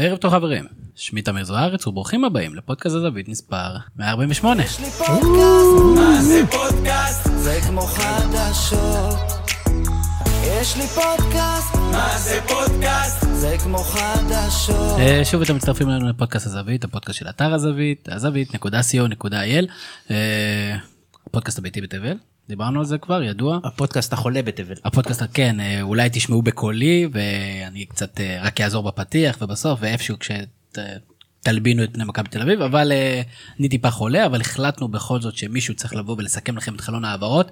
ערב טוב חברים, שמי תמיר זוארץ וברוכים הבאים לפודקאסט הזווית מספר 148. יש לי פודקאסט, מה זה פודקאסט? זה כמו חדשות. יש לי פודקאסט, מה זה פודקאסט? זה כמו חדשות. אה, שוב אתם מצטרפים אלינו לפודקאסט הזווית, הפודקאסט של אתר הזווית, הזווית.co.il, אה, הפודקאסט הביתי בתבל, דיברנו על זה כבר, ידוע. הפודקאסט החולה בתבל. הפודקאסט כן אה, אולי תשמעו בקולי ואני קצת אה, רק אעזור בפתיח ובסוף ואיפשהו כשתלבינו את פני מכבי תל אביב אבל אה, אני טיפה חולה אבל החלטנו בכל זאת שמישהו צריך לבוא ולסכם לכם את חלון ההעברות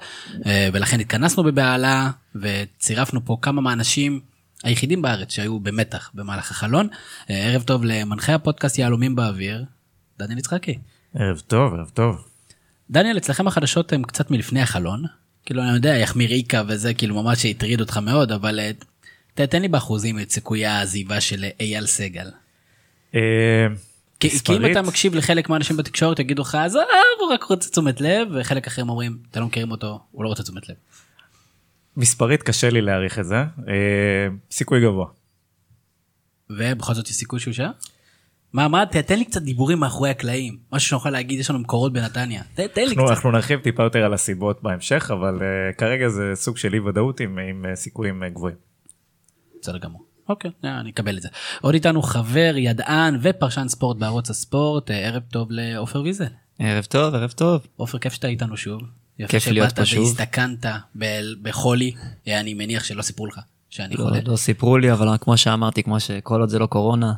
ולכן התכנסנו בבהלה וצירפנו פה כמה מהאנשים היחידים בארץ שהיו במתח במהלך החלון. ערב טוב למנחה הפודקאסט יהלומים באוויר דניאל יצחקי. ערב טוב, ערב טוב. דניאל אצלכם החדשות הם קצת מלפני החלון כאילו אני יודע יחמיר איקה וזה כאילו ממש הטריד אותך מאוד אבל אה, ת- תן לי באחוזים את סיכויי העזיבה של אה, אייל סגל. אה, כי, אם אתה מקשיב לחלק מהאנשים בתקשורת יגידו לך עזוב הוא רק רוצה תשומת לב וחלק אחרים אומרים אתם לא מכירים אותו הוא לא רוצה תשומת לב. מספרית קשה לי להעריך את זה. אה, סיכוי גבוה. ובכל זאת יש סיכוי שהוא שם? מה מה ת- תן לי קצת דיבורים מאחורי הקלעים משהו שנוכל להגיד יש לנו מקורות בנתניה ת- תן לי אנחנו, קצת. אנחנו נרחיב טיפה יותר על הסיבות בהמשך, אבל אה, כרגע זה סוג של אי ודאות עם, עם אה, סיכויים אה, גבוהים. בסדר גמור. אוקיי, אני אקבל את זה. עוד איתנו חבר, ידען ופרשן ספורט בערוץ הספורט, ערב טוב לעופר ויזל. ערב טוב, ערב טוב. עופר, כיף שאתה איתנו שוב. כיף להיות פה שוב. והזדקנת ב- בחולי, אני מניח שלא סיפרו לך שאני לא, חולה. לא סיפרו לי, אבל כמו שאמרתי, כמו שכל עוד זה לא קורונה.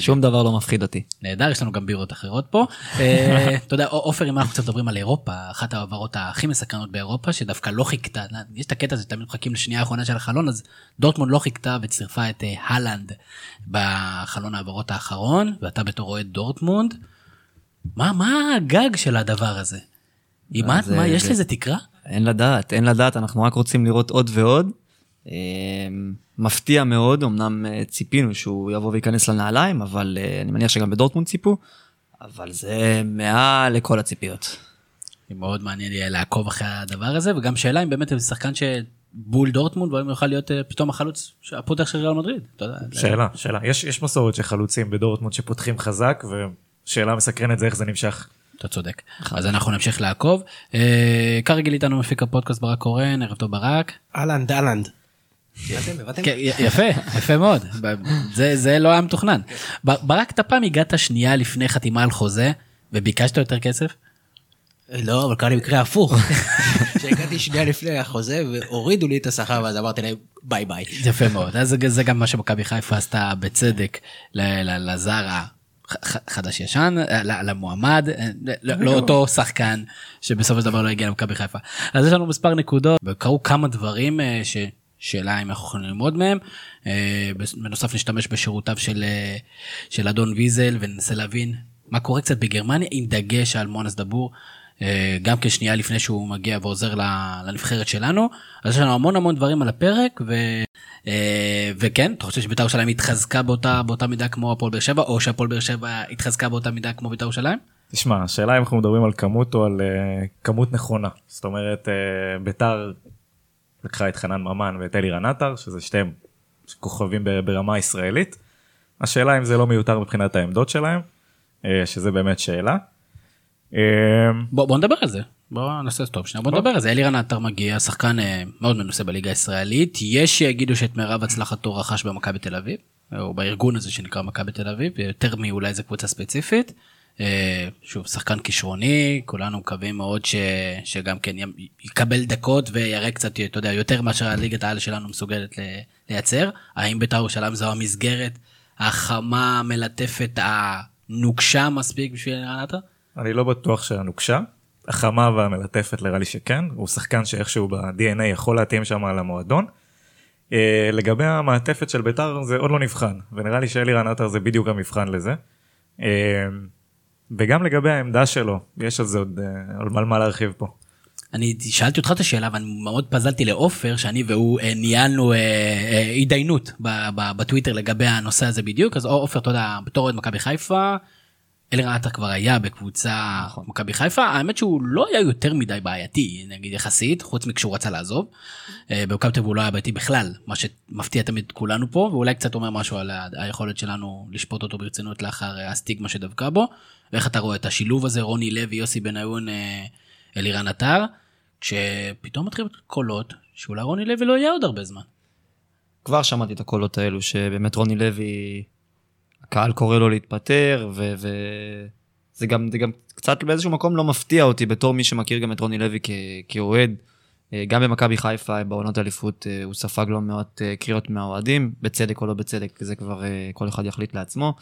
שום דבר לא מפחיד אותי. נהדר, יש לנו גם בירות אחרות פה. אה, אתה יודע, עופר, אם אנחנו קצת מדברים על אירופה, אחת ההעברות הכי מסקרנות באירופה, שדווקא לא חיכתה, יש את הקטע הזה, תמיד מחכים לשנייה האחרונה של החלון, אז דורטמונד לא חיכתה וצירפה את אה, הלנד בחלון ההעברות האחרון, ואתה בתור אוהד דורטמונד, מה מה הגג של הדבר הזה? מה, זה- מה, יש זה- לזה תקרה? אין לדעת, אין לדעת, אנחנו רק רוצים לראות עוד ועוד. אה, מפתיע מאוד, אמנם אה, ציפינו שהוא יבוא וייכנס לנעליים, אבל אה, אני מניח שגם בדורטמונד ציפו, אבל זה מעל לכל הציפיות. מאוד מעניין יהיה לעקוב אחרי הדבר הזה, וגם שאלה אם באמת זה שחקן שבול דורטמונד, הוא יוכל להיות אה, פתאום החלוץ, הפותח של ריאל מדריד. שאלה, שאלה. יש, יש מסורת של חלוצים בדורטמונד שפותחים חזק, ושאלה מסקרנת זה איך זה נמשך. אתה צודק. אז אנחנו נמשיך לעקוב. אה, כרגיל איתנו מפיק הפודקאסט ברק קורן, ערב טוב ברק. אהלנד, אהלנד. יפה, יפה מאוד. זה זה לא היה מתוכנן. ברק, אתה פעם הגעת שנייה לפני חתימה על חוזה, וביקשת יותר כסף? לא, אבל קרה לי מקרה הפוך. שהגעתי שנייה לפני החוזה והורידו לי את השכר ואז אמרתי להם ביי ביי. יפה מאוד. אז זה- גם מה שמכבי חיפה עשתה בצדק לזר החדש ישן, ל- למועמד, אה, ל- לאותו שחקן שבסופו של דבר לא הגיע למכבי חיפה. אז יש לנו מספר נקודות וקרו כמה דברים אה, ש... שאלה אם אנחנו יכולים ללמוד מהם. אה, בנוסף נשתמש בשירותיו של, אה, של אדון ויזל וננסה להבין מה קורה קצת בגרמניה עם דגש על מואנס דבור. אה, גם כשנייה לפני שהוא מגיע ועוזר לנבחרת שלנו אז יש לנו המון המון דברים על הפרק ו, וכן אתה חושב שבית"ר ירושלים התחזקה באותה באותה מידה כמו הפועל באר שבע או שהפועל באר שבע התחזקה באותה מידה כמו בית"ר ירושלים? תשמע, השאלה אם אנחנו מדברים על כמות או על כמות נכונה. זאת אומרת, ביתר לקחה את חנן ממן ואת אלירן עטר, שזה שתיהם כוכבים ברמה ישראלית. השאלה אם זה לא מיותר מבחינת העמדות שלהם, uh, שזה באמת שאלה. Uh, בוא, בוא נדבר על זה בוא נעשה סטופ שנייה בוא בוא. נדבר על זה אלירן עטר מגיע שחקן אה, מאוד מנוסה בליגה הישראלית יש שיגידו שאת מירב הצלחתו רכש במכבי תל אביב או בארגון הזה שנקרא מכבי תל אביב יותר מאולי איזה קבוצה ספציפית. אה, שוב שחקן כישרוני כולנו מקווים מאוד ש... שגם כן יקבל דקות ויראה קצת אתה יודע יותר מאשר הליגת העל שלנו מסוגלת. לייצר האם בית"ר ירושלים זו המסגרת החמה המלטפת הנוקשה מספיק בשביל עטר? אני לא בטוח שהנוקשה. החמה והמלטפת נראה לי שכן, הוא שחקן שאיכשהו ב-DNA יכול להתאים שם על המועדון. Uh, לגבי המעטפת של ביתר זה עוד לא נבחן, ונראה לי שאלירן עטר זה בדיוק המבחן לזה. וגם לגבי העמדה שלו, יש על זה עוד uh, על מה- להרחיב פה. אני שאלתי אותך את השאלה ואני מאוד פזלתי לעופר שאני והוא אה, ניהלנו אה, אה, התדיינות בטוויטר לגבי הנושא הזה בדיוק אז עופר יודע בתור אוהד מכבי חיפה אלירן עטר כבר היה בקבוצה נכון. מכבי חיפה האמת שהוא לא היה יותר מדי בעייתי נגיד יחסית חוץ מכשהוא רצה לעזוב. אה, במכבי תל אביב הוא לא היה בעייתי בכלל מה שמפתיע תמיד כולנו פה ואולי קצת אומר משהו על היכולת שלנו לשפוט אותו ברצינות לאחר אה, הסטיגמה שדבקה בו. ואיך אתה רואה את השילוב הזה רוני לוי יוסי בניון אה, אלירן עטר כשפתאום מתחילים קולות שאולי רוני לוי לא יהיה עוד הרבה זמן. כבר שמעתי את הקולות האלו שבאמת רוני לוי, הקהל קורא לו להתפטר וזה גם, גם קצת באיזשהו מקום לא מפתיע אותי בתור מי שמכיר גם את רוני לוי כאוהד. אה, גם במכבי חיפה בעונות האליפות אה, הוא ספג לא מעט אה, קריאות מהאוהדים, בצדק או לא בצדק, זה כבר כל אחד יחליט לעצמו,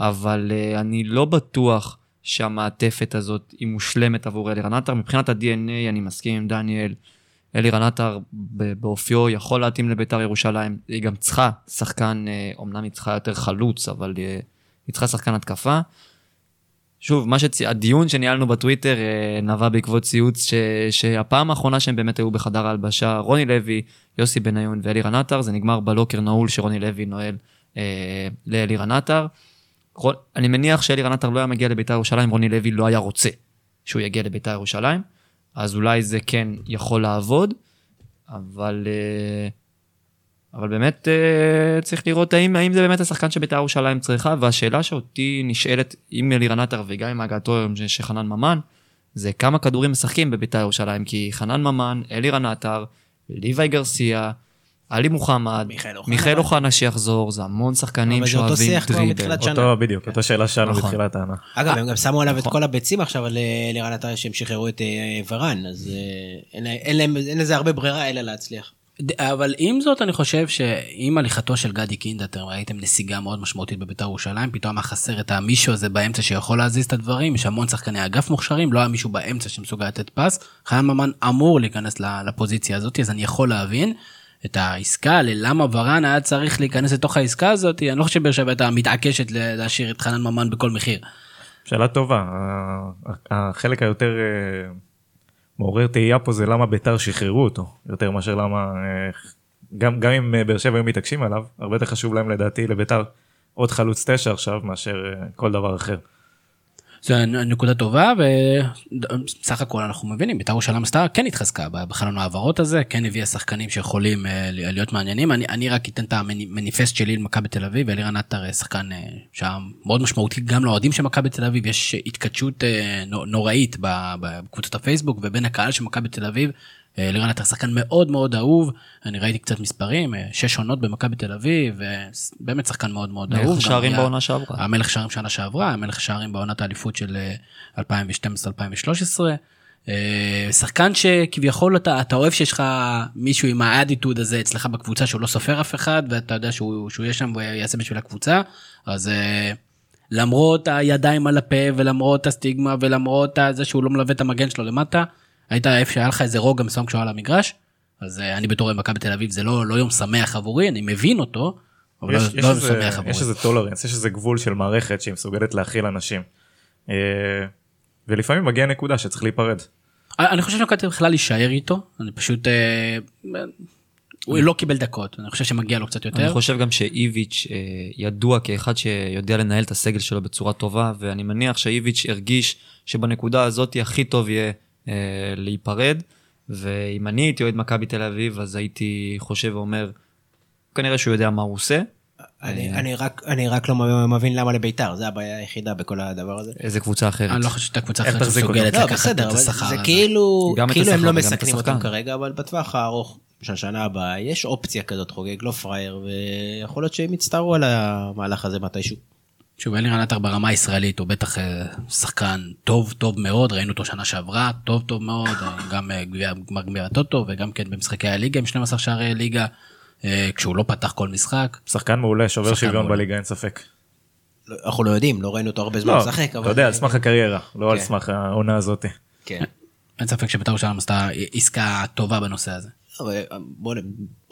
אבל אני לא בטוח שהמעטפת הזאת היא מושלמת עבור אלירן עטר. מבחינת ה-DNA אני מסכים עם דניאל, אלירן עטר באופיו יכול להתאים לביתר ירושלים, היא גם צריכה שחקן, אה, אומנם היא צריכה יותר חלוץ, אבל אה, היא צריכה שחקן התקפה. שוב, מה שצי... הדיון שניהלנו בטוויטר אה, נבע בעקבות ציוץ ש... שהפעם האחרונה שהם באמת היו בחדר ההלבשה, רוני לוי, יוסי בניון ואלירן עטר, זה נגמר בלוקר נעול שרוני לוי נועל אה, לאלירן עטר. רון- אני מניח שאלירן עטר לא היה מגיע לביתר ירושלים, רוני לוי לא היה רוצה שהוא יגיע לביתר ירושלים, אז אולי זה כן יכול לעבוד, אבל, אה, אבל באמת אה, צריך לראות האם, האם זה באמת השחקן שביתר ירושלים צריכה, והשאלה שאותי נשאלת עם אלירן עטר וגם עם הגעתו של חנן ממן, זה כמה כדורים משחקים בביתר ירושלים, כי חנן ממן, אלירן עטר, ליוואי גרסיה, עלי מוחמד, מיכאל אוחנה. שיחזור, זה המון שחקנים אותו שאוהבים דריבל. אותו בדיוק, אותה שאלה שלנו נכון. בתחילת העונה. אגב, הם גם שמו עליו את נכון. כל הביצים עכשיו אה, לירן עטר שהם שחררו את אה, ורן, אז אה, אין לזה הרבה ברירה אלא להצליח. אבל עם זאת אני חושב שעם הליכתו של גדי קינדה אתם ראיתם נסיגה מאוד משמעותית בבית"ר ירושלים פתאום היה חסר את המישהו הזה באמצע שיכול להזיז את הדברים יש המון שחקני אגף מוכשרים לא היה מישהו באמצע שמסוגל לתת פס חייל ממן אמור להיכנס לפוזיציה הזאת אז אני יכול להבין את העסקה ללמה ורן היה צריך להיכנס לתוך העסקה הזאת אני לא חושב שבאר שבע הייתה מתעקשת להשאיר את חנן ממן בכל מחיר. שאלה טובה, החלק היותר אה, מעורר תהייה פה זה למה ביתר שחררו אותו, יותר מאשר למה, אה, גם, גם אם אה, באר שבע היו מתעקשים עליו, הרבה יותר חשוב להם לדעתי לביתר עוד חלוץ תשע עכשיו מאשר כל דבר אחר. זו נקודה טובה וסך הכל אנחנו מבינים בית"ר ירושלים עשתה כן התחזקה בחלון ההעברות הזה כן הביאה שחקנים שיכולים אה, להיות מעניינים אני, אני רק אתן את המניפסט שלי למכבי תל אביב אלירן עטר אה, שחקן אה, שהיה מאוד משמעותי גם לאוהדים של מכבי תל אביב יש התכתשות נו- נוראית ב- בקבוצות הפייסבוק ובין הקהל של מכבי תל אביב. אה, אלירן עטר שחקן מאוד מאוד אהוב אני ראיתי קצת מספרים אה, שש עונות במכבי תל אביב ובאמת שחקן מאוד מאוד אהוב. מלך שערים בעונה שעברה. המלך שערים שנה שעברה, המלך שערים בעונת האליפות של אה, 2012-2013. אה, שחקן שכביכול אתה, אתה אוהב שיש לך מישהו עם האדיטוד הזה אצלך בקבוצה שהוא לא סופר אף אחד ואתה יודע שהוא, שהוא יהיה שם ויעשה בשביל הקבוצה אז אה, למרות הידיים על הפה ולמרות הסטיגמה ולמרות זה שהוא לא מלווה את המגן שלו למטה היית איפה שהיה לך איזה רוגע מסוים כשהוא על המגרש אז אה, אני בתור מכבי תל אביב זה לא, לא יום שמח עבורי אני מבין אותו. אבל יש, לא, יש, לא יום איזה, שמח עבורי. יש איזה טולרנס, יש איזה גבול של מערכת שהיא מסוגלת להכיל אנשים. אה, ולפעמים מגיעה נקודה שצריך להיפרד. אני חושב שמכבי בכלל להישאר איתו אני פשוט אה, הוא לא קיבל דקות אני חושב שמגיע לו קצת אני יותר. חושב גם שאיביץ' אה, ידוע כאחד שיודע לנהל את הסגל שלו בצורה טובה, ואני מניח שאיביץ' הרגיש שבנקודה הזאת הכי טוב יהיה אה, להיפרד, ואם אני הייתי אוהד מכבי תל אביב, אז הייתי חושב ואומר, כנראה שהוא יודע מה הוא עושה, אני אני רק אני רק לא מבין למה לביתר, זה הבעיה היחידה בכל הדבר הזה. איזה קבוצה אחרת. אני לא חושב שהייתה קבוצה אחרת? שמסוגלת לא, לקחת בסדר, את השכר זה. כאילו, כאילו הם לא מסכנים אותם. כרגע, אבל בטווח הארוך של השנה הבאה יש אופציה כזאת חוגג, לא פראייר, ויכול להיות שהם יצטערו על המהלך הזה מתישהו. שוב אלירן עטר ברמה הישראלית הוא בטח אה, שחקן טוב טוב מאוד ראינו אותו שנה שעברה טוב טוב מאוד אה, גם אה, גמר גביע הטוטו וגם כן במשחקי הליגה עם 12 שערי ליגה כשהוא לא פתח כל משחק. שחקן מעולה, שובר שוויון. בליגה, אין ספק. לא- אנחנו לא יודעים, לא ראינו אותו הרבה זמן לא, משחק, אתה. יודע, על סמך הקריירה, לא על כן. סמך העונה הזאת. כן. אין ספק שבית"ר ירושלים עשתה עסקה טובה בנושא הזה. אבל בוא, נ-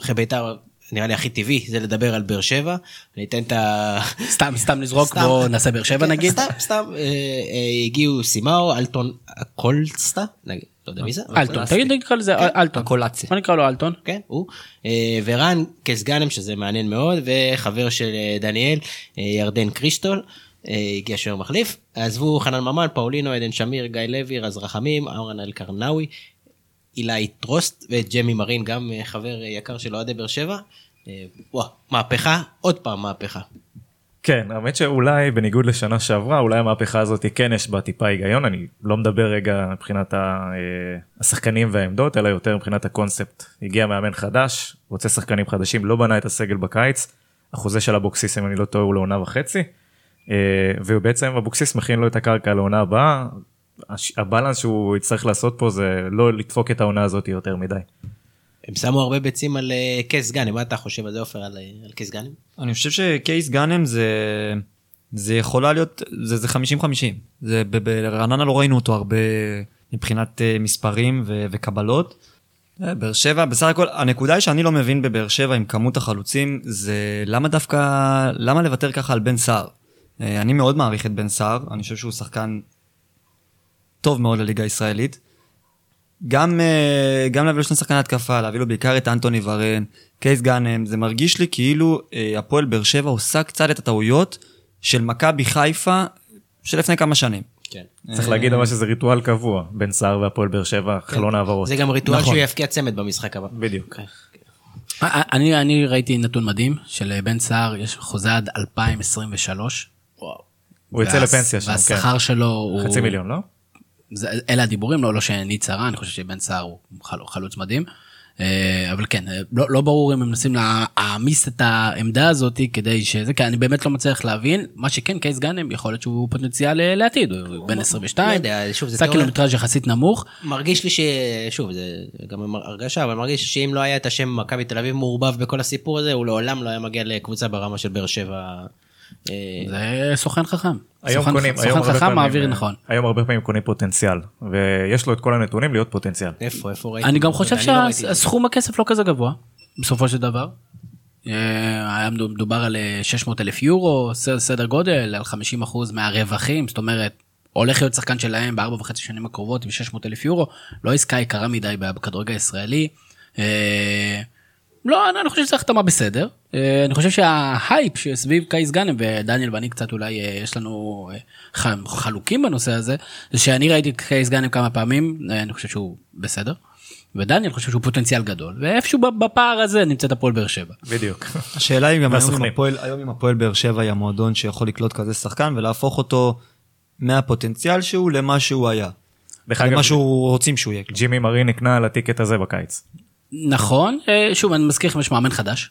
אחרי ביתר, נראה לי הכי טבעי זה לדבר על באר שבע. אני אתן את ה... סתם סתם לזרוק סתם. בוא נעשה באר שבע כן, נגיד. סתם, סתם, אה, אה, הגיעו סימאו, אלטון קולסטה, נגיד, לא יודע מי זה. אלטון תגיד נקרא לזה אלטון. הקולציה. בוא נקרא לו אלטון. כן, הוא. אה, ורן כסגנם, שזה מעניין מאוד, וחבר של דניאל, ירדן קריסטול. אה, הגיע שוער מחליף. עזבו חנן ממן, פאולינו, עדן שמיר, גיא לוי, רז רחמים, אהרן אלקרנאווי, אילי טרוסט וג'מי מרין, גם אה, חבר אה, יקר של אוהדי באר שבע. אה, וואו, מהפכה, עוד פעם מהפכה. כן, האמת שאולי בניגוד לשנה שעברה, אולי המהפכה הזאת כן יש בה טיפה היגיון, אני לא מדבר רגע מבחינת השחקנים והעמדות, אלא יותר מבחינת הקונספט. הגיע מאמן חדש, רוצה שחקנים חדשים, לא בנה את הסגל בקיץ, החוזה של אבוקסיס, אם אני לא טועה, הוא לעונה וחצי, ובעצם אבוקסיס מכין לו את הקרקע לעונה הבאה, הבלנס שהוא יצטרך לעשות פה זה לא לדפוק את העונה הזאת יותר מדי. הם שמו הרבה ביצים על אה, קייס גאנם, מה אתה חושב על זה עופר, על אה, על קייס גאנם? אני חושב שקייס גאנם זה זה יכולה להיות זה זה 50 50 זה ברעננה לא ראינו אותו הרבה מבחינת אה, מספרים ו- וקבלות. באר שבע בסך הכל הנקודה היא שאני לא מבין בבאר שבע עם כמות החלוצים זה למה דווקא למה לוותר ככה על בן סער. אני מאוד מעריך את בן סער אני חושב שהוא שחקן טוב מאוד לליגה הישראלית. גם, אה, גם להביא לו שני שחקני התקפה, להביא לו בעיקר את אנטוני ורן, קייס גאנם, זה מרגיש לי כאילו אה, הפועל באר שבע עושה קצת את הטעויות של מכבי חיפה של לפני כמה שנים. כן. צריך להגיד אבל שזה ריטואל קבוע בין סער והפועל באר שבע, חלון העברות. זה גם ריטואל נכון. שהוא יפקיע צמד במשחק הבא. בדיוק. אה, אני אני ראיתי נתון מדהים של בן סער יש חוזה עד 2023. וואו. הוא והס- לפנסיה שם, כן. והשכר שלו הוא חצי מיליון, לא? זה, אלה הדיבורים לא לא שעיני צרה אני חושב שבן סער הוא חל, חלוץ מדהים. אה, אבל כן אה, לא, לא ברור אם הם מנסים להעמיס את העמדה הזאת כדי שזה כי אני באמת לא מצליח להבין מה שכן קייס גאנם יכול להיות שהוא פוטנציאל אה, לעתיד הוא בן לא 22 יודע, שוב, זה עשה. קילומטראז' יחסית נמוך מרגיש לי ש... שוב, זה גם הרגשה, אבל מרגיש שאם לא היה את השם מכבי תל אביב מעורבב בכל הסיפור הזה, הוא לעולם לא היה מגיע לקבוצה ברמה של באר שבע. אה, זה סוכן חכם. היום סוכן- קונים, היום סוכן הרבה חכם פעמים, מעביר אה, נכון. היום הרבה פעמים קונים פוטנציאל, ויש לו את כל הנתונים להיות פוטנציאל. איפה, איפה ראיתי? אני גם חושב לא. שהסכום הכסף לא כזה גבוה בסופו של דבר. אה, היה מדובר על אה, 600 אלף יורו סדר גודל על 50 אחוז מהרווחים זאת אומרת הולך להיות שחקן שלהם בארבע וחצי שנים הקרובות עם 600 אלף יורו לא עסקה יקרה מדי בכדורגל הישראלי. לא אני חושב שזו החתמה בסדר אה, אני חושב שההייפ שסביב קייס גאנם ודניאל ואני קצת אולי אה, יש לנו אה, חלוקים בנושא הזה זה שאני ראיתי את קייס גאנם כמה פעמים אני חושב שהוא בסדר. ודניאל חושב שהוא פוטנציאל גדול ואיפשהו בפער הזה נמצאת הפועל באר שבע. בדיוק. השאלה היא גם היום אם. הפועל, היום אם הפועל באר שבע היא המועדון שיכול לקלוט כזה שחקן ולהפוך אותו מהפוטנציאל שהוא למה שהוא היה. למה שהוא רוצים שהוא יהיה. ג'ימי מרין נקנה על הטיקט הזה בקיץ. נכון אה, שוב אני מזכיר לכם יש מאמן חדש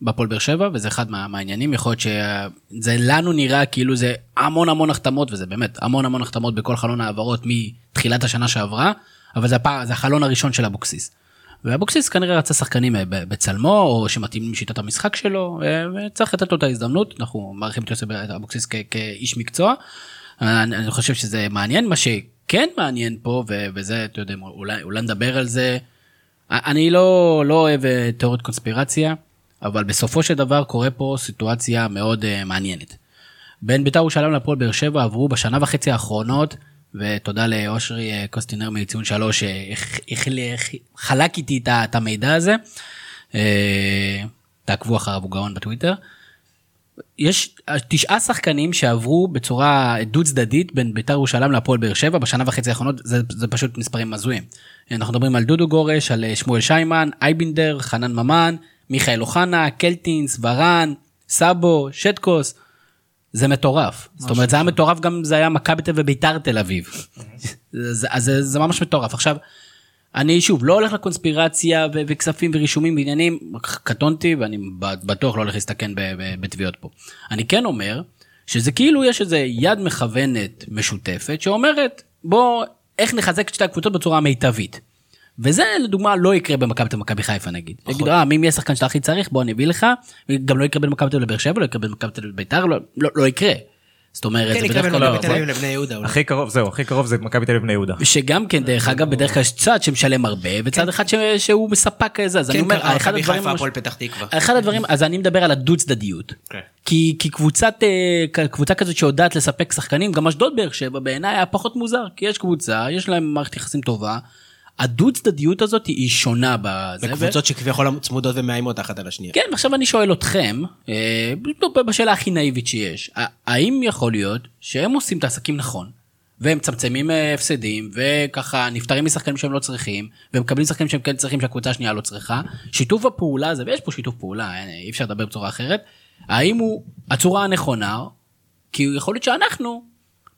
בהפועל באר שבע וזה אחד מה, מהעניינים יכול להיות שזה לנו נראה כאילו זה המון המון החתמות וזה באמת המון המון החתמות בכל חלון העברות מתחילת השנה שעברה אבל זה, הפעם, זה החלון הראשון של אבוקסיס. ואבוקסיס כנראה רצה שחקנים אה, בצלמו או שמתאימים לשיטת המשחק שלו אה, וצריך לתת לו את ההזדמנות אנחנו מעריכים את יוסף אבוקסיס כאיש מקצוע. אני, אני חושב שזה מעניין מה שכן מעניין פה וזה אתה יודע אולי אולי נדבר על זה. אני לא לא אוהב אה, תיאוריות קונספירציה אבל בסופו של דבר קורה פה סיטואציה מאוד uh, מעניינת. בין בית"ר ירושלים להפועל באר שבע עברו בשנה וחצי האחרונות ותודה לאושרי אה, קוסטינר מציון שלוש שחלק איתי את את המידע הזה. אה, תעקבו אחר אבו גאון בטוויטר. יש תשעה שחקנים שעברו בצורה דו צדדית בין בית"ר ירושלים להפועל באר שבע בשנה וחצי האחרונות זה, זה פשוט מספרים הזויים. אנחנו מדברים על דודו גורש, על אה, שמואל שיימן, אייבינדר, חנן ממן, מיכאל אוחנה, קלטינס, ורן, סאבו, שטקוס. זה מטורף. זאת אומרת זה היה מטורף גם אם זה היה מכבי תל ובית"ר תל אביב. אז זה, זה ממש מטורף. עכשיו אני שוב לא הולך לקונספירציה ו- וכספים ורישומים ועניינים קטונתי ואני בטוח לא הולך להסתכן בתביעות פה. אני כן אומר שזה כאילו יש איזה יד מכוונת משותפת שאומרת בוא איך נחזק את שתי הקבוצות בצורה המיטבית. וזה לדוגמה לא יקרה במכבי תל מכבי חיפה נגיד. יגידו אה מי מי השחקן שאתה הכי צריך בוא אני אביא לך. גם לא יקרה בין מכבי תל אביב לבאר שבע לא יקרה בין מכבי תל אביב לביתר לא, לא, לא יקרה. זאת אומרת כן, זה בדרך כלל לא- אביב לבני יהודה אולי. הכי קרוב, זהו, הכי קרוב זה מכבי תל אביב בני יהודה. שגם כן דרך אגב בדרך כלל יש צד שמשלם הרבה וצד אחד ש- שהוא מספק כזה אז אני כן, אומר קרה אחד הדברים חיפה הפועל פתח תקווה. אחד הדברים אז אני מדבר על הדו צדדיות כן. כי כי קבוצת אה, קבוצה כזאת שיודעת לספק שחקנים גם אשדוד באר שבע בעיניי היה פחות מוזר כי יש קבוצה יש להם מערכת יחסים טובה. הדו צדדיות הזאת היא שונה בזה. בקבוצות שכביכול צמודות ומאיימות אחת על השנייה. כן, ועכשיו אני שואל אתכם, אה, בשאלה הכי נאיבית שיש, האם יכול להיות שהם עושים את העסקים נכון, והם מצמצמים אה, הפסדים, וככה נפטרים משחקנים שהם לא צריכים, ומקבלים שחקנים שהם כן צריכים שהקבוצה השנייה לא צריכה, שיתוף הפעולה הזה, ויש פה שיתוף פעולה, אין, אי אפשר לדבר בצורה אחרת, האם הוא הצורה הנכונה, כי יכול להיות שאנחנו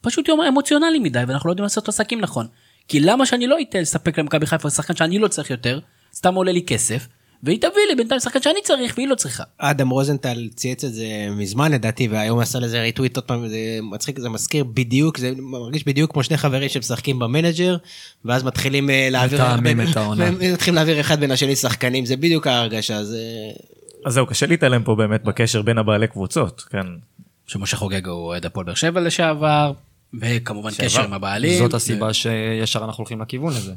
פשוט emotional מדי, ואנחנו לא יודעים לעשות עסקים נכון. כי למה שאני לא אתן לספק למכבי חיפה שחקן שאני לא צריך יותר, סתם עולה לי כסף, והיא תביא לי בינתיים שחקן שאני צריך והיא לא צריכה. אדם רוזנטל צייץ את זה מזמן לדעתי והיום עשה לזה retweet עוד פעם זה מצחיק זה מזכיר בדיוק זה מרגיש בדיוק כמו שני חברים שמשחקים במנג'ר ואז מתחילים אה, להעביר מתאמים את העונה. מתחילים להעביר אחד בין השני שחקנים זה בדיוק ההרגשה זה. אז זהו קשה להתעלם פה באמת בקשר בין הבעלי קבוצות כן. שמשה חוגג הוא אוהד הפועל באר שבע לשעבר וכמובן קשר עם הבעלים. זאת הסיבה שישר אנחנו הולכים לכיוון הזה.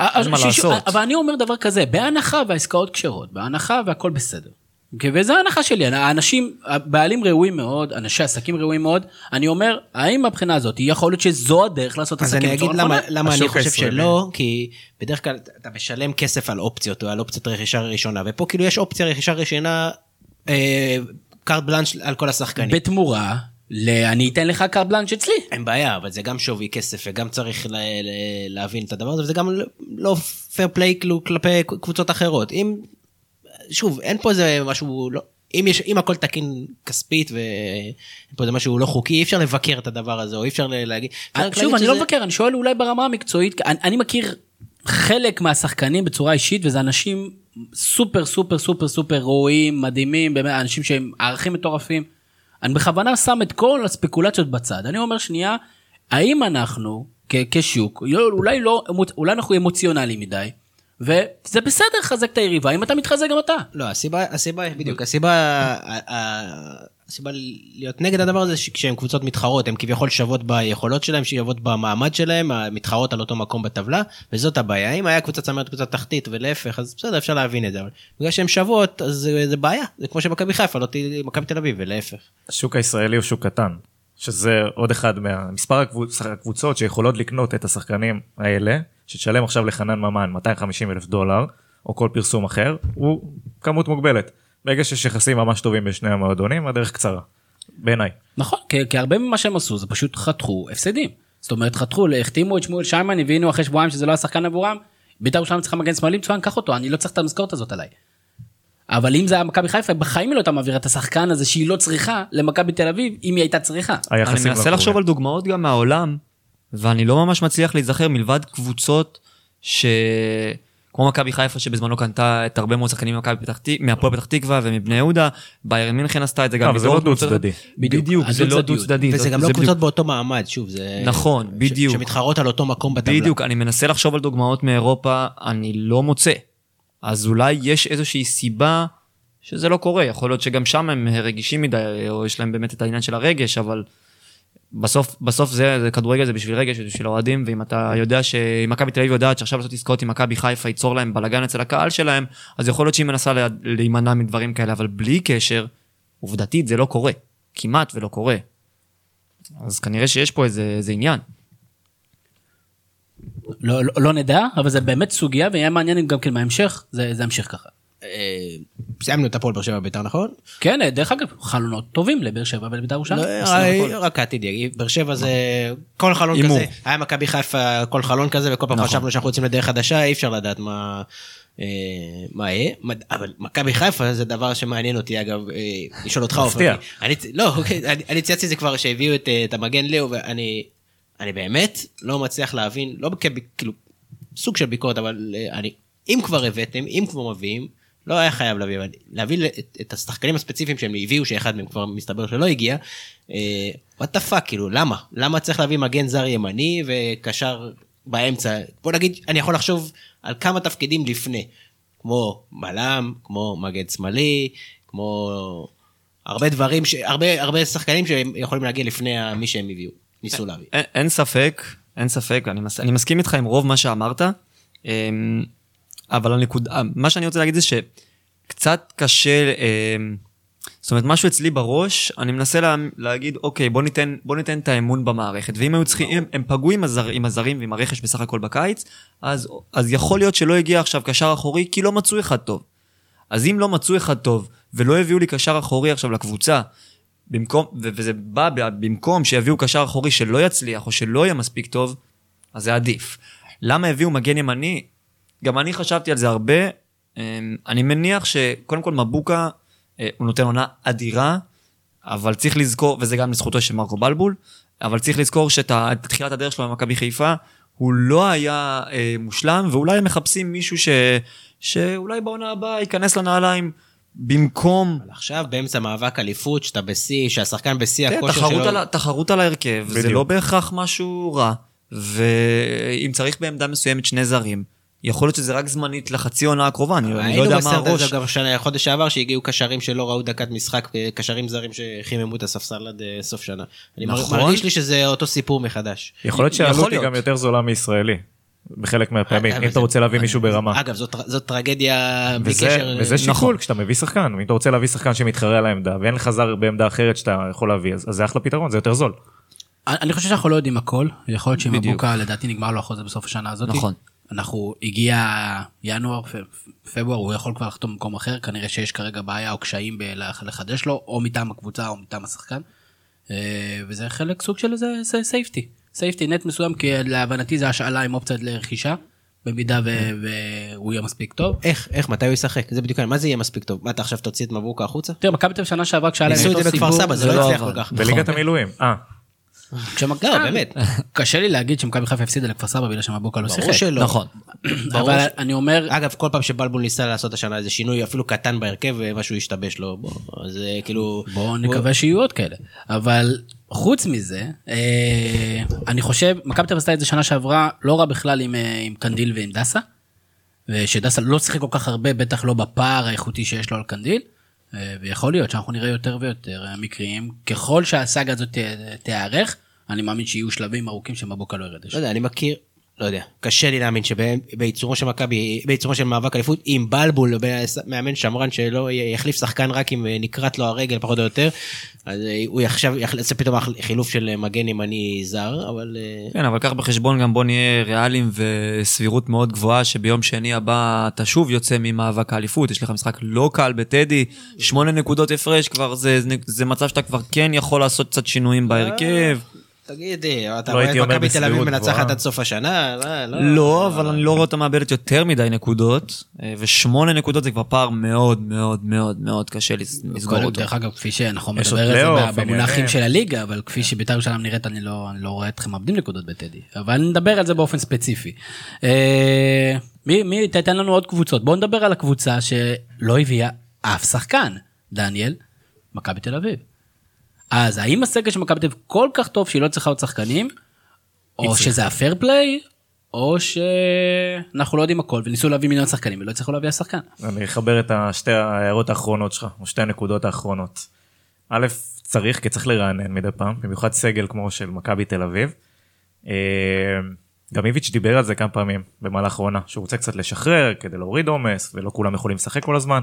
אה, אין מה לעשות. אבל אני אומר דבר כזה, בהנחה והעסקאות כשרות, בהנחה והכל בסדר. וזו ההנחה שלי, האנשים, הבעלים ראויים מאוד, אנשי עסקים ראויים מאוד, אני אומר, האם מהבחינה הזאת, יכול להיות שזו הדרך לעשות אז עסקים אני אגיד למה? למה אני חושב. שלא, כי בדרך כלל אתה משלם כסף על אופציות או על אופציית רכישה ראשונה, ופה כאילו יש אופציה רכישה ראשונה, אה, קארט בלאנש על כל השחקנים. בתמורה, ל- אני אתן לך קארט בלאנש אצלי. אין בעיה, אבל זה גם שווי כסף וגם צריך ל- ל- להבין את הדבר הזה, וזה גם לא פייר פליי כלפי קבוצות אחרות. אם, שוב, אין פה איזה משהו, לא, אם, יש, אם הכל תקין כספית ואין פה איזה משהו לא חוקי, אי אפשר לבקר את הדבר הזה, או אי אפשר להגיד... אה, שוב, אני לא שזה- מבקר, אני שואל אולי ברמה המקצועית, אני, אני מכיר חלק מהשחקנים בצורה אישית, וזה אנשים סופר סופר סופר סופר ראויים, מדהימים, באמת, אנשים שהם ערכים מטורפים. אני בכוונה שם את כל הספקולציות בצד. אני אומר שנייה, האם אנחנו כ- כשוק, לא- אולי לא, אולי אנחנו אמוציונליים מדי, וזה בסדר לחזק את היריבה, אם אתה מתחזק גם אתה. לא, הסיבה, הסיבה, בדיוק, הסיבה, הסיבה להיות נגד הדבר הזה, שכשהן קבוצות מתחרות, הן כביכול שוות ביכולות שלהן, שוות במעמד שלהן, מתחרות על אותו מקום בטבלה, וזאת הבעיה. אם היה קבוצה צמרת קבוצה תחתית ולהפך, אז בסדר, אפשר להבין את זה, אבל בגלל שהן שוות, אז זה, זה בעיה. זה כמו שמכבי חיפה, לא תהיה מכבי תל אביב, ולהפך. השוק הישראלי הוא שוק קטן שזה עוד אחד מהמספר הקבוצ... הקבוצות שיכולות לקנות את השחקנים האלה שתשלם עכשיו לחנן ממן 250 אלף דולר או כל פרסום אחר הוא כמות מוגבלת. ברגע שיש יחסים ממש טובים בין שני המועדונים הדרך קצרה. בעיניי. נכון, כי, כי הרבה ממה שהם עשו זה פשוט חתכו הפסדים. זאת אומרת חתכו, החתימו את שמואל שיימן, הבינו אחרי שבועיים שזה לא השחקן עבורם, בית"ר ירושלים צריכה מגן שמאלי, מצוין, קח אותו, אני לא צריך את המשכורת הזאת עליי. אבל אם זה היה מכבי חיפה, בחיים היא לא הייתה מעבירה את השחקן הזה שהיא לא צריכה למכבי תל אביב, אם היא הייתה צריכה. אני מנסה לחשוב. על דוגמאות גם מהעולם, ואני לא ממש מצליח להיזכר מלבד קבוצות ש... כמו מכבי חיפה שבזמנו קנתה את הרבה מאוד שחקנים ממכבי פתח תק- מהפועל פתח תקווה ומבני יהודה, ביירן מינכן עשתה את זה גם. אבל זה לא. דו צדדי. בדיוק, זה לא. דו צדדי. וזה גם לא קבוצות באותו מעמד, שוב, זה... נכון, בדיוק. שמתחרות על אותו מקום בטבלה. בדיוק, אני מנסה לחשוב על דוגמאות מאירופה, אני לא מוצא. אז אולי יש איזושהי סיבה שזה לא קורה, יכול להיות שגם שם הם רגישים מדי, או יש להם באמת את העניין של הרגש, אבל בסוף, בסוף זה, זה כדורגל זה בשביל רגש, זה בשביל אוהדים, ואם אתה יודע שאם מכבי תל אביב יודעת שעכשיו לעשות עסקאות עם מכבי חיפה ייצור להם בלאגן אצל הקהל שלהם, אז יכול להיות שהיא מנסה לה- להימנע מדברים כאלה, אבל בלי קשר, עובדתית זה לא קורה, כמעט ולא קורה. אז כנראה שיש פה איזה, איזה עניין. לא, לא, לא נדע, אבל זה באמת סוגיה, ויהיה מעניין גם כן בהמשך, זה, זה ימשיך ככה. אה, סיימנו את הפועל באר שבע בית"ר, נכון? כן, דרך אגב, חלונות טובים לבאר שבע ולבית"ר ירושלים. לא, הכל. רק העתיד יגיד, באר שבע זה כל חלון. כזה, היה מכבי חיפה כל חלון כזה וכל פעם נכון. חשבנו שאנחנו יוצאים לדרך חדשה אי אפשר לדעת מה אה, מה יהיה, אבל מכבי חיפה זה דבר שמעניין אותי אגב אה, לשאול אותך. אופי. אני לא אוקיי, אני- צייצתי את זה כבר שהביאו את אה, המגן ליאו ואני אני באמת לא מצליח להבין לא כאילו סוג של ביקורת אבל אה, אני אם כבר הבאתם אם כבר מביאים. לא היה חייב להביא, אבל להביא את, את השחקנים הספציפיים שהם הביאו, שאחד מהם כבר מסתבר שלא הגיע, what the fuck, כאילו, למה? למה צריך להביא מגן זר ימני וקשר באמצע? בוא נגיד, אני יכול לחשוב על כמה תפקידים לפני, כמו בלם, כמו מגן שמאלי, כמו הרבה דברים, ש... הרבה, הרבה שחקנים שהם יכולים להגיע לפני מי שהם הביאו, ניסו להביא. אין, אין ספק, אין ספק, אני, מס, אני מסכים איתך עם רוב מה שאמרת, אמ, אבל הנקודה, מה שאני רוצה להגיד זה שקצת קשה אמ, זאת אומרת, משהו אצלי בראש, אני מנסה לה, להגיד, אוקיי, בוא ניתן, בוא ניתן את האמון במערכת. ואם היו צריכים, אם הם פגעו עם, הזר, עם הזרים ועם הרכש בסך הכל בקיץ, אז, אז יכול להיות שלא הגיע עכשיו קשר אחורי, כי לא מצאו אחד טוב. אז אם לא מצאו אחד טוב, ולא הביאו לי קשר אחורי עכשיו לקבוצה, במקום, וזה בא במקום שיביאו קשר אחורי שלא יצליח, או שלא יהיה מספיק טוב, אז זה עדיף. למה הביאו מגן ימני? גם אני חשבתי על זה הרבה. אמ, אני מניח שקודם כל מבוקה, אה, הוא נותן עונה אדירה, אבל צריך לזכור, וזה גם לזכותו של מרקו בלבול, אבל צריך לזכור שאת תחילת הדרך שלו במכבי חיפה, הוא לא היה אה, מושלם, ואולי הם מחפשים מישהו ש, שאולי בעונה הבאה ייכנס לנעליים במקום... עכשיו באמצע מאבק אליפות, שאתה בשיא, שהשחקן בשיא כן, הכושר תחרות, שלו... על, תחרות על ההרכב, זה בדיוק. לא בהכרח משהו רע. ואם צריך בעמדה מסוימת שני זרים, יכול להיות שזה רק זמנית לחצי עונה הקרובה, אני, אני לא היינו יודע מה בסרט הזה הראש. גם שנה, חודש שעבר שהגיעו קשרים שלא ראו דקת משחק, קשרים זרים שחיממו את הספסל עד אה, סוף שנה. אני נכון. מרגיש לי שזה אותו סיפור מחדש. יכול להיות שהעלות היא. גם יותר זולה מישראלי. בחלק מהפעמים, אם אתה רוצה להביא מישהו ברמה. אגב, זאת- טרגדיה בלי וזה, קשר. וזה שיקול כשאתה מביא שחקן, אם אתה רוצה להביא שחקן שמתחרה על העמדה ואין לך זר בעמדה אחרת שאתה יכול להביא, אז, זה אחלה פתרון, זה יותר זול. אני חושב שאנחנו לא יודעים הכל, יכול להיות שעם בדיוק. מבוקה לדעתי נגמר לו החוזה בסוף השנה הזאת. נכון. אנחנו הגיע ינואר, פברואר, הוא יכול כבר לחתום במקום אחר, כנראה שיש כרגע בעיה או קשיים לחדש לו, או מטעם הקבוצה או מטעם השחקן. אה, וזה חלק סוג של איזה safety, safety net מסוים, כי להבנתי זה השאלה עם אופציה לרכישה, במידה והוא יהיה מספיק טוב. איך, איך, מתי הוא ישחק? זה בדיוק. מה זה יהיה מספיק טוב? מה, אתה עכשיו תוציא את מבוקה החוצה? תראה, מכבי תל אביב שנה שעברה כשהיה להם ניסו את אותו זה בכפר סיבוב, סבא, זה לא לא הצליח. כל כך. בליגת המילואים. אה, לא, באמת. קשה לי להגיד שמכבי חיפה הפסידה לכפר סבא בגלל שמבוקה לא שיחק. ברור שלא. נכון. אבל אני אומר, אגב, כל פעם שבלבול ניסה לעשות השנה איזה שינוי אפילו קטן בהרכב, משהו השתבש לו. אה, כאילו... בואו נקווה שיהיו עוד כאלה. אבל חוץ מזה, אה, אני חושב, מכבי תל עשתה את זה שנה שעברה, לא רע בכלל עם, אה, עם קנדיל ועם דסה. ושדסה לא שיחק כל כך הרבה, בטח לא בפער האיכותי שיש לו על קנדיל. אה, ויכול להיות שאנחנו נראה יותר ויותר אה, מקרים. ככל שהסאגה הזאת תיארך, אני מאמין שיהיו שלבים ארוכים שמבוקה לא ירד. לא יודע, אני מכיר, לא יודע, קשה לי להאמין שבעיצומו של מכבי, בעיצומו של מאבק אליפות, עם בלבול, מאמן שמרן שלא יחליף שחקן רק אם אה, נכרת לו הרגל פחות או יותר, אז אה, הוא עכשיו יעשה פתאום חילוף של מגן ימני זר, אבל... אה, כן, אבל קח בחשבון גם בוא נהיה ריאליים וסבירות מאוד גבוהה שביום שני הבא אתה שוב יוצא ממאבק האליפות, יש לך משחק לא קל בטדי, שמונה נקודות הפרש כבר, זה, זה מצב שאתה כבר כן יכול לעשות קצת שינויים בהרכב. תגיד, אה, אתה לא רואה את מכבי תל אביב מנצחת. עד סוף השנה? לא, לא, אבל אני לא רואה אותה מאבדת יותר מדי נקודות, אה, ושמונה נקודות זה כבר פער מאוד מאוד מאוד מאוד קשה לס- לסגור אותו. דרך אגב, כפי שאנחנו מדבר על זה במונחים. של הליגה, אבל כפי שבית"ר ירושלים נראית, אני לא, אני לא רואה אתכם מאבדים נקודות בטדי. אבל נדבר על זה באופן ספציפי. אה, מי, מי, תתן לנו עוד קבוצות. בואו נדבר על הקבוצה שלא הביאה אף שחקן, דניאל, מכבי תל אביב. אז האם הסגל של מכבי תל אביב כל כך טוב שהיא לא צריכה עוד שחקנים, או שזה הפייר פליי, או שאנחנו לא יודעים הכל וניסו להביא מיליון שחקנים ולא הצליחו להביא אף שחקן. אני אחבר את השתי ההערות האחרונות שלך, או שתי הנקודות האחרונות. א', צריך, כי צריך לרענן מדי פעם, במיוחד סגל כמו של מכבי תל אביב. אה, גם איביץ' דיבר על זה כמה פעמים במהלך העונה, שהוא רוצה קצת לשחרר כדי להוריד עומס, ולא כולם יכולים לשחק כל הזמן.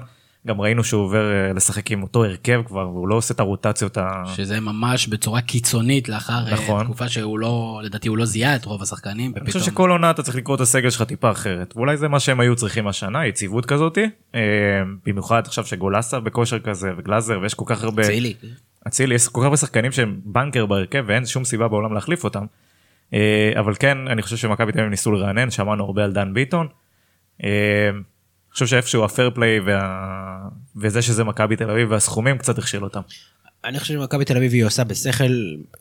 גם ראינו שהוא עובר אה, לשחק עם אותו הרכב כבר, והוא לא עושה את הרוטציות ה... שזה ממש בצורה קיצונית לאחר אה, נכון. תקופה שהוא לא, לדעתי הוא לא זיהה את רוב השחקנים, אני חושב. שכל עונה אתה צריך לקרוא את הסגל שלך טיפה אחרת ואולי זה מה שהם היו צריכים השנה יציבות כזאתי אה, במיוחד עכשיו שגולסה בכושר כזה וגלאזר ויש כל כך הרבה אצילי. אצילי יש כל כך הרבה שחקנים שהם בנקר בהרכב ואין שום סיבה בעולם להחליף אותם. אבל כן אני חושב שמכבי תל אביב ניסו לרענן שמענו הרבה על דן ביטון. אה, חושב שאיפשהו הפייר פליי וה... וזה שזה מכבי תל אביב והסכומים קצת הכשיל אותם. אני חושב שמכבי תל אביב היא עושה בשכל,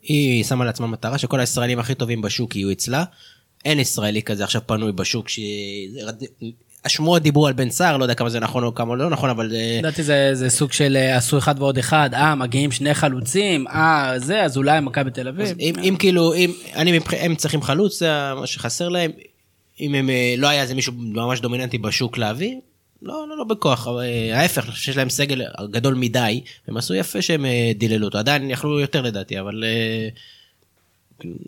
היא שמה לעצמה מטרה שכל הישראלים הכי טובים בשוק יהיו אצלה. אין ישראלי כזה עכשיו פנוי בשוק ש... השמועות דיברו על בן סער, לא יודע כמה זה נכון או כמה לא נכון, אבל זה... לדעתי זה, זה סוג של אה, עשו אחד ועוד אחד, אה מגיעים שני חלוצים, אה זה, אז אולי מכבי תל אביב. אם, אם כאילו, אם, אני, מבח- הם צריכים חלוץ, זה מה שחסר להם. אם הם, אה, לא היה איזה מישהו ממש דומיננטי בשוק להביא, לא, לא, לא בכוח, אה, ההפך, אני חושב שיש להם סגל גדול מדי, הם עשו יפה שהם אה, דיללו אותו, עדיין יכלו יותר לדעתי, אבל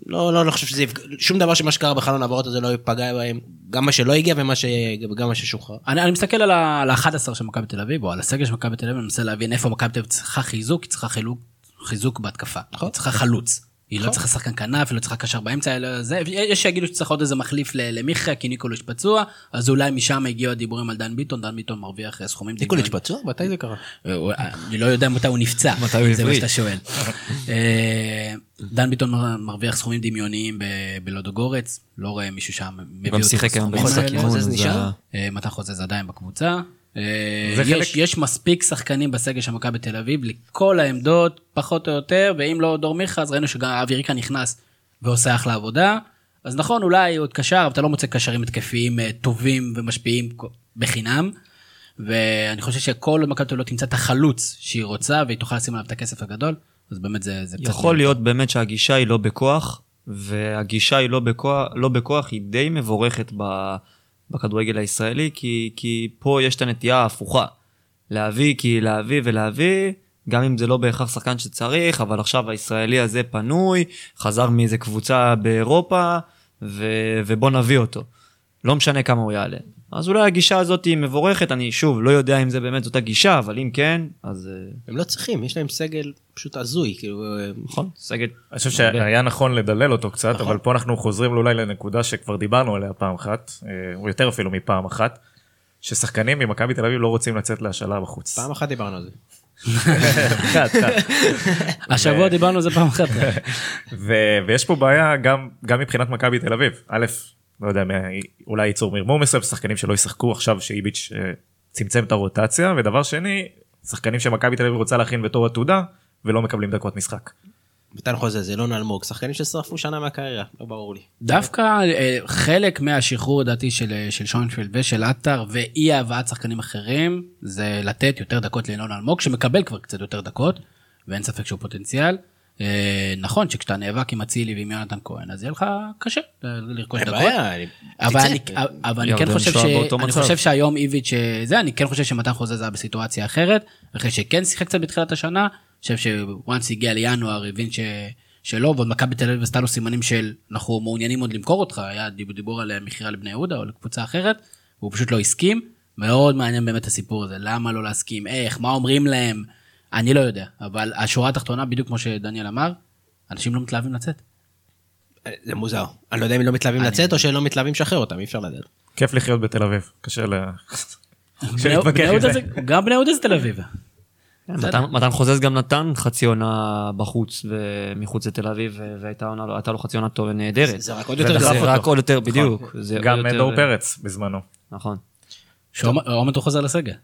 לא, לא, לא חושב שזה יפגע, שום דבר שמה שקרה בחלון העברות הזה לא יפגע בהם, גם מה שלא הגיע ומה ש... וגם מה ששוחרר. אני, אני מסתכל על ה-11 של מכבי תל אביב, או על הסגל של מכבי תל אביב, אני מנסה להבין איפה מכבי תל אביב צריכה חיזוק, היא צריכה חילוק, חיזוק בהתקפה. היא צריכה חלוץ. היא לא צריכה שחקן כנף, היא לא צריכה קשר באמצע, אלא זה, יש שיגידו שצריך עוד איזה מחליף ל- למיכה, כי ניקוליץ' פצוע, אז אולי משם הגיעו הדיבורים על דן ביטון, דן ביטון מרוויח אה, סכומים ניקוליץ' פצוע? מתי זה קרה? הוא- אני לא יודע מתי הוא נפצע, הוא זה מה. שאתה שואל. אה, דן ביטון מר- מרוויח סכומים דמיוניים ב- בלודוגורץ, לא רואה מישהו שם מביא גם אותו שיחק היום בסכומים במשחק האלה. אימון. אה, מתן חוזז עדיין בקבוצה. אה, יש, חלק- יש מספיק שחקנים בסגל של מכבי תל אביב לכל העמדות, פחות או יותר, ואם לא דור מיכה, אז ראינו שגם אבי ריקה נכנס ועושה אחלה עבודה. אז נכון, אולי עוד קשר, אבל אתה לא מוצא קשרים התקפיים אה, טובים ומשפיעים בחינם. ואני חושב שכל עוד מכבי תל אביב לא תמצא את החלוץ שהיא רוצה, והיא תוכל לשים עליו את הכסף הגדול, אז באמת זה, זה קצת... יכול להיות באמת שהגישה היא לא בכוח, והגישה היא לא בכוח, לא בכוח היא די מבורכת ב, בכדורגל הישראלי, כי, כי פה יש את הנטייה ההפוכה. להביא כי להביא ולהביא, גם אם זה לא בהכרח שחקן שצריך, אבל עכשיו הישראלי הזה פנוי, חזר מאיזה קבוצה באירופה, ו, ובוא נביא אותו. לא משנה כמה הוא יעלה. אז אולי הגישה הזאת היא מבורכת, אני שוב לא יודע אם זה באמת אותה גישה, אבל אם כן, אז אה, הם לא צריכים, יש להם סגל פשוט הזוי, כאילו... אה, נכון, סגל. אני חושב שהיה נכון לדלל אותו קצת, נכון. אבל פה אנחנו חוזרים אולי לנקודה שכבר דיברנו עליה פעם אחת, אה, או יותר אפילו מפעם אחת, ששחקנים ממכבי תל אביב לא רוצים לצאת להשאלה בחוץ. פעם אחת דיברנו על זה. השבוע דיברנו על זה פעם אחת. ויש פה בעיה גם גם מבחינת מכבי תל אביב א' לא יודע אולי ייצור מרמור מסוים שחקנים שלא ישחקו עכשיו שאיביץ' אה, צמצם את הרוטציה ודבר שני שחקנים שמכבי תל אביב רוצה להכין בתור עתודה ולא מקבלים דקות משחק. מתן חוזז, אילון אלמוג, שחקנים ששרפו שנה מהקריירה, לא ברור לי. דווקא אה, חלק מהשחרור לדעתי של, אה, של שוינפלד ושל עטר ואי הבאת שחקנים אחרים זה לתת יותר דקות לינון אלמוג שמקבל כבר קצת יותר דקות ואין ספק שהוא פוטנציאל. אה, נכון שכשאתה נאבק עם אצילי ועם יונתן כהן אז יהיה לך קשה לרכוש אין דקות. בעיה, אני- אבל תצא. אני, אבל אני כן חושב, ש... אני. חושב שהיום איביץ' אה, זה אני כן חושב שמתן חוזה זה היה בסיטואציה אחרת אחרי שכן שיחק קצת בתחילת השנה. אני חושב שוואנס הגיע לינואר הבין ש... שלא ועוד מכבי תל אביב עשתה לו סימנים של אנחנו מעוניינים עוד למכור אותך היה דיבור, דיבור על אה, מכירה לבני יהודה או לקבוצה אחרת והוא פשוט לא הסכים מאוד מעניין באמת הסיפור הזה למה לא להסכים איך מה אומרים להם אני לא יודע אבל השורה התחתונה בדיוק כמו שדניאל אמר אנשים לא מתלהבים לצאת. זה מוזר. אני לא יודע אם לא מתלהבים לצאת או שהם לא מתלהבים לשחרר אותם, אי אפשר לדעת. כיף לחיות בתל אביב קשה ל... גם בני יהודה זה תל אביב. מתן, מתן חוזז גם נתן חצי עונה בחוץ ומחוץ לתל אביב והייתה הייתה לו חצי עונה טובה נהדרת. זה רק עוד יותר גרוע. אותו. רק עוד יותר, בדיוק. זה גם דור פרץ בזמנו. נכון. שעומד הוא חוזר לסגל.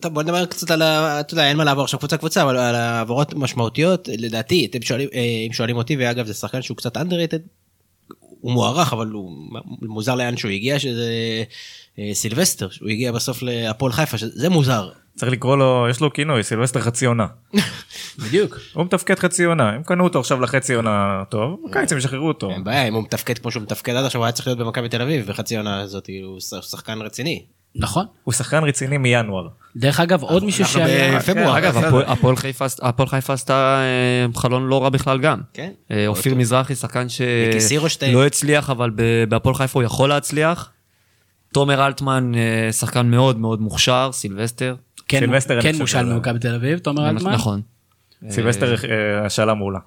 טוב בוא נדבר קצת על ה... אתה יודע אין מה לעבור עכשיו קבוצה קבוצה אבל על העברות משמעותיות לדעתי אתם שואלים אה, אם שואלים אותי ואגב זה שחקן שהוא קצת underrated. הוא מוערך אבל הוא מוזר לאן שהוא הגיע שזה אה, סילבסטר שהוא הגיע בסוף להפועל חיפה שזה מוזר. צריך לקרוא לו יש לו כינוי סילבסטר חצי עונה. בדיוק. הוא מתפקד חצי עונה הם קנו אותו עכשיו לחצי עונה טוב בקיץ הם ישחררו אותו. אין בעיה אם הוא מתפקד כמו שהוא מתפקד עד עכשיו הוא היה צריך להיות במכבי תל אביב בחצי עונה הזאת הוא שחקן רציני. נכון. הוא שחקן רציני מינואר. דרך אגב עוד מישהו אנחנו שהיה... בפברואר. אגב. הפועל- חיפה עשתה אה, חלון לא רע בכלל גם. כן. אה, אופיר מזרחי, שחקן. שלא הצליח, אבל ב- בהפועל חיפה הוא יכול להצליח. תומר אלטמן, אה, שחקן מאוד מאוד מוכשר, סילבסטר. כן, כן מושאל ממכבי תל אביב, תומר אלטמן. נכון. סילבסטר השאלה מעולה.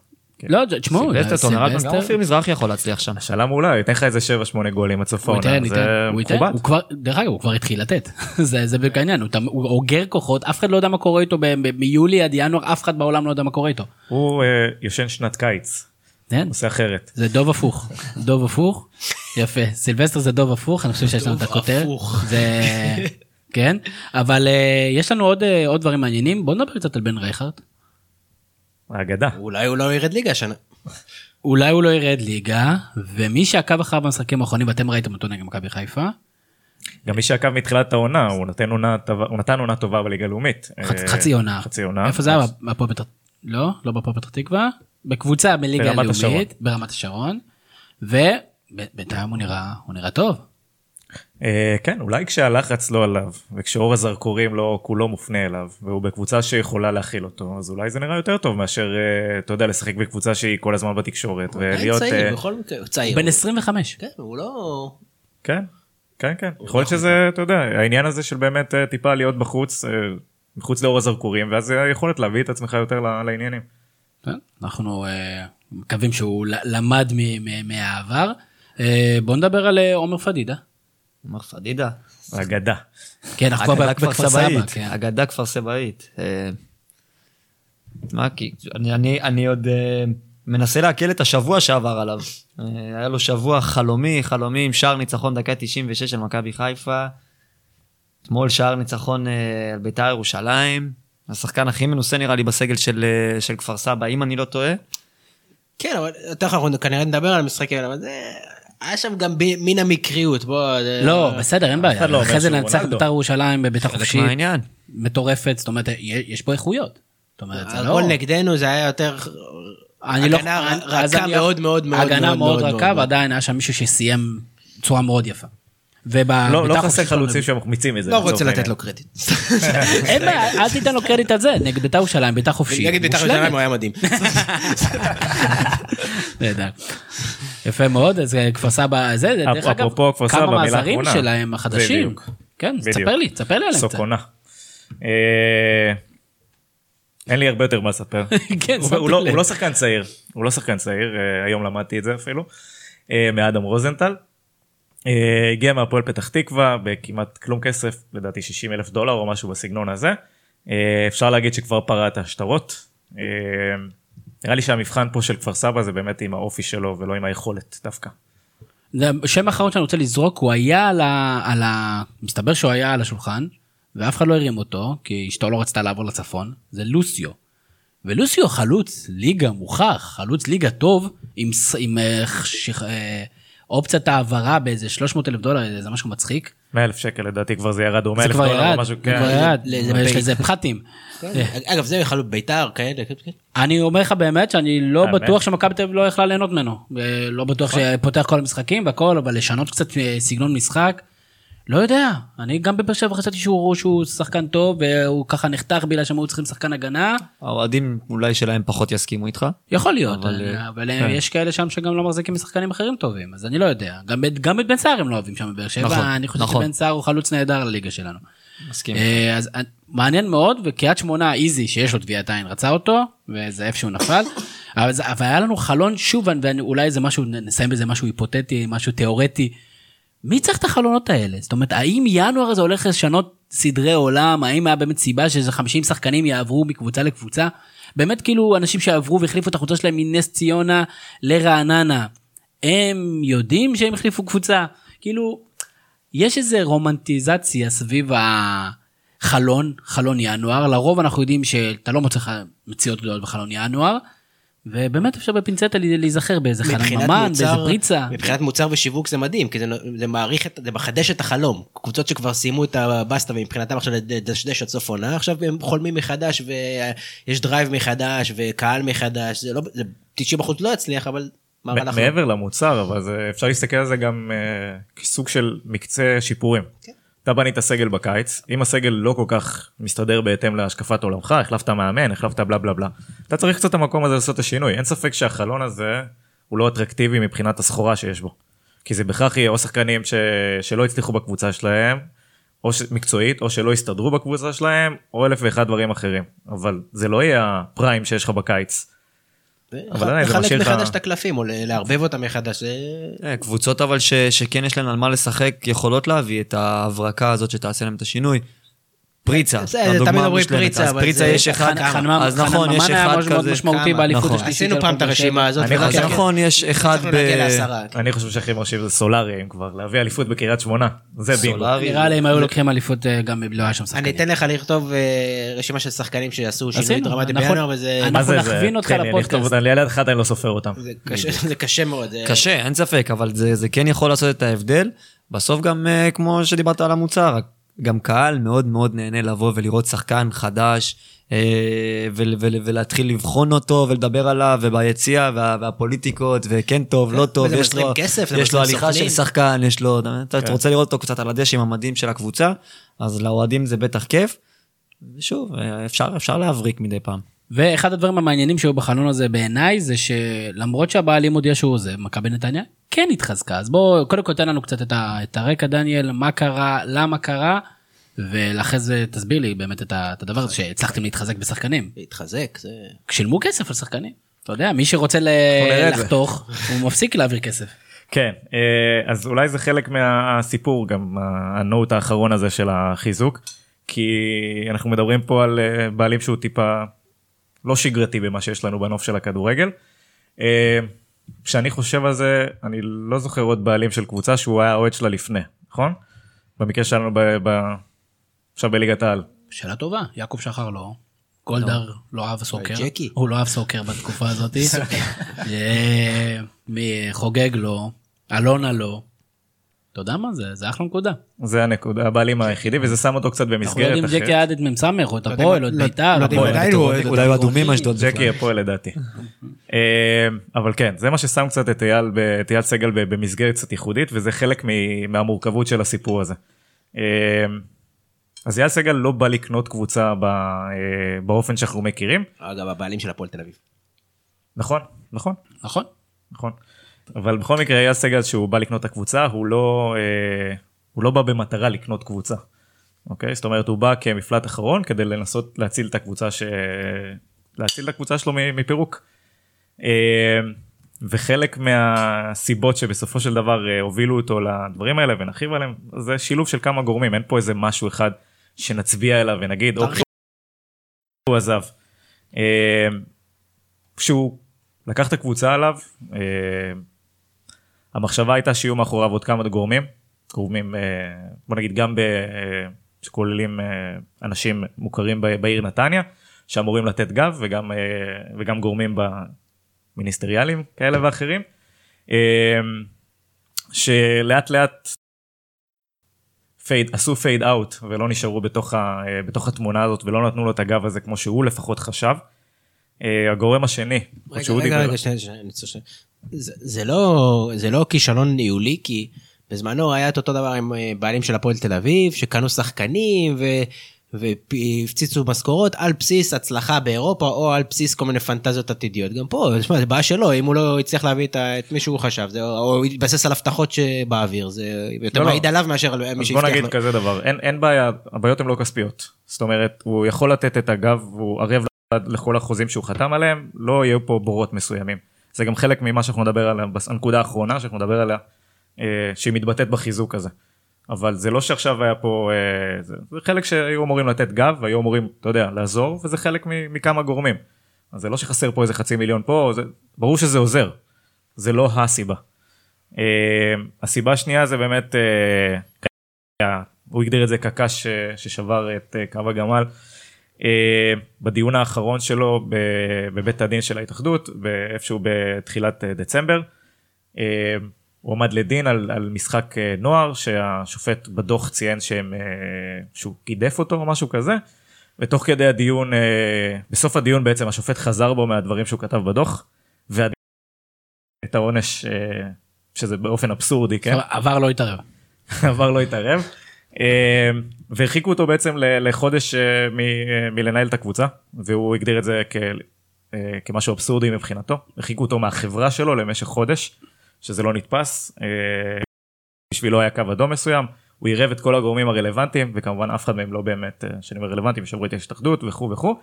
לא, תשמעו, סילבסטר, גם אופיר מזרחי יכול להצליח שם. השאלה מעולה ייתן לך איזה 7-8 גולים עד סוף הוא העונה. ייתן, זה הוא מכובד. הוא כבר, דרך אגב הוא כבר התחיל לתת, זה זה בדיוק העניין, הוא הוא אוגר כוחות, אף אחד לא יודע מה קורה איתו מיולי עד ינואר, אף אחד בעולם לא יודע מה קורה איתו. הוא אה, ישן שנת קיץ כן? עושה אחרת. זה דוב הפוך, דוב הפוך, יפה, סילבסטר זה דוב הפוך, אני חושב שיש לנו את הכותר, כן, אבל אה, יש לנו עוד אה, עוד דברים מעניינים, בוא נדבר קצת על בן רייכרד. האגדה. אולי הוא לא ירד ליגה השנה. אולי הוא לא ירד ליגה, ומי שעקב אחריו במשחקים האחרונים, ואתם ראיתם אותו נגד מכבי חיפה, גם מי שעקב מתחילת העונה הוא נותן עונה טובה הוא נתן עונה טובה בליגה הלאומית. אה, חצי עונה. חצי עונה. איפה זה היה? בהפועל פתח... לא, לא בהפועל פתח תקווה. בקבוצה בליגה ברמת הלאומית, השרון. ברמת השרון. ובינתיים הוא נראה, הוא נראה טוב. אה, כן, אולי כשהלחץ לא עליו, וכשאור הזרקורים לא כולו מופנה אליו, והוא בקבוצה שיכולה להכיל אותו, אז אולי זה נראה יותר טוב מאשר, אה, אתה יודע, לשחק בקבוצה שהיא כל הזמן בתקשורת, ולהיות... צעיר, אה, בכל מקרה, הוא צעיר. בן 25. כן, הוא לא... כן, כן, כן. יכול להיות שזה, אתה יודע, העניין הזה של באמת טיפה להיות בחוץ, מחוץ לאור הזרקורים, ואז היכולת להביא את עצמך יותר לעניינים. כן, אנחנו מקווים שהוא למד מהעבר. בוא נדבר על עומר פדידה. עומר פדידה. אגדה. כן, אנחנו כבר אגדה בכפר כפר סבא. סבאית. כן. אגדה כפר סבאית. אה, מה, כי אני- עוד אה, מנסה לעכל את השבוע שעבר עליו. אה, היה לו שבוע חלומי, חלומי עם שער ניצחון דקה 96 של מכבי חיפה. אתמול שער ניצחון על בית"ר ירושלים. השחקן הכי מנוסה נראה לי בסגל של, של כפר סבא, אם אני לא טועה. כן, אבל יותר אנחנו כנראה נדבר על המשחקים האלה, אבל זה... היה שם גם מן המקריות, בוא... לא, בסדר, אין בעיה. לא אחרי זה רונלדו. בית"ר ירושלים בבית"ר חלק חופשי. מהעניין. מטורפת, זאת אומרת, יש פה איכויות. זאת אומרת, זה לא... הכל נגדנו זה היה יותר... אני לא... הגנה רכה מאוד מאוד מאוד הגנה מאוד רכה. ועדיין היה שם מישהו שסיים בצורה מאוד יפה. ובבית"ר לא לא חסר חלוצים שמחמיצים את זה. לא רוצה לתת העניין. לו קרדיט. אין בעיה, אל תיתן לו קרדיט על זה, נגד בית"ר ירושלים, בית"ר חופשי. נגד בית"ר. ירושלים הוא היה מדהים. נהדר. יפה מאוד, אז אה, כפר סבא, זה, דרך אגב, כמה מהזרים אחרונה. שלהם החדשים. כן. תספר לי, תספר לי עליהם. סוקונה. אה, אין לי הרבה יותר מה לספר. כן, שמתי לא- לב. הוא לא שחקן צעיר, הוא לא שחקן צעיר, אה, היום למדתי את זה אפילו, מאדם רוזנטל. הגיע מהפועל פתח תקווה בכמעט כלום כסף, לדעתי 60 אלף דולר או משהו בסגנון הזה. אפשר להגיד שכבר פרע את השטרות. אה, נראה לי שהמבחן פה של כפר סבא זה באמת עם האופי שלו ולא עם היכולת דווקא. השם האחרון שאני רוצה לזרוק, הוא היה על ה... על ה... מסתבר שהוא היה על השולחן, ואף אחד לא הרים אותו, כי אשתו לא רצתה לעבור לצפון, זה לוסיו. ולוסיו חלוץ ליגה מוכח, חלוץ ליגה טוב, עם, עם אה, ש... אה, אופציית העברה באיזה 300 אלף דולר, זה משהו מצחיק. 100 אלף שקל לדעתי כבר זה ירד, או 100 זה אלף כבר דולר או ירד, משהו, זה כן. בית. לזה פחתים. אגב, זה יכול להיות בית"ר, כאלה, כן, כן. אני אומר לך באמת שאני לא? בטוח שמכבי תל אביב לא יכלה ליהנות ממנו. אה, לא בטוח שפותח כל המשחקים והכל, אבל לשנות קצת אה, סגנון משחק, לא יודע. אני גם בבאר שבע חשבתי שהוא שהוא שחקן טוב והוא ככה נחתך בגלל שהם היו צריכים שחקן הגנה. האוהדים אולי שלהם פחות יסכימו איתך. יכול להיות, אבל, אבל, אה, אבל כן. יש כאלה שם שגם לא מחזיקים משחקנים אחרים טובים, אז אני לא יודע. גם, גם את בן סער הם לא אוהבים שם בבאר שבע, נכון, אני חושב נכון. שבן סער הוא חלוץ נהדר לליגה שלנו. מסכים. אה, אז אה, מעניין מאוד וקריית שמונה איזי שיש לו טביעת עין רצה אותו וזה איפה שהוא נפל אבל, אבל היה לנו חלון שוב ואולי זה משהו נסיים בזה משהו היפותטי משהו תיאורטי. מי צריך את החלונות האלה? זאת אומרת האם ינואר הזה הולך לשנות סדרי עולם? האם היה באמת סיבה שאיזה 50 שחקנים יעברו מקבוצה לקבוצה? באמת כאילו אנשים שעברו והחליפו את החולצה שלהם מנס ציונה לרעננה הם יודעים שהם החליפו קבוצה? כאילו יש איזה רומנטיזציה סביב החלון, חלון ינואר, לרוב אנחנו יודעים שאתה לא מוצא לך מציאות גדולות בחלון ינואר, ובאמת אפשר בפינצטה לי- להיזכר באיזה חלון מבחינת ממן, באיזה פריצה. מבחינת מוצר ושיווק זה מדהים, כי זה, זה מעריך, את, זה מחדש את החלום. קבוצות שכבר סיימו את הבסטה ומבחינתם עכשיו לדשדש עד סוף עונה, עכשיו הם חולמים מחדש ויש דרייב מחדש וקהל מחדש, זה לא, זה 90 אחוז לא יצליח, אבל לך. מעבר למוצר אבל זה אפשר להסתכל על זה גם אה, כסוג של מקצה שיפורים. כן. אתה בנית סגל בקיץ אם הסגל לא כל כך מסתדר בהתאם להשקפת עולמך החלפת מאמן החלפת בלה בלה בלה אתה צריך קצת את המקום הזה לעשות את השינוי אין ספק שהחלון הזה הוא לא אטרקטיבי מבחינת הסחורה שיש בו. כי זה בהכרח יהיה או שחקנים ש... שלא הצליחו בקבוצה שלהם או ש... מקצועית או שלא הסתדרו בקבוצה שלהם או אלף ואחד דברים אחרים אבל זה לא יהיה הפריים שיש לך בקיץ. אבל עדיין זה לחלק משאיר לך- מחדש את הקלפים או לערבב אותם מחדש. זה- אה, קבוצות אבל ש, שכן יש להן על מה לשחק יכולות להביא את ההברקה הזאת שתעשה להם את השינוי. פריצה, תמיד אומרים. פריצה, אז אבל פריצה זה- יש אחד, כמה? חנן- אז נכון, יש אחד כזה. משמעותי? באליפות נכון. השלישית עשינו פעם את. הרשימה הזאת. אז נכון, יש אחד ב... אני חושב שהכי מרשים זה סולארי אם כבר להביא אליפות בקריית שמונה זה בינגו. סולארי. נראה לי אם היו לוקחים אליפות אה, גם אם לא היה שם שחקנים. אני אתן לך לכתוב אה, רשימה של שחקנים שיעשו שינוי דרמטי אנחנו- בינואר וזה אנחנו נכווין אותך תן לי, אני לפודקאסט. אכתוב אותם ליד אחד אני לא סופר אותם. זה קשה- מאוד. קשה, אין ספק, אבל זה, זה כן יכול לעשות את ההבדל. בסוף גם, אה, כמו שדיברת על המוצר, גם קהל מאוד מאוד נהנה לבוא ולראות שחקן חדש, אה, ול- ול- ולהתחיל לבחון אותו ולדבר עליו וביציע וה- והפוליטיקות וכן טוב לא טוב וזה יש לו כסף, יש לו הליכה של. שחקן יש לו אתה אתה רוצה לראות אותו קצת על הדשא עם המדים של הקבוצה אז לאוהדים זה בטח כיף. ושוב אה, אפשר אפשר להבריק מדי פעם. ואחד הדברים המעניינים שהיו בחלון הזה בעיניי זה שלמרות שהבעלים הודיע שהוא עוזב, מכבי נתניה כן התחזקה. אז בוא קודם כל תן לנו קצת את, ה, את הרקע דניאל, מה קרה, למה קרה, ואחרי זה תסביר לי באמת את, ה, את הדבר הזה שהצלחתם להתחזק בשחקנים. להתחזק, זה... שילמו כסף על שחקנים. אתה יודע, מי שרוצה ל-. לחתוך, הוא מפסיק להעביר כסף. כן, אה, אז אולי זה חלק מהסיפור גם הנוט האחרון הזה של החיזוק, כי אנחנו מדברים פה על אה, בעלים שהוא טיפה לא שגרתי במה שיש לנו בנוף של הכדורגל. אה, כשאני חושב על זה, אני לא זוכר עוד בעלים של קבוצה שהוא היה אוהד שלה לפני, נכון? במקרה שלנו ב... ב... עכשיו בליגת העל. שאלה טובה, יעקב שחר לא. גולדהר לא אהב סוקר. הוא לא אהב סוקר בתקופה הזאת, אה, חוגג לא, אלונה לא, אתה יודע מה זה, זה אחלה נקודה. זה הנקודה, הבעלים היחידי, וזה שם אותו קצת אנחנו לא במסגרת יודעים אם אחרת. ג'קי עד את מ"ס או את לא הפועל או את לא- ביתר, לא אולי הוא אדומים אשדוד. ג'קי. הפועל לדעתי. אה, אבל כן זה מה ששם קצת את אייל סגל במסגרת קצת ייחודית וזה חלק מהמורכבות של הסיפור הזה. אה, אז אייל סגל לא בא לקנות קבוצה אה, באופן שאנחנו מכירים אגב, הבעלים של הפועל תל אביב. נכון נכון נכון? נכון אבל בכל מקרה אייל סגל שהוא בא לקנות את הקבוצה הוא לא אה, הוא לא בא במטרה לקנות קבוצה. אוקיי זאת אומרת הוא בא כמפלט אחרון כדי לנסות להציל את הקבוצה ש... להציל את הקבוצה שלו מפירוק. אה, וחלק מהסיבות שבסופו של דבר אה, הובילו אותו לדברים האלה ונרחיב עליהם זה שילוב של כמה גורמים אין פה איזה משהו אחד שנצביע אליו ונגיד אוקיי הוא עזב. אה, שהוא לקח את הקבוצה עליו אה, המחשבה הייתה שיהיו מאחוריו עוד כמה גורמים גורמים אה, בוא נגיד גם ב... אה, שכוללים אה, אנשים מוכרים בעיר נתניה שאמורים לתת גב וגם וגם גורמים במיניסטריאליים כאלה ואחרים שלאט לאט fade עשו fade out ולא נשארו בתוך, ה, בתוך התמונה הזאת ולא נתנו לו את הגב הזה כמו שהוא לפחות חשב. הגורם השני רגע, רגע, דיבר- רגע, שנייה, שנייה, אני ש... זה זה לא זה לא כישלון ניהולי, כי בזמנו היה את אותו דבר עם אה, בעלים של הפועל תל אביב, שקנו שחקנים ו... והפציצו משכורות על בסיס הצלחה באירופה או על בסיס כל מיני פנטזיות עתידיות. גם פה, תשמע, זה בעיה שלו, אם הוא לא הצליח להביא את, את מי שהוא חשב, זה, או התבסס על הבטחות שבאוויר, זה יותר לא, לא. מעיד עליו מאשר על מי אז בוא שהבטיח נגיד לו. כזה דבר אין אין בעיה הבעיות הן לא כספיות זאת אומרת הוא יכול לתת את הגב והוא ערב לכל החוזים שהוא חתם עליהם לא יהיו פה בורות מסוימים זה גם חלק ממה שאנחנו נדבר עליה בנקודה האחרונה שאנחנו נדבר עליה אה, שהיא מתבטאת בחיזוק הזה. אבל זה לא שעכשיו היה פה אה, זה, זה חלק שהיו אמורים לתת גב והיו אמורים אתה יודע לעזור וזה חלק מכמה גורמים. אז זה לא שחסר פה איזה חצי מיליון פה זה ברור שזה עוזר זה לא הסיבה. אה, הסיבה השנייה זה באמת הוא הגדיר את זה אה, ששבר את קו הגמל. אה, בדיון האחרון שלו בבית הדין של ההתאחדות איפשהו בתחילת אה, דצמבר. אה, הוא עמד לדין על, על משחק נוער שהשופט בדוח ציין שהם, שהוא גידף אותו או משהו כזה. ותוך כדי הדיון, בסוף הדיון בעצם השופט חזר בו מהדברים שהוא כתב בדוח. ואת העונש, שזה באופן אבסורדי, כן? עבר לא התערב. עבר לא התערב. והרחיקו אותו בעצם לחודש אה, מ- אה, מלנהל את הקבוצה והוא הגדיר את זה כ- אה, כמשהו אבסורדי מבחינתו. הרחיקו אותו מהחברה שלו למשך חודש שזה לא נתפס. בשבילו היה קו אדום מסוים. הוא עירב את כל הגורמים הרלוונטיים וכמובן אף אחד מהם לא באמת שאני אומר רלוונטיים שברו את ההתאחדות וכו' וכו'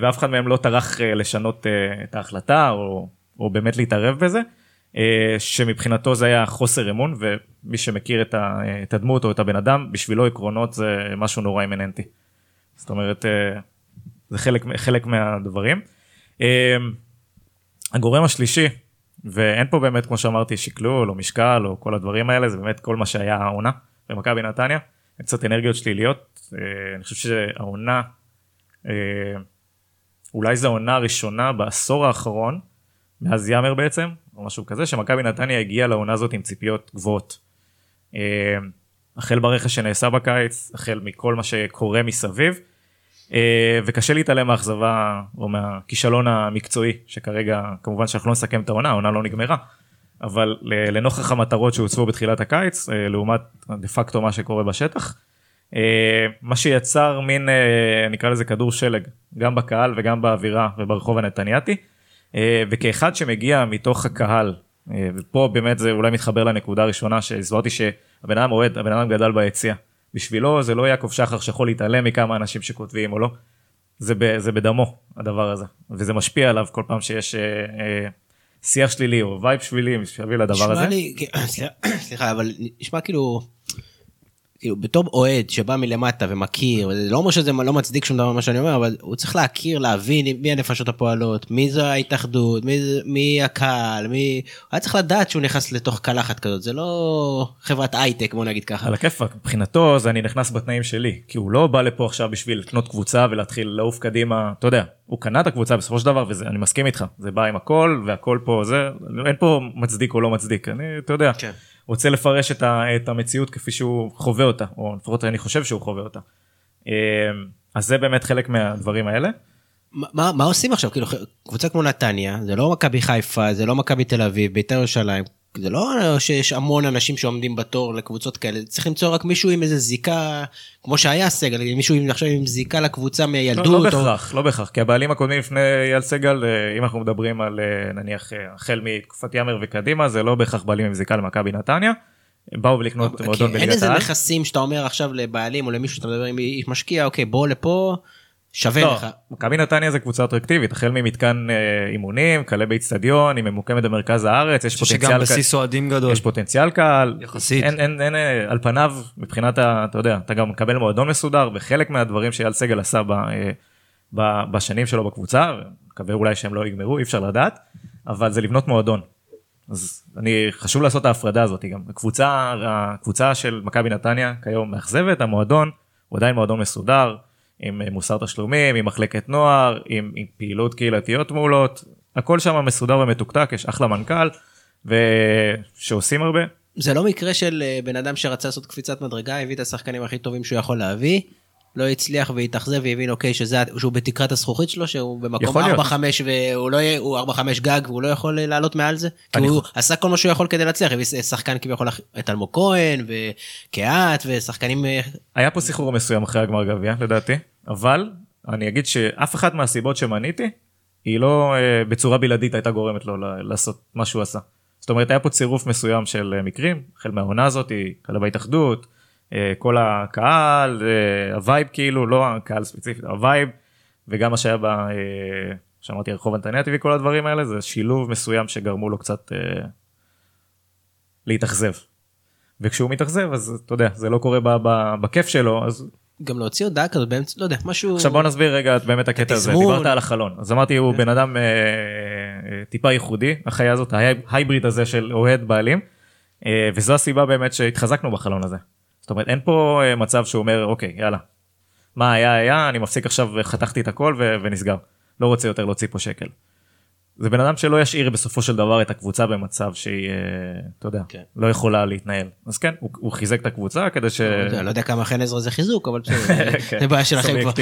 ואף אחד מהם לא טרח לשנות את ההחלטה או, או באמת להתערב בזה. אה, שמבחינתו זה היה חוסר אמון ומי שמכיר את, הדמות או את הבן אדם בשבילו עקרונות זה משהו נורא אימננטי. זאת אומרת אה, זה חלק, חלק מהדברים. אה, הגורם השלישי ואין פה באמת כמו שאמרתי שקלול או משקל או כל הדברים האלה זה באמת כל מה שהיה העונה במכבי נתניה. קצת אנרגיות שליליות אני חושב שהעונה אולי זו העונה הראשונה בעשור האחרון מאז יאמר בעצם או משהו כזה שמכבי נתניה הגיעה לעונה הזאת עם ציפיות גבוהות. אה, החל ברכש שנעשה בקיץ החל מכל מה שקורה מסביב אה, וקשה להתעלם מהאכזבה או מהכישלון המקצועי שכרגע כמובן שאנחנו לא נסכם את העונה, העונה לא נגמרה. אבל לנוכח המטרות שהוצבו בתחילת הקיץ אה, לעומת דה פקטו מה שקורה בשטח. מה שיצר מין נקרא לזה כדור שלג גם בקהל וגם באווירה וברחוב הנתניאתי. אה, וכאחד שמגיע מתוך הקהל אה, ופה באמת זה אולי מתחבר לנקודה הראשונה שהסברתי שהבן אדם אוהד הבן אדם גדל ביציע. בשבילו זה לא יעקב שחר שיכול להתעלם מכמה אנשים שכותבים או לא. זה, ב, זה בדמו הדבר הזה וזה משפיע עליו כל פעם שיש אה, אה, שיח שלילי או vibe שלילי מסביב לדבר הזה. לי, סליחה, אבל נשמע כאילו בתור אוהד שבא מלמטה ומכיר, זה לא אומר שזה לא מצדיק שום דבר מה שאני אומר, אבל הוא צריך להכיר, להבין מי הנפשות הפועלות, מי זו ההתאחדות, מי, מי הקהל, מי... הוא היה צריך לדעת שהוא נכנס לתוך קלחת כזאת, זה לא חברת הייטק בוא נגיד ככה. על הכיפאק מבחינתו זה אני נכנס בתנאים שלי כי הוא לא בא לפה עכשיו בשביל לקנות קבוצה ולהתחיל לעוף קדימה אתה יודע הוא קנה את הקבוצה בסופו של דבר וזה אני מסכים איתך זה בא עם הכל והכל פה זה אין פה מצדיק או לא מצדיק אני אתה יודע כן. רוצה לפרש את, ה, את המציאות כפי שהוא חווה אותה או לפחות אני חושב שהוא חווה אותה. אה, אז זה באמת חלק מהדברים האלה. מה- מה עושים עכשיו? כאילו, קבוצה כמו נתניה, זה לא מכבי חיפה, זה לא מכבי תל אביב, בית"ר ירושלים, זה לא שיש המון אנשים שעומדים בתור לקבוצות כאלה, צריך למצוא רק מישהו עם איזה זיקה, כמו שהיה סגל, מישהו עם, עכשיו עם זיקה לקבוצה לא, מילדות. לא או- בהכרח לא בהכרח כי הבעלים הקודמים לפני אייל סגל אה, אם אנחנו מדברים על אה, נניח אה, החל מתקופת יאמר וקדימה זה לא בהכרח בעלים עם זיקה למכבי נתניה. הם באו לקנות כי מועדון אין בליגת איזה העל. נכסים שאתה אומר עכשיו לבעלים או למישהו שאתה מדבר עם משקיע, אוקיי, בוא לפה, שווה לא, לך. מכבי נתניה זה קבוצה אטרקטיבית החל ממתקן אה, אימונים כלה באיצטדיון היא ממוקמת במרכז הארץ יש שגם פוטנציאל בסיס אוהדים גדול. יש פוטנציאל קהל יחסית. אין, אין, אין, אה, על פניו מבחינת ה, אתה יודע אתה גם מקבל מועדון מסודר וחלק מהדברים שאייל סגל עשה ב, אה, ב, בשנים שלו בקבוצה מקווה אולי שהם לא יגמרו אי אפשר לדעת אבל זה לבנות מועדון. אז אני חשוב לעשות את ההפרדה הזאת גם הקבוצה הקבוצה של מכבי נתניה כיום מאכזבת המועדון הוא עדיין מועדון מסודר עם אה, מוסר תשלומים עם מחלקת נוער עם, עם פעילות קהילתיות מעולות. הכל שם מסודר ומתוקתק יש אחלה מנכ"ל ושעושים הרבה. זה לא מקרה של אה, בן אדם שרצה לעשות קפיצת מדרגה, הביא את השחקנים הכי טובים שהוא יכול להביא, לא הצליח והתאכזב והבין אוקיי שזה, שהוא בתקרת הזכוכית שלו, שהוא במקום יכול להיות. 4-5 והוא לא יהיה, הוא 4-5 גג והוא לא יכול אה, לעלות מעל זה, כי הוא עשה כל מה שהוא יכול כדי להצליח, הביא שחקן כביכול את אלמוג כהן וקהת ושחקנים אה, היה פה סחרור מסוים אחרי הגמר גביע לדעתי אבל אני אגיד שאף אחת מהסיבות שמניתי היא לא אה, בצורה בלעדית הייתה גורמת לו לעשות מה שהוא עשה. זאת אומרת היה פה צירוף מסוים של מקרים החל מהעונה הזאת כאלה בהתאחדות כל הקהל אה, ה vibe כאילו לא הקהל ספציפית ה vibe וגם מה שהיה ב... אה, שאמרתי רחוב הנתניה וכל הדברים האלה זה שילוב מסוים שגרמו לו קצת אה, להתאכזב. וכשהוא מתאכזב אז אתה יודע זה לא קורה ב- ב- בכיף שלו אז גם להוציא הודעה כזאת באמצע, לא יודע, משהו... עכשיו בוא נסביר רגע את באמת הקטע הזה. דיברת על החלון אז אמרתי הוא בן אדם אה, אה, טיפה ייחודי החיה הזאת ה hybrid הזה של אוהד בעלים אה, וזו הסיבה באמת שהתחזקנו בחלון הזה. זאת אומרת אין פה אה, מצב שהוא אומר אוקיי יאללה מה היה היה אני מפסיק עכשיו חתכתי את הכל ו- ונסגר לא רוצה יותר להוציא פה שקל. זה בן אדם שלא ישאיר בסופו של דבר את הקבוצה במצב שהיא אה, אתה יודע כן. לא יכולה להתנהל אז כן הוא, הוא חיזק את הקבוצה כדי ש... לא יודע, לא יודע כמה חן עזרא זה חיזוק, אבל בסדר, כן, זה בעיה שלכם כבר.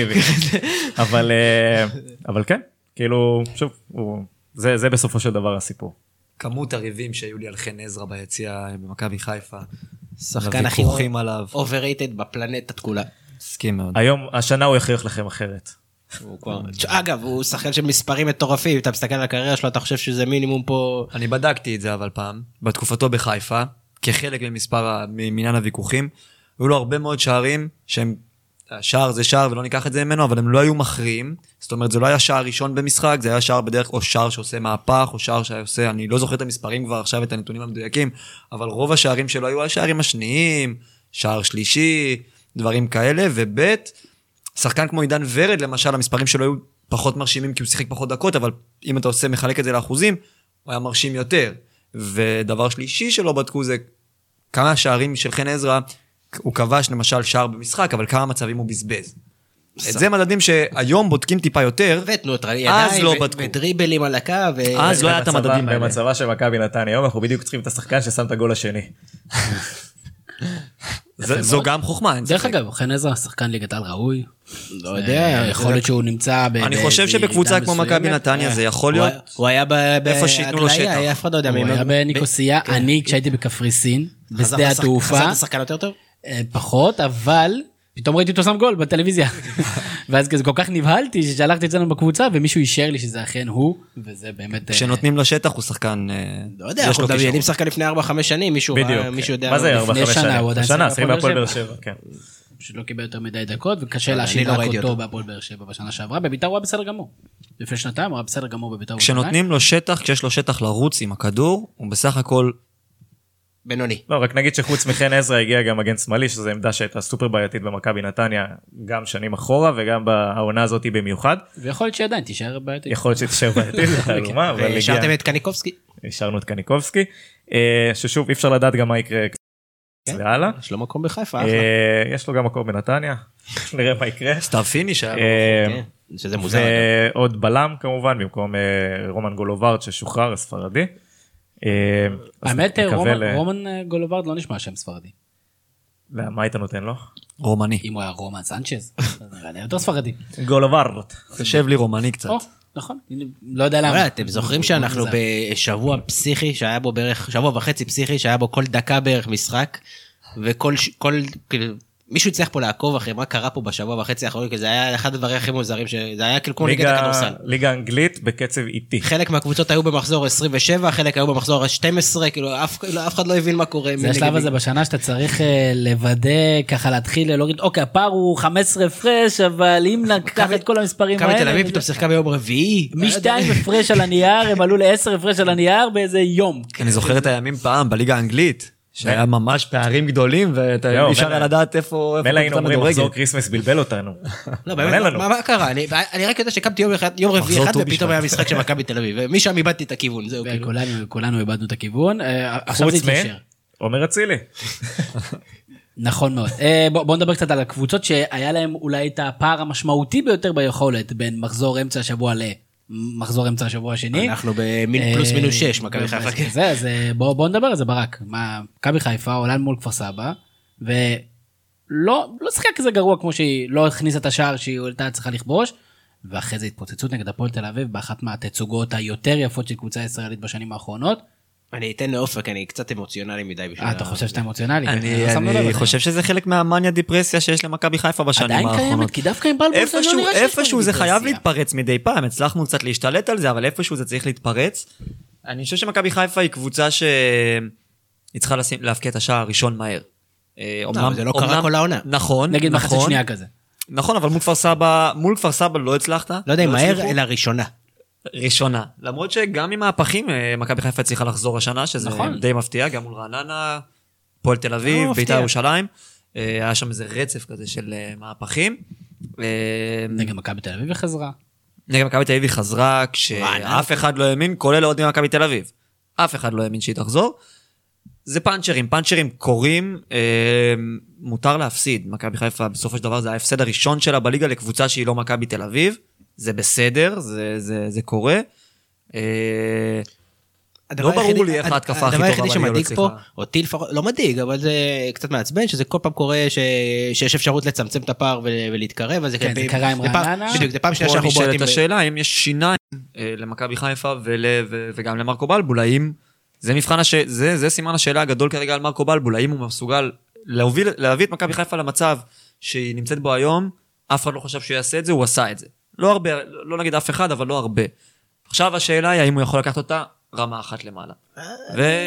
אבל אה, אבל כן כאילו שוב הוא זה זה בסופו של דבר הסיפור. כמות הריבים שהיו לי על חן עזרא ביציע במכבי חיפה. שחקן הכי עליו. overrated בפלנטת כולה. מסכים מאוד. היום השנה הוא יכריח לכם אחרת. הוא כבר- אגב, הוא שחקן של מספרים מטורפים, אתה מסתכל על הקריירה שלו, אתה חושב שזה מינימום פה... אני בדקתי את זה אבל פעם, בתקופתו בחיפה, כחלק ממספר, ממניין הוויכוחים, היו לו הרבה מאוד שערים שהם, שער זה שער ולא ניקח את זה ממנו, אבל הם לא היו מכריעים, זאת אומרת זה לא היה שער ראשון במשחק, זה היה שער בדרך, או שער שעושה מהפך, או שער שעושה, אני לא זוכר את המספרים כבר עכשיו, את הנתונים המדויקים, אבל רוב השערים שלו היו השערים השניים, שער שלישי, דברים כאלה, וב' שחקן כמו עידן ורד למשל המספרים שלו היו פחות מרשימים כי הוא שיחק פחות דקות אבל אם אתה עושה מחלק את זה לאחוזים הוא היה מרשים יותר. ודבר שלישי שלא בדקו זה כמה שערים של חן עזרא הוא כבש למשל שער במשחק אבל כמה מצבים הוא בזבז. את זה מדדים שהיום בודקים טיפה יותר ותנועות אז ידיים, לא ו- בדקו. ודריבלים על הקו. ו- אז לא היה את במצבה- המדדים האלה. במצבה של מכבי נתניה היום אנחנו בדיוק צריכים את השחקן ששם את הגול השני. זה- זו גם חוכמה, אין דרך ספק. אגב, חן עזרא, שחקן ליגת על ראוי. לא יודע, אה, יכול להיות שהוא נמצא ב... אני חושב שבקבוצה כמו מכבי. נתניה זה יכול הוא להיות... היה- הוא היה ב- איפה שייתנו לו בהגליה, שטח. אף אחד לא יודע. הוא מי- היה בניקוסיה, כן. אני כשהייתי בקפריסין, בשדה התעופה, חזרת שחקן יותר טוב? אה, פחות, אבל פתאום ראיתי אותו שם גול בטלוויזיה. ואז כזה כל כך נבהלתי ששלחתי אצלנו בקבוצה ומישהו אישר לי שזה אכן הוא, וזה באמת... אה, כשנותנים לו שטח הוא שחקן... אה, לא יודע, אנחנו מדמיינים. שחקן לפני 4-5 שנים, מישהו יודע... מה זה לפני- 4 לפני 5 שנה, שנים? הוא עדיין שנה, שיחק בהפועל באר שבע, כן. פשוט לא קיבל יותר מדי דקות וקשה לא רק ראיתי אותו. בהפועל באר שבע בשנה שעברה בביתר הוא היה בסדר גמור. לפני שנתיים הוא היה בסדר גמור בביתר. כשנותנים לו שטח, כשיש לו שטח לרוץ עם הכדור, הוא בסך הכל בינוני. לא, רק נגיד שחוץ מחן עזרא הגיע גם מגן שמאלי, שזו עמדה שהייתה סופר בעייתית במכבי נתניה, גם שנים אחורה וגם בעונה הזאת במיוחד. ויכול להיות שעדיין תישאר בעייתית. יכול להיות שתישאר בעייתית, זה תעלומה, אבל והשארתם הגיע, את קניקובסקי? השארנו את קניקובסקי, אה, ששוב אי אפשר לדעת גם מה יקרה כן. והלאה. יש לו מקום בחיפה, אחלה. אה, יש לו גם מקום בנתניה, נראה מה יקרה. סתיו פיניש היה. אה, כן, שזה מוזר. ועוד בלם כמובן במקום רומן גולוברט ששוחרר הספרדי. אה, האמת נקווה רומן- אה, גולוברט לא נשמע שם ספרדי. לא, מה היית נותן לו? רומני. אם הוא היה רומן סנצ'ז, זה נראה לי יותר ספרדי. גולוברט. יושב לי רומני קצת. נכון, לא יודע למה. וואלה, אתם זוכרים שאנחנו בשבוע פסיכי שהיה בו בערך, שבוע וחצי פסיכי שהיה בו כל דקה בערך משחק, וכל, כל, כאילו, מישהו הצליח פה לעקוב אחרי מה קרה פה בשבוע וחצי האחרון, כי זה היה אחד הדברים הכי מוזרים, שזה היה כאילו כמו ליגת ליגה- הכדורסל. ליגה אנגלית בקצב איטי. חלק מהקבוצות היו במחזור 27, חלק היו במחזור ה-12, כאילו אף, כאילו, אף אחד לא הבין מה קורה. זה השלב הזה בשנה שאתה צריך אה, לוודא, ככה להתחיל להוריד, אוקיי, הפער הוא 15 הפרש, אבל אם נקח את כל המספרים מכבי תל האלה, אביב פתאום שיחקה ביום רביעי. משתיים הפרש על הנייר, הם עלו לעשר הפרש על הנייר באיזה יום. אני זוכר את הימים פעם בליגה האנגלית, שהיה ממש פערים גדולים ואתה זהו, אי אפשר מילא- היה לדעת איפה מילא היינו אומרים. מחזור כריסמס בלבל אותנו. לא, באמת. מה מה קרה? אני- רק יודע שקמתי יום אחד- יום רביעי אחד ט"ו ופתאום. היה משחק של מכבי תל אביב, ומשם איבדתי את הכיוון, זהו כאילו. וכולנו כולנו איבדנו את הכיוון, אה, עכשיו זה חוץ מ... התיישר. עומר אצילי. נכון מאוד. אה, בוא, בוא נדבר קצת על הקבוצות שהיה להם אולי את הפער המשמעותי ביותר ביכולת בין מחזור אמצע השבוע למחזור אמצע השבוע השני. אנחנו במין פלוס אה, מינוס 6, מכבי חיפה. כן. זה, אז אה, בוא, בוא נדבר על זה ברק. מה, מכבי חיפה עולה מול כפר סבא, ולא לא שיחקה כזה גרוע כמו שהיא לא הכניסה את השער שהיא הייתה צריכה לכבוש, ואחרי זה התפוצצות נגד הפועל תל אביב באחת מהתצוגות היותר יפות של קבוצה ישראלית בשנים האחרונות. אני אתן לאופק, אני קצת אמוציונלי מדי בשביל... אה, אתה חושב שאתה אמוציונלי? אני לא אני. חושב שזה חלק מהמאניה דיפרסיה שיש למכבי חיפה בשנים עדיין האחרונות. קיימת, כי דווקא עם בלבול זה לא נראה שיש איפשהו זה דיפרסיה. חייב להתפרץ מדי פעם, הצלחנו קצת להשתלט על זה, אבל איפשהו זה צריך להתפרץ. אני חושב שמכבי חיפה היא קבוצה שהיא צריכה לשים, להבקיע את השער הראשון מהר. אה, אבל זה לא קרה כל העונה. נכון, נגיד מחצית נכון, שנייה כזה. נכון, אבל מול כפר סבא, מול כפר סבא לא הצלחת. לא יודע אם מהר, הצליחו. אלא ראשונה. ראשונה. למרות שגם עם מהפכים, אה, מכבי חיפה הצליחה לחזור השנה, שזה נכון. די מפתיע, גם מול רעננה, הפועל תל אביב, לא. בית"ר ירושלים. אה, היה שם איזה רצף כזה של אה, מהפכים. נגד מכבי תל אביב וחזרה. נגד מכבי תל אביב היא חזרה. כשאף אחד לא האמין, כולל אוהדים ממכבי תל אביב. אף אחד לא האמין שהיא תחזור. זה פאנצ'רים, פאנצ'רים קורים, אה, מותר להפסיד. מכבי חיפה בסופו של דבר זה ההפסד הראשון שלה בליגה לקבוצה שהיא לא מכבי תל אביב. זה בסדר, זה, זה, זה קורה. אה, הדבר לא ברור היחידי- לי איך ההתקפה הכי הדבר טובה היחידי בליגה לא שמדאיג פה. אותי לפחות, לא מדאיג, אבל זה קצת מעצבן, שזה כל פעם קורה ש- שיש אפשרות לצמצם את הפער ול- ולהתקרב, אז זה כן, זה קרה עם רעננה. בדיוק, זה פעם שנייה פה שאנחנו נשאלת בועטים. ב- השאלה אם יש שיניים אה, למכבי חיפה ול, ו, וגם למרקו בלבול, האם זה מבחן הש... זה, זה סימן השאלה הגדול כרגע על מרקו בלבול, האם הוא מסוגל להוביל, להביא את מכבי חיפה למצב שהיא נמצאת בו היום, אף אחד לא חשב שהוא יעשה את זה, הוא עשה את זה. לא הרבה, לא נגיד אף אחד, אבל לא הרבה. עכשיו השאלה היא האם הוא יכול לקחת אותה רמה אחת למעלה.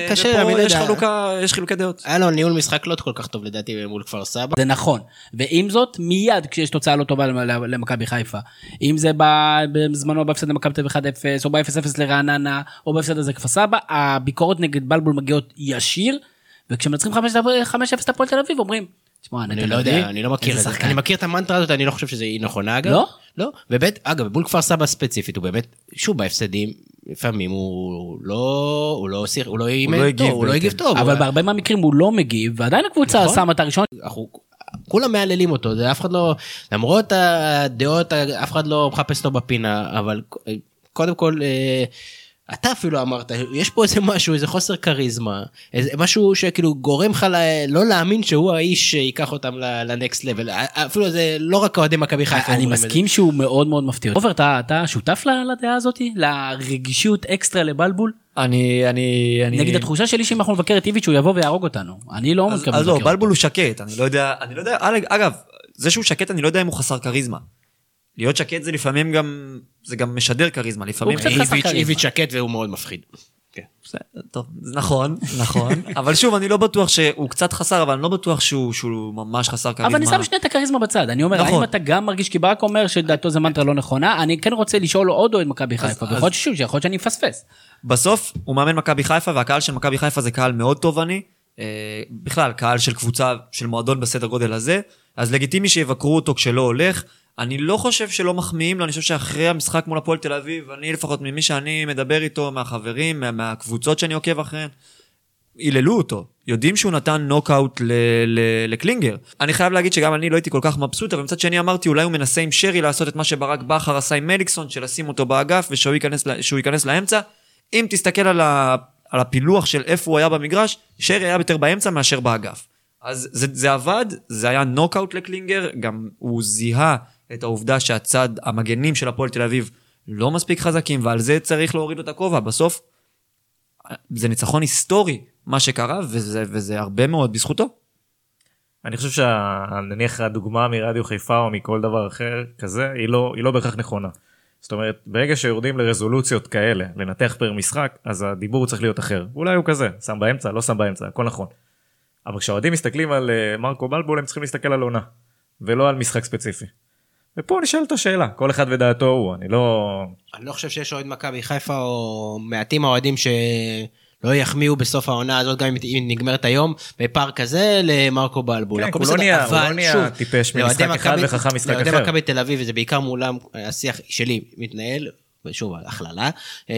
קשה, ופה לא יש. חלוקה, יש חילוקי דעות. היה לו ניהול משחק לא כל כך טוב לדעתי מול כפר סבא. זה נכון, ועם זאת מיד כשיש תוצאה לא טובה למ- למכבי חיפה, אם זה ב- בזמנו בהפסד למכבי תל אביב 1-0 או ב-0-0 לרעננה או בהפסד הזה כפר סבא, הביקורות נגד בלבול מגיעות ישיר, וכשמנצחים 5-0 את הפועל תל אביב אומרים, תשמע, אני לא יודע, אני לא מכיר את זה. אני מכיר את המנטרה הזאת, אני לא חושב שהיא נכונה אגב. לא? לא. ובית, אגב, מול כפר סבא ספציפית, הוא באמת, שוב, בהפסדים, לפעמים הוא לא, הוא לא, שיח- הוא לא אימן הגיב טוב, הוא לא. הגיב טוב. אבל הוא- בהרבה מהמקרים הוא לא מגיב, ועדיין הקבוצה נכון. שמה את הראשון, אנחנו כולם מהללים אותו, זה אף אחד לא, למרות הדעות, אף אחד לא מחפש אותו בפינה, אבל קודם כל, אה, אתה אפילו אמרת, יש פה איזה משהו, איזה חוסר כריזמה, איזה משהו שכאילו גורם לך לא להאמין שהוא האיש שיקח אותם לנקסט לבל. אפילו זה לא רק אוהדי מכבי חיפה אני. מסכים שהוא מאוד מאוד מפתיע. עופר, אתה אתה שותף לדעה הזאתי? לרגישות אקסטרה לבלבול? אני, אני, אני... נגיד התחושה שלי שאם אנחנו נבקר את איביץ' הוא יבוא ויהרוג אותנו. אני לא אז, מתכוון אז לא, לבקר אותו. בלבול הוא שקט, אני לא יודע, אני לא יודע, אג- אגב, זה שהוא שקט אני לא יודע אם הוא חסר כריזמה. להיות שקט זה לפעמים גם, זה גם משדר כריזמה, לפעמים... הוא קצת חסר איביץ'- כריזמה. איביץ' שקט והוא מאוד מפחיד. כן. טוב, זה נכון, נכון, אבל שוב, אני לא בטוח שהוא קצת חסר, אבל אני לא בטוח שהוא, שהוא ממש חסר כריזמה. אבל אני שם שנייה את הכריזמה בצד. אני אומר, נכון. האם אתה גם מרגיש, כי ברק אומר שדעתו זה מנטרה לא נכונה, אני כן רוצה לשאול עוד אוהד מכבי חיפה, אז- ויכול להיות ששוב, שיכול להיות שאני מפספס. בסוף הוא מאמן מכבי חיפה והקהל של מכבי חיפה זה קהל מאוד תובעני. אה, בכלל, קהל של קבוצה, של מועדון בסדר גודל הזה, אז לגיטימי שיבקרו אותו כשלא הולך. אני לא חושב שלא מחמיאים לו, אני חושב שאחרי המשחק מול הפועל תל אביב, אני לפחות ממי שאני מדבר איתו, מהחברים, מה, מהקבוצות שאני עוקב אחריהן, היללו אותו, יודעים שהוא נתן נוקאוט ל- ל- לקלינגר. אני חייב להגיד שגם אני לא הייתי כל כך מבסוט, אבל מצד שני אמרתי, אולי הוא מנסה עם שרי לעשות את מה שברק בכר עשה עם מליקסון, של לשים אותו באגף ושהוא ייכנס, ייכנס לאמצע. אם תסתכל על, ה- על הפילוח של איפה הוא היה במגרש, שרי היה יותר באמצע מאשר באגף. אז זה, זה עבד, זה היה נוקאוט לקלינגר, גם הוא זיהה את העובדה שהצד, המגנים של הפועל תל אביב לא מספיק חזקים, ועל זה צריך להוריד לו את הכובע. בסוף, זה ניצחון היסטורי, מה שקרה, וזה, וזה הרבה מאוד בזכותו. אני חושב שנניח הדוגמה מרדיו חיפה או מכל דבר אחר כזה היא לא היא לא בהכרח נכונה. זאת אומרת ברגע שיורדים לרזולוציות כאלה לנתח פר משחק אז הדיבור צריך להיות אחר אולי הוא כזה שם באמצע לא שם באמצע הכל נכון. אבל כשאוהדים מסתכלים על אה, מרקו בלבול הם צריכים להסתכל על עונה ולא על משחק ספציפי. ופה נשאלת השאלה כל אחד ודעתו הוא אני לא אני לא חושב שיש אוהד מכבי חיפה או מעטים האוהדים שלא יחמיאו בסוף העונה הזאת גם אם היא נגמרת היום בפער כזה למרקו בלבול. כן, הוא לא נהיה- הוא לא נהיה טיפש לאוהדי ממשחק אחד וחכם משחק לאוהדי אחר. מכבי תל אביב וזה בעיקר מולם השיח שלי מתנהל. ושוב, הכללה, אה,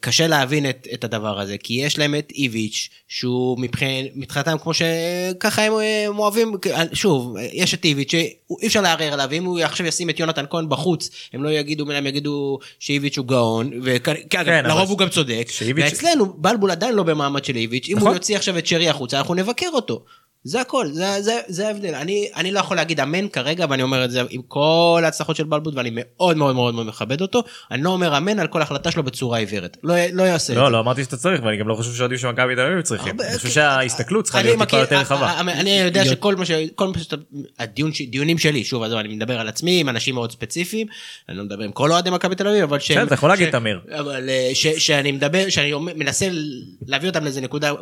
קשה להבין את, את הדבר הזה, כי יש להם את איביץ', שהוא מבחינת- מבחינתם, כמו שככה הם, אה, הם אוהבים, שוב, יש את איביץ', שאי אפשר לערער עליו, אם הוא עכשיו ישים את יונתן כהן בחוץ, הם לא יגידו, הם יגידו שאיביץ' הוא גאון, וכן, כן, אבל לרוב הוא גם צודק, שאיביץ'- ואצלנו בלבול עדיין לא במעמד של איביץ', אם נכון. הוא יוציא עכשיו את שרי החוצה, אנחנו נבקר אותו. זה הכל, זה, זה, זה ההבדל. אני, אני לא יכול להגיד אמן כרגע, ואני אומר את זה עם כל ההצלחות של בלבול, ואני מאוד מאוד מאוד מאוד מכבד אותו. אני לא אומר אמן על כל החלטה שלו בצורה עיוורת. לא, לא יעשה את לא זה. לא אמרתי שאתה צריך ואני גם לא חושב שאוהדים של מכבי תל אביב צריכים. אני חושב כן, שההסתכלות צריכה להיות טיפה יותר רחבה. ה- אני יודע שכל מה ש... כל מה שאתה... הדיון, ש- דיונים שלי, שוב, עזוב, אני מדבר על עצמי, עם אנשים מאוד ספציפיים, אני לא מדבר עם כל אוהדי מכבי תל אביב, אבל ש... אתה יכול להגיד תמיר. אבל אה, ש- שאני מדבר, שאני מנסה להביא אותם לאיזה נקודה אה,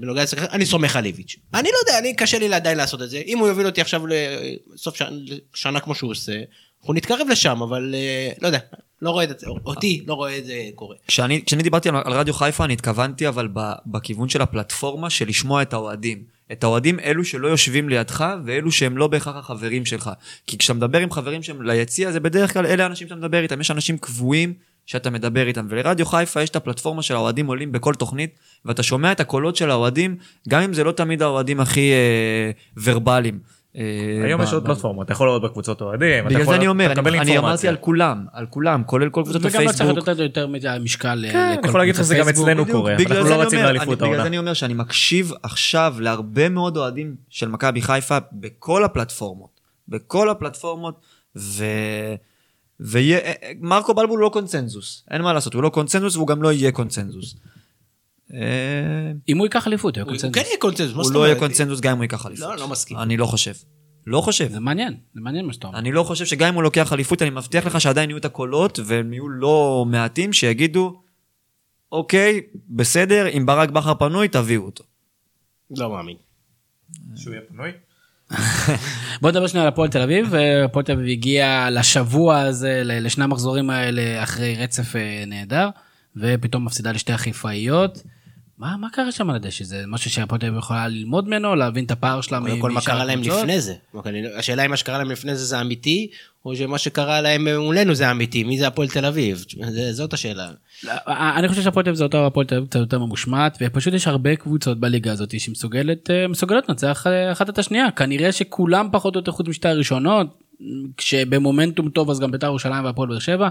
בנוגע לשחקן, אני סומך על איביץ'. אני לא יודע, אני קשה לי עדיין לעשות את זה. אם הוא יוביל אותי עכשיו לסוף שנה- שנה כמו שהוא עושה, אנחנו נתקרב לשם, אבל אה, לא יודע, לא רואה את זה, אותי לא רואה את זה קורה. כשאני, כשאני דיברתי על, על רדיו חיפה, אני התכוונתי אבל בכיוון של הפלטפורמה של לשמוע את האוהדים. את האוהדים אלו שלא יושבים לידך, ואלו שהם לא בהכרח החברים שלך. כי כשאתה מדבר עם חברים שהם ליציע, זה בדרך כלל אלה האנשים שאתה מדבר איתם. יש אנשים קבועים שאתה מדבר איתם. ולרדיו חיפה יש את הפלטפורמה של האוהדים עולים בכל תוכנית, ואתה שומע את הקולות של האוהדים, גם אם זה לא תמיד האוהדים הכי אה, ורבליים. אה, היום ב- יש עוד ב- פלטפורמות אתה יכול לראות בקבוצות אוהדים. אתה בגלל יכול- זה אני אומר, אני, אני אמרתי. על כולם, על כולם, כולל כל קבוצות וגם לא צריך הפייסבוק. לתת יותר מדי משקל כן, אני יכול להגיד לך שזה גם. אצלנו קורה. בגלל אנחנו לא אני רצים אומר, לאליפות אני- בגלל העונה. זה אני אומר שאני מקשיב עכשיו להרבה מאוד אוהדים של מכבי חיפה בכל הפלטפורמות. בכל הפלטפורמות, ו... ומרקו בלבול הוא לא קונצנזוס, אין מה לעשות, הוא לא קונצנזוס והוא גם לא יהיה קונצנזוס. אה, אם הוא ייקח אליפות, הוא יהיה הוא קונצנזוס. כן יהיה קונצנזוס, מה הוא לא יהיה? קונצנזוס גם אם הוא ייקח אליפות. לא, לא מסכים. אני לא חושב. לא חושב. זה מעניין, זה מעניין מה שאתה אומר. אני לא חושב שגם אם הוא לוקח אליפות, אני מבטיח לך שעדיין יהיו את הקולות, והם יהיו לא מעטים שיגידו, אוקיי, בסדר, אם ברק בכר פנוי, תביאו אותו. לא מאמין. שהוא יהיה פנוי? בוא נדבר שנייה על הפועל תל אביב, הפועל תל אביב הגיע לשבוע הזה, לשני המחזורים האלה אחרי רצף אה, נהדר, ופתאום מפסידה לשתי החיפאיות. מה, מה קרה שם על הדשא? זה משהו שהפועל תל אביב יכולה ללמוד ממנו, להבין את הפער שלה קודם מ- כל מה משאר קרה להם הקבוצות? לפני זה. אוקיי, השאלה אם מה שקרה להם לפני זה זה אמיתי, או שמה שקרה להם מולנו זה אמיתי, מי זה הפועל תל אביב? זאת השאלה. לא, אני חושב שהפועל תל אביב זה אותו הפועל תל אביב קצת יותר ממושמעת ופשוט יש הרבה קבוצות בליגה הזאת שמסוגלת אה, מסוגלות לנצח אה, אחת את השנייה כנראה שכולם פחות או יותר חוץ משתי הראשונות כשבמומנטום טוב אז גם בית"ר ירושלים והפועל באר שבע.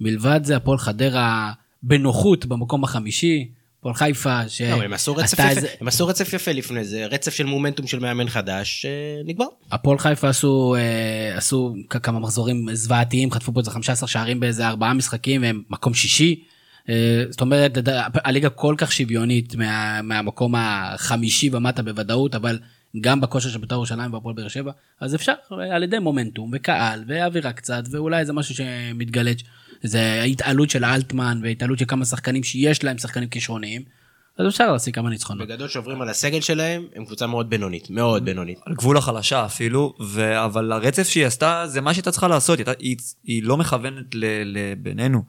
מלבד זה הפועל חדרה בנוחות במקום החמישי. הפועל חיפה, ש... לא, הם עשו רצף איזה- רצף יפה לפני זה, רצף של מומנטום של מאמן חדש, אה, נגמר. הפועל חיפה עשו, אה, עשו כמה מחזורים זוועתיים, חטפו פה איזה 15 שערים באיזה ארבעה משחקים, והם מקום שישי. אה, זאת אומרת, הליגה כל כך שוויונית מה, מהמקום החמישי ומטה בוודאות, אבל גם בכושר של בית"ר ירושלים והפועל באר שבע, אז אפשר אה, על ידי מומנטום וקהל ואווירה קצת, ואולי זה משהו שמתגלץ', זה ההתעלות של אלטמן והתעלות של כמה שחקנים שיש להם שחקנים כישרוניים, אז אפשר להשיג כמה ניצחונות. בגדול שעוברים על הסגל שלהם, הם קבוצה מאוד בינונית, מאוד בינונית. על גבול החלשה אפילו, ו... אבל הרצף שהיא עשתה זה מה שהייתה צריכה לעשות, היא, הייתה- היא, היא לא מכוונת ל... לבינינו.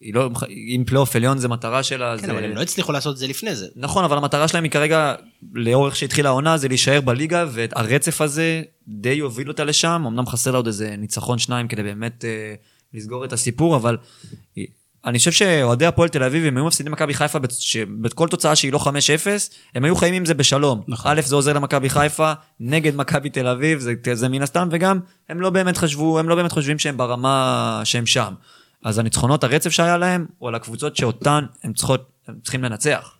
היא לא, אם פלייאוף עליון זה מטרה שלה, כן, זה... אבל הם לא הצליחו לעשות את זה לפני זה. נכון, אבל המטרה שלהם היא כרגע, לאורך שהתחילה העונה, זה להישאר בליגה, והרצף הזה די יוביל אותה לשם. אמנם חסר לה עוד איזה ניצחון שניים כדי באמת אה, לסגור את הסיפור, אבל אני חושב שאוהדי הפועל תל אביב, הם היו מפסידים מכבי חיפה, שבכל תוצאה שהיא לא 5-0, הם היו חיים עם זה בשלום. נכון. א', זה עוזר למכבי חיפה, נגד מכבי תל אביב, זה, זה מן הסתם, וגם הם לא באמת חשבו, הם לא באמת חושבים שהם ברמה שהם שם. אז הניצחונות, הרצף שהיה להם, הוא על הקבוצות שאותן הם, צריכות, הם צריכים לנצח.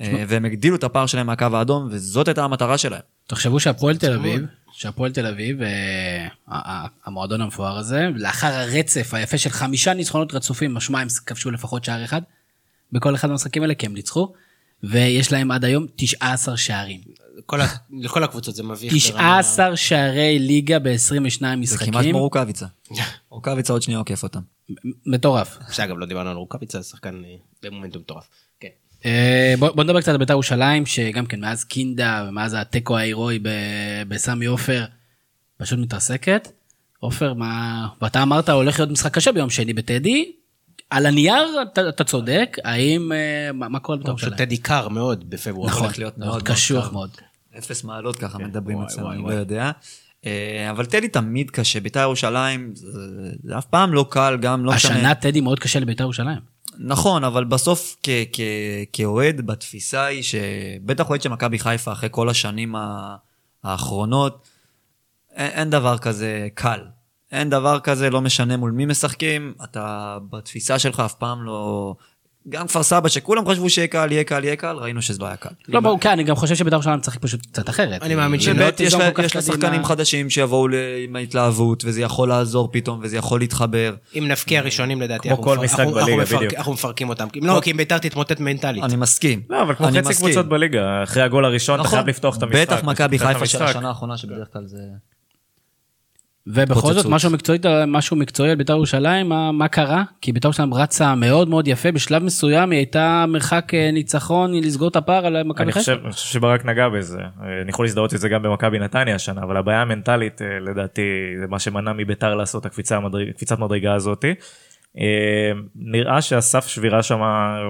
אה, והם הגדילו את הפער שלהם מהקו האדום, וזאת הייתה המטרה שלהם. תחשבו שהפועל תל אביב, שהפועל תל אביב, אה, המועדון המפואר הזה, לאחר הרצף היפה של חמישה ניצחונות רצופים, משמע הם כבשו לפחות שער אחד בכל אחד מהמשחקים האלה, כי הם ניצחו, ויש להם עד היום 19 שערים. כל ה- לכל הקבוצות זה מביך. ברמה- 19 שערי ליגה ב-22 זה משחקים. כמעט כמו רוקאביצה. רוקאביצה עוד שנייה עוקף אותם. מטורף. שאגב, לא דיברנו על רוקאביצה, שחקן אה, במומנטום מטורף. כן. אה, בוא נדבר קצת על בית"ר ירושלים, שגם כן מאז קינדה ומאז התיקו ההירואי ב- בסמי עופר, פשוט מתרסקת. עופר, מה... ואתה אמרת הולך להיות משחק קשה ביום שני בטדי. על הנייר אתה, אתה צודק, האם... אה, מה, מה קורה לבית"ר פשוט ירושלים? טדי קר מאוד בפברואר. נכון, הולך להיות מאוד קשוח. מאוד. אפס מעלות ככה מדברים וואי, אצלנו, וואי, אני לא. יודע. אה, אבל טדי תמיד קשה, בית"ר ירושלים זה זה אף פעם לא קל, גם לא משנה. השנה טדי מאוד קשה לבית"ר ירושלים. נכון, אבל בסוף כאוהד, בתפיסה היא שבטח אוהד של מכבי חיפה אחרי כל השנים האחרונות, אין, אין דבר כזה קל. אין דבר כזה, לא משנה מול מי משחקים, אתה בתפיסה שלך אף פעם לא... גם כפר סבא, שכולם חשבו שיהיה קל, יהיה קל, יהיה קל, ראינו שזה לא היה קל. לא ברור, כן, אני גם חושב שבית"ר ירושלים צריך פשוט קצת אחרת. אני מאמין שלא לא תיזום לה- כל כך יש לה. שחקנים חדשים שיבואו עם ההתלהבות, וזה יכול לעזור פתאום, וזה יכול להתחבר. אם נפקיע ראשונים לדעתי, כמו אנחנו כל מפר- משחק אנחנו- אנחנו בליגה, מפרק- בדיוק. אנחנו מפרקים אותם. אם לא, כי אם ביתר תתמוטט מנטלית. אני מסכים. לא, אבל כמו חצי. קבוצות בליגה, אחרי הגול הראשון אתה נכון. חייב לפתוח את המשחק. בטח מכבי חיפה של. השנה האחרונה, שבדרך כלל זה... ובכל זאת. משהו מקצועי, משהו מקצועי על בית"ר ירושלים, מה, מה קרה? כי בית"ר ירושלים רצה מאוד מאוד יפה, בשלב מסוים היא הייתה מרחק אה, ניצחון לסגור את הפער על מכבי חיפה. אני חושב שברק נגע בזה, אה, אני יכול להזדהות את זה גם במכבי נתניה השנה, אבל הבעיה המנטלית אה, לדעתי זה מה שמנע מביתר לעשות את הקפיצה המדרג- קפיצת מדרגה הזאתי. אה, נראה שהסף שבירה שם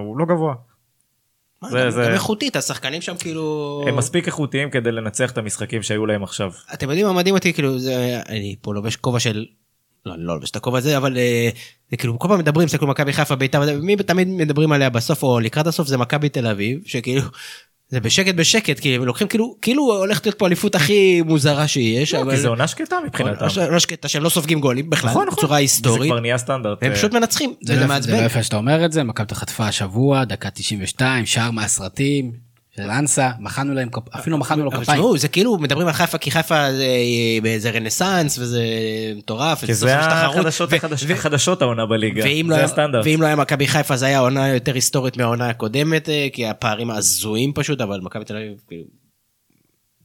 הוא לא גבוה. זה- זה- גם איכותית, השחקנים שם כאילו... הם מספיק איכותיים כדי לנצח את המשחקים שהיו להם עכשיו. אתם יודעים מה מדהים אותי כאילו זה אני פה לובש כובע של. לא, אני לא לובש את הכובע הזה אבל אה, זה כאילו כל פעם מדברים זה כאילו מכבי חיפה בית"ר מי תמיד מדברים עליה בסוף או לקראת הסוף זה מכבי תל אביב שכאילו. זה בשקט בשקט הם לוקחים כאילו כאילו הולכת להיות פה אליפות הכי מוזרה שיש לא, אבל. כי זה עונה שקטה מבחינתם. לא שקטה שהם לא סופגים גולים בכלל נכון, נכון. בצורה זה היסטורית. כבר נהיה סטנדרט. הם אה, פשוט מנצחים זה וזה לא זה לא. יפה שאתה אומר את זה, מכבי חטפה השבוע, דקה 92, שער מהסרטים של אנסה, מחאנו להם, אפילו מחאנו לו כפיים. תשמעו זה כאילו מדברים על חיפה כי חיפה זה באיזה רנסאנס וזה מטורף. כי זה החדשות החדשות העונה בליגה. לא, זה היה, הסטנדרט. ואם לא היה מכבי חיפה זה היה עונה יותר היסטורית מהעונה הקודמת אה, כי הפערים הזויים פשוט אבל מכבי תל אביב כאילו,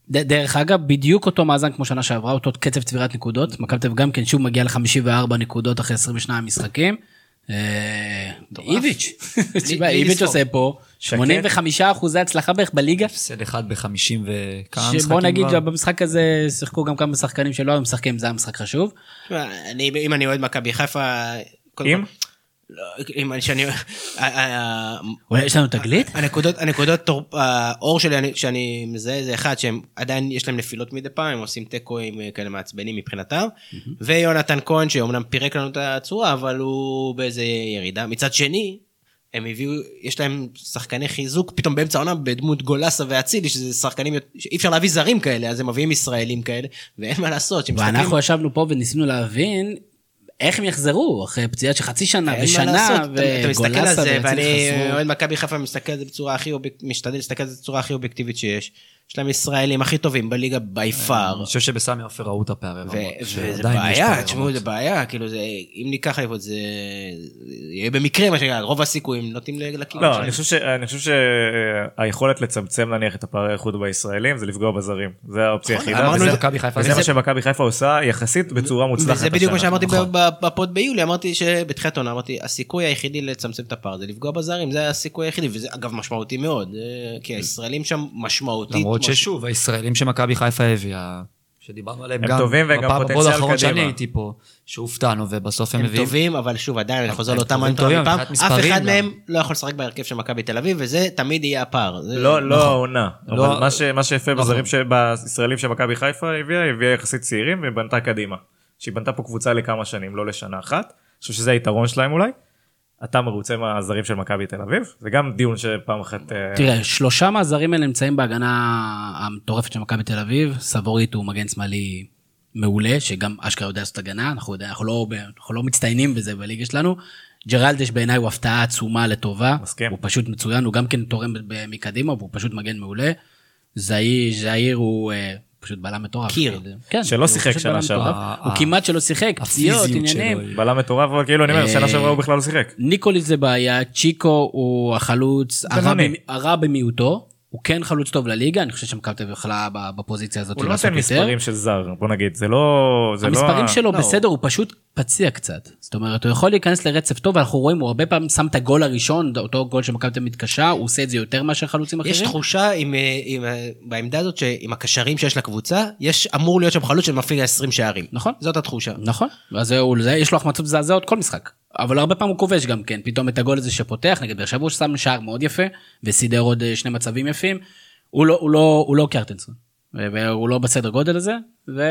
דרך אגב, בדיוק אותו מאזן כמו שנה שעברה, אותו קצב צבירת נקודות, מכבי תל אביב גם כן שוב מגיע ל-54 נקודות אחרי 22 משחקים. אה, איביץ', איביץ'. עושה פה 85 אחוזי הצלחה בערך בליגה. הפסד אחד בחמישים וכמה משחקים שבוא נגיד כבר. שבמשחק הזה שיחקו גם כמה שחקנים שלא היו משחקים, זה היה משחק חשוב. אני אם אני אוהד מכבי חיפה. אם? לא, אם אני שאני. ה- ה- אולי יש לנו תגלית? הנקודות הנקודות האור שלי אני- שאני מזהה זה אחד שהם עדיין יש להם נפילות מדי פעם הם עושים תיקואים אה, כאלה מעצבנים מבחינתם ויונתן כהן שאומנם פירק לנו את הצורה אבל הוא באיזה ירידה מצד שני. הם הביאו יש להם שחקני חיזוק פתאום באמצע העונה בדמות גולסה ואצילי שזה שחקנים שאי אפשר להביא זרים כאלה אז הם מביאים ישראלים כאלה ואין מה לעשות. שמסתכלים- ואנחנו ישבנו פה וניסינו להבין איך הם יחזרו אחרי פציעה של חצי שנה ושנה וגולסה ואצילי ואני חזרו. אוהד מכבי חיפה מסתכל על זה בצורה הכי משתדל להסתכל על זה בצורה הכי אובייקטיבית שיש. יש להם ישראלים הכי טובים בליגה בי פאר. אני חושב שבסמי עופר ראו את הפערי רמות, וזה בעיה, תשמעו. זה בעיה, כאילו זה, אם ניקח אליפות זה יהיה במקרה, מה שנקרא, רוב הסיכויים נוטים ל- לכיוון לא. אני חושב ש- אני חושב שהיכולת לצמצם נניח את הפערי האיכות בישראלים זה לפגוע בזרים. זה האופציה נכון, היחידה. אמרנו וזה- זה- זה- מה שמכבי חיפה עושה יחסית בצורה מוצלחת. וזה בדיוק מה. שאמרתי נכון. ב- בפוד ביולי, אמרתי שבתחילת העונה, אמרתי, הסיכוי היחידי לצמצם את הפער זה לפגוע בזרים, זה הסיכוי היחידי, וזה אגב משמעותי מאוד, אה, כי הישראלים שם משמעותית. למרות ששוב, הישראלים שמכבי חיפה הביאה, שדיברנו עליהם הם גם, טובים והם גם בפעם- בפוד פוטנציאל האחרון שאני קדימה. הייתי פה, שהופתענו ובסוף הם הם מביאים. טובים, אבל שוב, עדיין אני חוזר הם לאותם טובים, טובים, פעם, אף אחד. מהם לא יכול לשחק בהרכב של מכבי תל אביב, וזה תמיד יהיה הפער. לא, לא נכון. העונה. לא- אבל מה שיפה נכון. בזרים, בישראלים שמכבי חיפה הביאה, הביאה יחסית צעירים ובנתה קדימה. שהיא בנתה פה קבוצה לכמה שנים, לא לשנה אחת. אני חושב שזה היתרון שלהם אולי. אתה מרוצה מהזרים של מכבי תל אביב? זה גם דיון שפעם אחת... אה, תראה, שלושה מהזרים האלה נמצאים בהגנה המטורפת של מכבי תל אביב. סבורית הוא מגן שמאלי מעולה, שגם אשכרה יודע לעשות הגנה, אנחנו, יודע, אנחנו, לא, אנחנו לא מצטיינים בזה בליגה שלנו. ג'רלדש בעיניי הוא הפתעה עצומה לטובה. מסכים. הוא פשוט מצוין, הוא גם כן תורם מקדימה, והוא פשוט מגן מעולה. זעיר, זעיר הוא אה, פשוט בלם מטורף. קיר. כן, שלא הוא שיחק שנה שעברה. הוא כמעט שלא שיחק, פציעות, עניינים. בלם מטורף, אבל כאילו אני אומר, שנה שעברה הוא בכלל לא שיחק. ניקוליס זה בעיה, צ'יקו הוא החלוץ הרע במיעוטו, הוא כן חלוץ טוב לליגה, אני חושב שמכבי תל אביב יכלה ב- בפוזיציה הזאת הוא לא נותן. מספרים של זר, בוא נגיד, זה לא... זה לא המספרים ה- שלו לא. בסדר, הוא פשוט פציע קצת. זאת אומרת, הוא יכול להיכנס לרצף טוב, ואנחנו רואים, הוא הרבה פעמים שם את הגול הראשון, אותו גול שמכבי תל אביב מתקשה, הוא עושה את זה יותר מאשר חלוצים אחרים. יש תחושה עם, אה, עם, אה, בעמדה הזאת שעם הקשרים שיש לקבוצה, יש אמור להיות שם חלוץ שמפעיל 20 שערים. נכון. זאת התחושה. נכון, אז זהו, זה, יש לו החמצות מזעזעות כל משחק. אבל הרבה פעמים הוא כובש גם כן, פתאום את הגול הזה שפותח, נגד באר שבע הוא שם שער מאוד יפה, וסידר עוד אה, שני מצבים יפים. הוא לא, הוא לא, הוא לא קרטנסון, והוא לא בסדר גודל הזה, וזהו,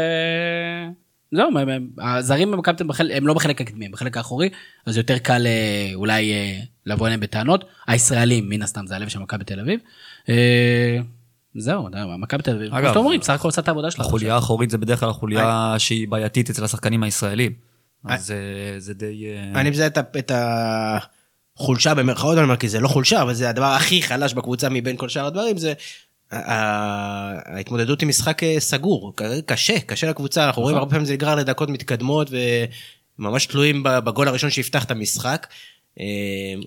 הם- הם- הזרים במכבי תל אביב הם לא בחלק הקדמי, הם בחלק האחורי, אז יותר קל אה, אולי אה, לבוא אליהם בטענות. הישראלים, מן הסתם, זה הלב של מכבי תל אביב. אה, זהו, מכבי תל אביב, כמו שאתם אומרים, בסך הכל עושה את העבודה שלה. החוליה האחורית זה בדרך כלל החוליה שהיא בעייתית אצל השחקנים הישראלים. אז זה די... אני מזהה את ה- החולשה במרכאות, אני אומר, כי זה לא חולשה, אבל זה הדבר הכי חלש בקבוצה מבין כל שאר הדברים, זה ההתמודדות עם משחק אה, סגור. קשה, קשה לקבוצה, אנחנו רואים הרבה פעמים זה נגרר לדקות מתקדמות, וממש תלויים בגול הראשון שיפתח את המשחק. אה,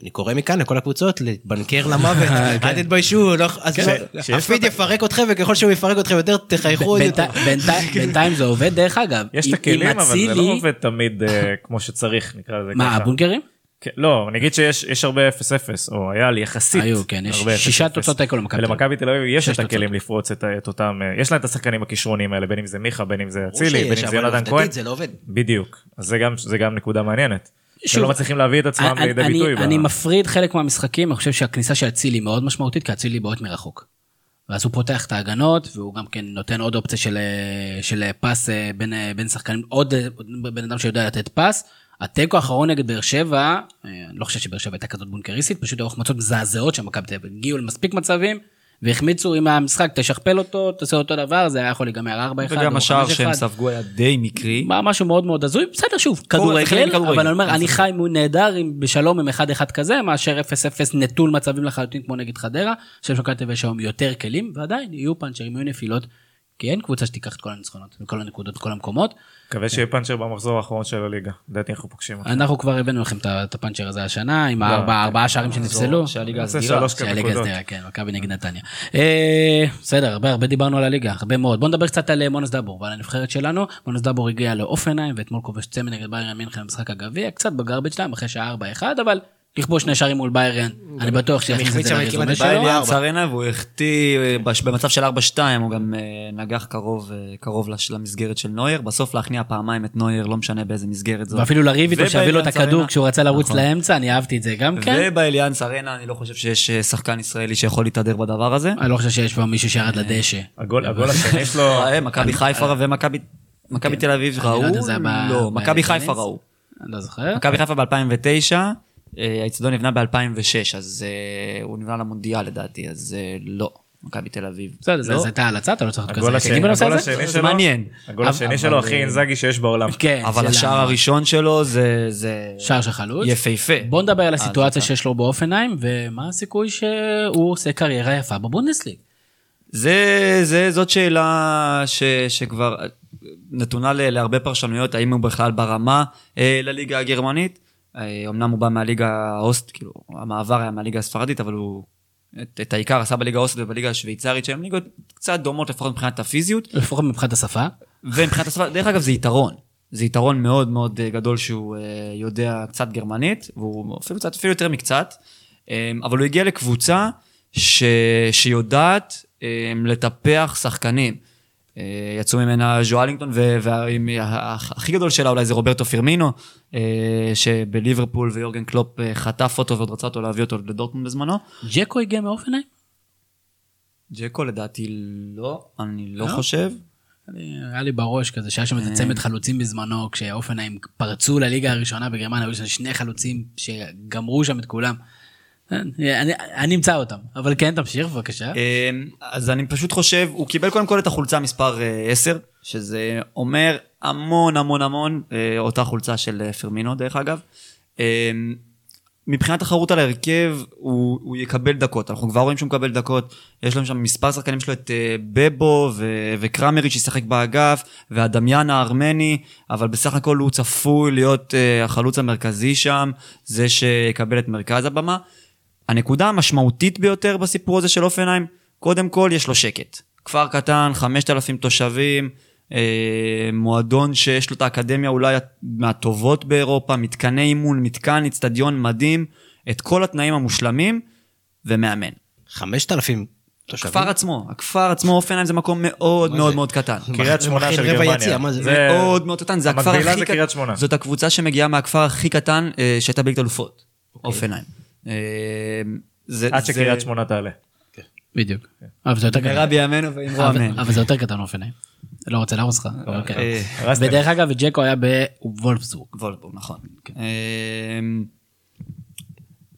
אני קורא מכאן לכל הקבוצות להתבנקר למוות, אל תתביישו, לא- אז כן, לא- הפיד יפרק אתכם וככל שהוא יפרק אתכם יותר תחייכו עוד יותר. בינתיים- זה עובד, דרך אגב. יש את הכלים, אבל זה לא עובד תמיד אה, כמו שצריך, נקרא לזה מה, ככה. הבונקרים? כן, לא, אני אגיד שיש יש הרבה 0-0, או היה לי יחסית. היו, כן, יש שישה 0-0. תוצאות תיקו למכבי תל אביב. ולמכבי תל אביב יש את הכלים. לפרוץ את אותם, אה, יש להם את השחקנים הכישרוניים האלה, בין אם זה מיכה, בין אם זה אצילי, בין אם זה יונתן כהן. זה לא עובד. בדיוק, אז זה גם- זה גם נקודה מעניינת. שוב, שלא מצליחים להביא את עצמם אני- לידי אני- ביטוי. ב- אני מפריד חלק מהמשחקים, אני חושב שהכניסה של אצילי מאוד משמעותית, כי אצילי בועט מרחוק. ואז הוא פותח את ההגנות, והוא גם כן נותן עוד אופציה של, אה, של פס אה, בין, אה, בין שחקנים, עוד אה, עוד בן אדם שיודע לתת פס. התיקו האחרון נגד באר שבע, אה, אני לא חושב שבאר שבע הייתה כזאת בונקריסטית, פשוט היו החמצות מזעזעות של מכבי תל אביב. הגיעו למספיק מצבים, והחמיצו עם המשחק, תשכפל אותו, תעשה אותו דבר, זה היה יכול להיגמר 4-1 וגם השער 5-1. שהם ספגו היה די מקרי. מה- משהו מאוד מאוד הזוי, בסדר שוב, כדורגל, אבל אני אומר, אני. חי mu- נהדר בשלום עם 1-1 כזה, מאשר 0-0 נטול מצבים לחלוטין כמו נגד חדרה, שם שמכבי תל אביב יש היום יותר כלים, ועדיין יהיו פאנצ'רים, יהיו נפילות, כי אין קבוצה שתיקח את כל הניצחונות, וכל הנקודות, וכל המקומות. מקווה שיהיה פאנצ'ר במחזור האחרון של הליגה. לדעתי אנחנו פוגשים אותו. אנחנו כבר הבאנו לכם את הפאנצ'ר הזה השנה, עם לא, הארבע- הארבעה שערים שנפסלו. שהליגה הסדירה. כן, מכבי נגד נתניה. אה, בסדר, הרבה הרבה דיברנו על הליגה, הרבה מאוד. בוא נדבר קצת על אה, מונס דבור ועל הנבחרת שלנו. מונס דבור הגיע לעוף עיניים, ואתמול כובש צמד נגד ביירן מינכן במשחק הגביע, קצת בגרביץ' שלהם אחרי שעה 4-1, אבל לכבוש שני שערים מול ביירן, אני בטוח שיכניס את זה שם לרזומה שלו. ביירן. ארנה והוא החטיא אה, במצב של 4-2 הוא גם אה, נגח קרוב אה, למסגרת של נויר בסוף להכניע פעמיים את נויר לא משנה באיזה מסגרת זאת. ואפילו לריב איתו, שיביא לו את הכדור. כשהוא רצה לרוץ נכון. לאמצע, אני אהבתי את זה גם כן. ובאליאנס ארנה אני לא חושב שיש שחקן ישראלי שיכול להתהדר בדבר הזה. אני לא חושב שיש פה מישהו שירד לדשא. הגול הגול השני שלו, מכבי חיפה ומכבי מכבי תל אביב אני לא ראו, יודע, זה היה ב- לא, מכבי? חיפה ראו. אני לא זוכר. מכבי חיפה ב-2009, האיצטדיון נבנה ב-2006, אז אה, הוא נבנה למונדיאל לדעתי, אז אה, לא. מכבי תל אביב. בסדר, זה- לא. זו הייתה הלצה, אתה לא צריך להיות כזה בנושא הגול הזה? זה שלו- מעניין. הגול השני שלו הכי אינזאגי שיש בעולם. כן, אבל של השער הראשון שלו זה... זה... שער של חלוץ. יפהפה. בוא נדבר על הסיטואציה שיש לו באופנהיים, ומה הסיכוי שהוא עושה קריירה יפה בבונדסליג. זה, זה, זאת שאלה ש, שכבר נתונה ל, להרבה פרשנויות, האם הוא בכלל ברמה אה, לליגה הגרמנית. אה, אמנם הוא בא מהליגה האוסט, כאילו, המעבר היה מהליגה הספרדית, אבל הוא את, את העיקר עשה בליגה האוסטית ובליגה השוויצרית, שהן ליגות קצת דומות לפחות מבחינת הפיזיות. לפחות מבחינת השפה. ומבחינת השפה, דרך אגב זה יתרון. זה יתרון מאוד מאוד אה, גדול שהוא אה, יודע קצת גרמנית, והוא אפילו קצת, אפילו יותר מקצת, אבל הוא הגיע לקבוצה ש, שיודעת לטפח שחקנים. אה, יצאו ממנה ז'ואלינגטון, והכי גדול שלה אולי זה רוברטו פירמינו, אה, שבליברפול ויורגן קלופ אה, חטף אותו ועוד רצה אותו להביא אותו לדורטמונד בזמנו. ג'קו הגיע מאופנהיים? ג'קו לדעתי לא, אני לא לא? חושב. היה לי בראש כזה שהיה שם איזה צמד חלוצים בזמנו כשאופנהיים פרצו לליגה הראשונה בגרמניה היו שם שני חלוצים שגמרו שם את כולם. כן, אני אני אמצא אותם אבל כן תמשיך בבקשה. אמ, אז אני פשוט חושב, הוא קיבל קודם כל את החולצה מספר אה, 10, שזה אומר המון המון המון, אה, אותה חולצה של אה, פרמינו דרך אגב. מבחינת תחרות על ההרכב, הוא, הוא יקבל דקות, אנחנו כבר רואים שהוא מקבל דקות, יש לנו שם מספר שחקנים שלו את אה, בבו ו- וקרמרי שישחק באגף, והדמיין הארמני, אבל בסך הכל הוא צפוי להיות אה, החלוץ המרכזי שם, זה שיקבל את מרכז הבמה. הנקודה המשמעותית ביותר בסיפור הזה של אופנהיים, קודם כל יש לו שקט. כפר קטן, 5,000 תושבים, אה, מועדון שיש לו את האקדמיה אולי מהטובות באירופה, מתקני אימון, מתקן, אצטדיון מדהים, את כל התנאים המושלמים, ומאמן. 5,000 תושבים. הכפר עצמו, הכפר עצמו, אופנהיים זה מקום מאוד מה מאוד זה? מאוד קטן. קריית זה שמונה של גרמניה. יציע, מה זה? זה- מאוד מאוד קטן, זה הכפר המקבילה הכי זה קטן. קריית שמונה. זאת הקבוצה שמגיעה מהכפר הכי קטן אה, שהייתה בליגת אלופות, אוקיי. אופנהיים. אה, זה- עד זה- שקריית שמונה תעלה. בדיוק. אבל זה יותר במהרה קטן. בימינו ואמרו אמן. אבל זה יותר קטן אופנהיים. לא רוצה להרוס לך. כן. אה. ודרך אגב ג'קו היה בוולפסבורג. וולפסבורג, נכון. אמ,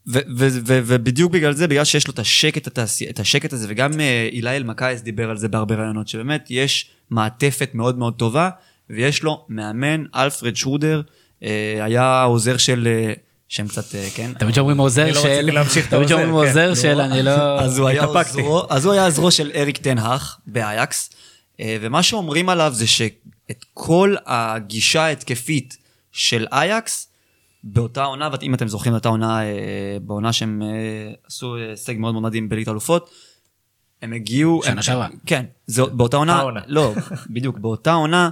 ו- ו- ובדיוק בגלל זה, בגלל שיש לו את השקט, התעשי- את השקט הזה, וגם אה, אילי אלמקייס דיבר על זה בהרבה רעיונות, שבאמת יש מעטפת מאוד מאוד טובה, ויש לו מאמן, אלפרד שרודר, אה, היה עוזר של, אה, שם קצת, אה, כן? תמיד שאומרים עוזר לא של, להמשיך את תמיד שאומרים העוזר, כן. עוזר של אני לא, אז הוא היה. עוזרו, אז הוא היה עוזרו של אריק תנהך באייקס, אה, ומה שאומרים עליו זה שאת כל הגישה ההתקפית של אייקס, באותה עונה, ואם אתם זוכרים את אותה עונה, אה, בעונה שהם עשו הישג מאוד מאוד מדהים בליגת האלופות, הם הגיעו... שנה שעברה. כן, זה באותה עונה, העונה. לא, בדיוק, באותה עונה,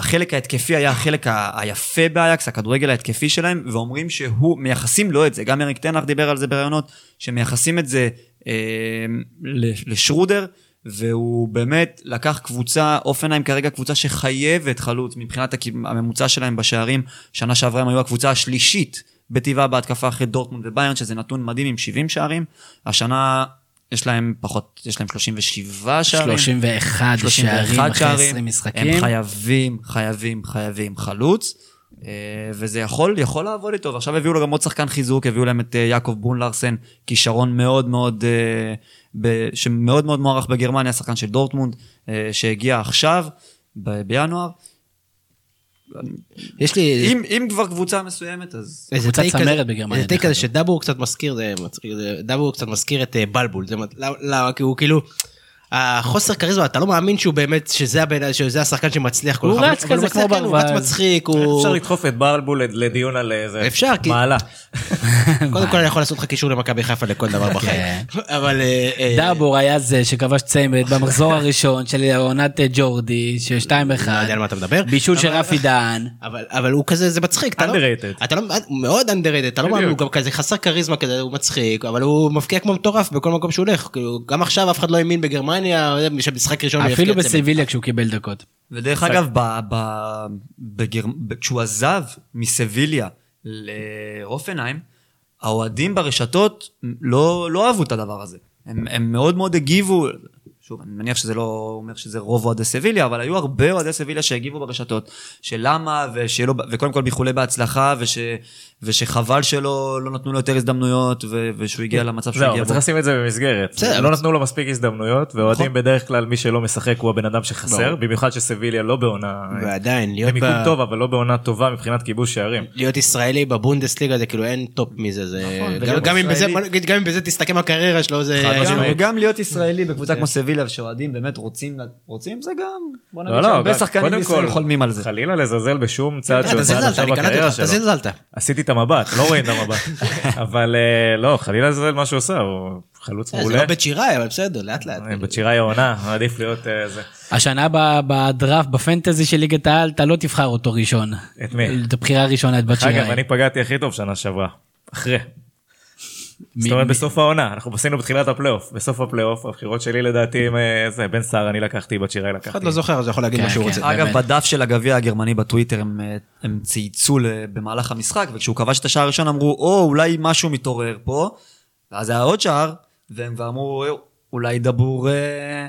החלק ההתקפי היה החלק היפה באייקס, הכדורגל ההתקפי שלהם, ואומרים שהוא, מייחסים לו את זה, גם אריק תנח דיבר על זה בראיונות, שמייחסים את זה אה, לשרודר, והוא באמת לקח קבוצה, אופנהיים כרגע קבוצה שחייבת חלוץ מבחינת הממוצע שלהם בשערים, שנה שעברה הם היו הקבוצה השלישית בטבעה בהתקפה אחרי דורטמונד וביירן, שזה נתון מדהים עם 70 שערים, השנה יש להם פחות, יש להם 37 שערים. 31 שערים אחרי 20 הם משחקים. חייבים, חייבים, חייבים חלוץ. אה, וזה יכול, יכול לעבוד איתו, ועכשיו הביאו לו גם עוד שחקן חיזוק, הביאו להם את אה, יעקב בון לארסן, כישרון מאוד מאוד, אה, שמאוד מאוד מוערך בגרמניה, שחקן של דורטמונד, שהגיע עכשיו, בינואר. יש לי אם, אם כבר קבוצה מסוימת, אז... איזה קבוצה טייק כזה- צמרת בגרמניה, איזה טייק כזה. שדאבור קצת מזכיר, זה מצחיק, זה- דאבור קצת מזכיר את אה, בלבול, למה? כי הוא כאילו, החוסר כריזמה, אתה לא מאמין שהוא באמת, שזה הבן- שזה השחקן שמצליח כל הוא כך, אבל- רץ אבל כזה הוא כמו כן, הוא רץ ברווז. מצחיק, הוא... אפשר לדחוף את ברלבול לדיון על איזה אפשר, כי- מעלה. קודם כל אני יכול לעשות לך קישור למכבי חיפה לכל דבר בחיים. אבל... אה, אה, דאבור היה זה שכבש צמד במחזור הראשון של עונת ג'ורדי, ששתיים לא אחד. יודע על מה אתה מדבר. בישול של רפי דהן. אבל אבל הוא כזה זה מצחיק אתה לא- Underrated. אתה לא הוא מאוד underrated אתה לא מאמין הוא גם כזה חסר כריזמה כזה הוא מצחיק אבל הוא מבקיע כמו מטורף בכל מקום שהוא הולך כאילו, גם עכשיו אף אחד לא האמין בגרמניה משחק ראשון הוא אפילו יבקיע צמד. בסביליה כשהוא קיבל דקות. ודרך אגב, ב, ב, בגר... ב- כשהוא עזב מסביליה לאופנהיים, האוהדים ברשתות לא, לא אהבו את הדבר הזה. הם, הם מאוד מאוד הגיבו, שוב, אני מניח שזה לא אומר שזה רוב אוהדי סביליה, אבל היו הרבה אוהדי סביליה שהגיבו ברשתות, של למה, ושלא, וקודם כל באיחולי בהצלחה, וש, ושחבל שלא לא נתנו לו יותר הזדמנויות, ו, ושהוא הגיע למצב שהוא זהו, הגיע אבל צריך לשים את זה במסגרת. בסדר, לא נתנו לו מספיק הזדמנויות, ואוהדים נכון. בדרך כלל מי שלא משחק הוא הבן אדם שחסר. במיוחד שסביליה לא בעונה, ועדיין, להיות במיקום ב- טוב אבל לא בעונה טובה מבחינת כיבוש שערים. להיות ישראלי בבונדסליגה זה כאילו אין top מזה, זה... נכון, גם- אם בזה- תסתכם הקריירה שלו זה... גם, להיות ישראלי בקבוצה כמו סביליה, ושאוהדים באמת רוצים, רוצים זה גם, בוא נגיד לא, לא, שהרבה שחקנים קודם בישראל כל, חולמים על זה. חלילה לזלזל בשום צעד שהוא עשה עכשיו בקריירה שלו. את המבט, לא רואים את המבט. אבל אה, לא, חלילה לזלזל מה שהוא עושה, הוא חלוץ זה מעולה. לא בית שיראי, אבל בסדר, לאט לאט. בשיראי העונה, עדיף להיות אה, זה. השנה בדראפט בפנטזי של ליגת העל אתה לא תבחר אותו ראשון. את מי? את הבחירה הראשונה את בת אגב, שיראי. אני פגעתי הכי טוב שנה שעברה. אחרי. זאת אומרת בסוף העונה, אנחנו עשינו בתחילת הפלייאוף. בסוף הפלייאוף, הבחירות שלי לדעתי עם אה, זה, בן סער אני לקחתי, בת שיראי אחד לקחתי. לא זוכר, אז יכול להגיד כן, מה שהוא כן. רוצה. אגב, באמת. בדף של הגביע הגרמני בטוויטר הם, אה, הם צייצו במהלך המשחק, וכשהוא כבש את השער הראשון אמרו, או, אולי משהו מתעורר פה, ואז היה עוד שער, והם אמרו, "אה, אולי דבור,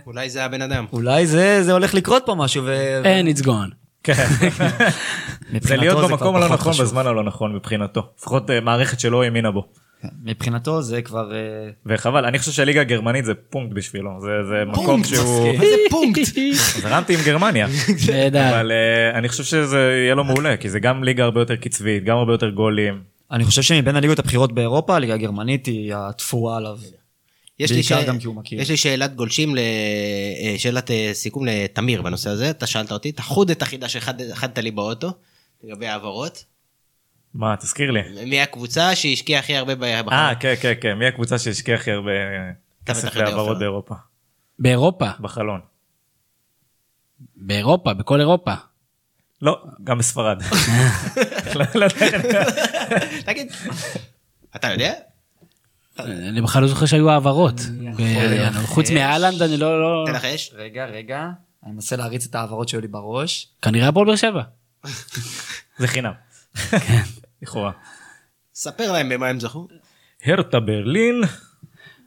אולי זה הבן אדם. אולי זה, זה הולך לקרות פה משהו. And it's gone. כן. זה להיות במקום הלא נכון. בזמן הלא נכון מבחינתו. לפחות מערכת שלא האמינה בו. כן, מבחינתו זה כבר... אה, וחבל, אני חושב שהליגה הגרמנית זה פונקט בשבילו. זה, זה מקום שהוא... איזה פונקט. זרמתי עם גרמניה. אבל אה, אני חושב שזה יהיה לו מעולה, כי זה גם ליגה הרבה יותר קצבית, גם הרבה יותר גולים. אני חושב שמבין הליגות הבכירות באירופה, הליגה הגרמנית היא התפורה עליו. יש לי, ש... גם כי הוא מכיר. יש לי שאלת גולשים, ל... אה, שאלת סיכום לתמיר בנושא הזה, אתה שאלת אותי, תחוד את החידה שאחדת לי באוטו, לגבי העברות. מה, תזכיר לי. מי הקבוצה שהשקיעה הכי הרבה ב... אה, כן, כן, כן, מי הקבוצה שהשקיעה הכי הרבה כסף להעברות. באירופה? באירופה, בחלון. באירופה, בכל אירופה. לא, גם בספרד. תגיד, אתה יודע? אני בכלל לא זוכר שהיו העברות. ב- חוץ מאהלנד אני לא, לא, אש. רגע, רגע, אני מנסה להריץ את ההעברות שהיו לי בראש. כנראה הפועל באר שבע. זה חינם. לכאורה. ספר להם במה הם זכו. הרטה ברלין.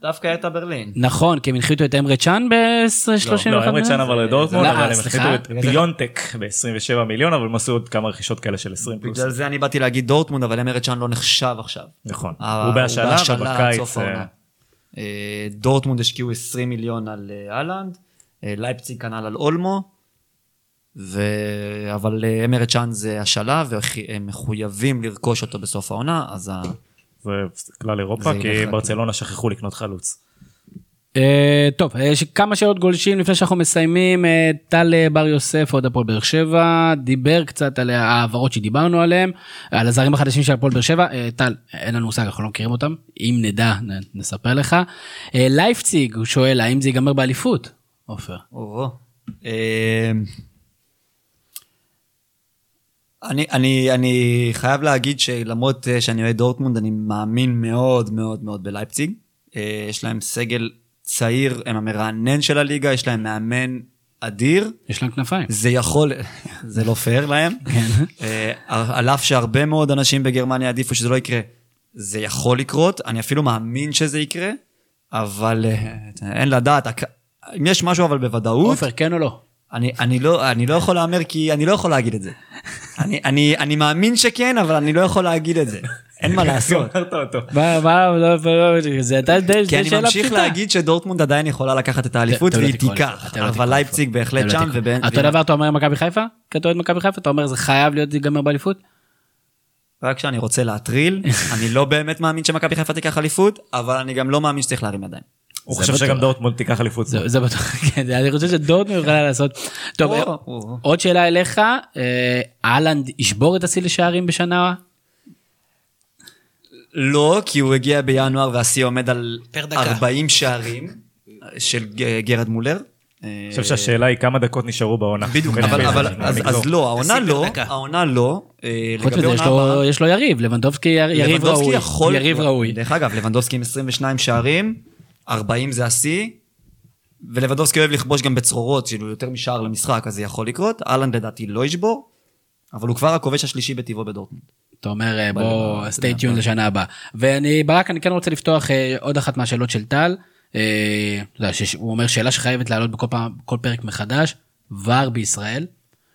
דווקא הייתה ברלין. נכון, כי הם הנחיתו את אמרה צ'אן ב-31. לא, אמרי צ'אן עבר לדורטמונד, לא, אבל הם סליחה. החליטו את פיונטק ב-27 מיליון, אבל הם עשו עוד כמה רכישות כאלה של 20 פלוס. בגלל זה אני באתי להגיד דורטמונד, אבל אמרה צ'אן לא נחשב עכשיו. נכון. אה, הוא בהשאלה, ובקיץ... אה. אה, דורטמונד השקיעו 20 מיליון על אה, אהלנד, אה, לייפציג כנ"ל על אולמו, ו... אבל אה, אמרה צ'אן זה השאלה, והם מחויבים לרכוש אותו בסוף העונה, אז ה... זה כלל אירופה, זה כי ברצלונה שכחו לקנות חלוץ. אה, טוב, יש כמה שאלות גולשים לפני שאנחנו מסיימים. אה, טל אה, בר יוסף, אוהד הפועל באר שבע, דיבר קצת על ההעברות שדיברנו עליהן, על הזרים החדשים של הפועל באר שבע. אה, טל, אין לנו מושג, אנחנו לא מכירים אותם. אם נדע, נ- נספר לך. אה, לייפציג, הוא שואל, האם זה ייגמר באליפות? עופר. אני, אני, אני חייב להגיד שלמרות אה, שאני אוהד דורטמונד, אני מאמין מאוד מאוד מאוד בלייפציג. אה, יש להם סגל צעיר, הם המרענן של הליגה, יש להם מאמן אדיר. יש להם כנפיים. זה יכול, זה לא פייר להם. כן. אה, על אף שהרבה מאוד אנשים בגרמניה עדיפו שזה לא יקרה, זה יכול לקרות, אני אפילו מאמין שזה יקרה, אבל אין לדעת, אם יש משהו אבל בוודאות, עופר, כן או לא? אני, אני, לא, אני לא יכול להמר כי אני לא יכול להגיד את זה. אני, אני, אני מאמין שכן, אבל אני לא יכול להגיד את זה. אין מה לעשות. מה, מה, לא, לא, לא, זה הייתה די כי אני שאלה ממשיך פשוטה. להגיד שדורטמונד עדיין יכולה לקחת את האליפות אתה לא והיא תיקח, לא אבל לייפציג אתה בהחלט לא שם. ובין- אותו דבר אתה אומר על מכבי חיפה? כי אתה אוהד מכבי חיפה? אתה אומר זה חייב להיות ייגמר באליפות? רק כשאני רוצה להטריל, אני לא באמת מאמין שמכבי חיפה תיקח אליפות, אבל אני גם לא מאמין שצריך להרים ידיים. הוא זה חושב. שגם דורטמונד תיקח אליפות. זה בטוח, כן, אני חושב שדורטמונד יכולה לעשות. טוב, אה. עוד שאלה אליך, אה, אהלנד ישבור את השיא לשערים בשנה? לא, כי הוא הגיע בינואר והשיא עומד על פר דקה. 40 שערים של ג- גרד מולר. אני חושב שהשאלה היא כמה דקות נשארו בעונה. בדיוק, אבל, אז, לא, העונה לא, דקה. העונה לא. אה, חוץ מזה יש לו- הבאה, יש לו יריב, לבנדובסקי יריב ראוי. דרך אגב, לבנדובסקי עם 22 שערים, 40 זה השיא, ולבנדובסקי אוהב לכבוש גם בצרורות, כאילו יותר משער למשחק, אז זה יכול לקרות. אהלנד לדעתי לא ישבור, אבל הוא כבר הכובש השלישי בטבעו בדורטמונד. אתה אומר אה, בוא סטי טיון לשנה הבאה. ואני ברק אני כן רוצה לפתוח אה, עוד אחת מהשאלות של טל. אה, הוא אומר שאלה שחייבת לעלות בכל פעם, כל פרק מחדש, ור בישראל.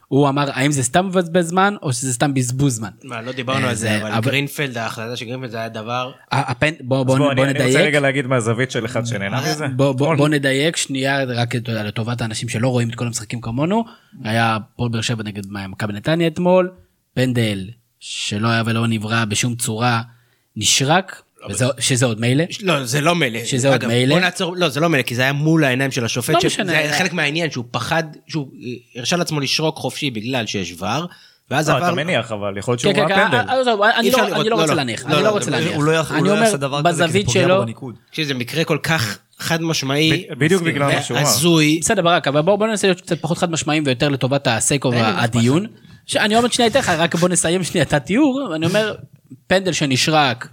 הוא אמר האם זה סתם מבזבז זמן או שזה סתם בזבוז זמן. מה, לא דיברנו אה, על זה- זה, אבל אבל- גרינפלד, ההחלטה של גרינפלד זה היה דבר... ה- הפן, בוא, אז בוא, בוא, בוא, אני אני רוצה נדייק. רגע להגיד מהזווית של אחד שנהנה מזה. בוא, בוא, אתמול- בוא נדייק שנייה רק לטובת האנשים שלא רואים את כל המשחקים כמונו. היה פועל באר שבע נגד מכבי נתניה אתמול, פנדל שלא היה ולא נברא בשום צורה, נשרק, וזה, שזה עוד מילא. לא, זה לא מילא. שזה עוד אגב, מילא. בוא נעצור, לא, זה לא מילא, כי זה היה מול העיניים של השופט. לא ש- משנה. זה היה חלק מהעניין, שהוא פחד, שהוא אה, הרשה לעצמו לשרוק חופשי בגלל שיש ור, ואז לא, עבר... אתה מניח, אבל יכול להיות כן, שהוא כן, ראה כן, פנדל. אה, אני אפשר לא- אני לא לא, רוצה. להניח, אני לא, רוצה להניח. הוא לא יעשה דבר כזה, כי זה פוגע בניקוד. שזה מקרה כל כך חד משמעי, בדיוק בגלל מה שהוא אמר. הזוי, בסדר ברק, אבל בואו בוא ננסה להיות קצת פחות חד משמעיים ויותר לטובת ה sake of אין לי מה אכפת הדיון. אני עוד שנייה אתן לך, רק בוא נסיים שנייה את התיאור, אני אומר, פנדל שנשרק,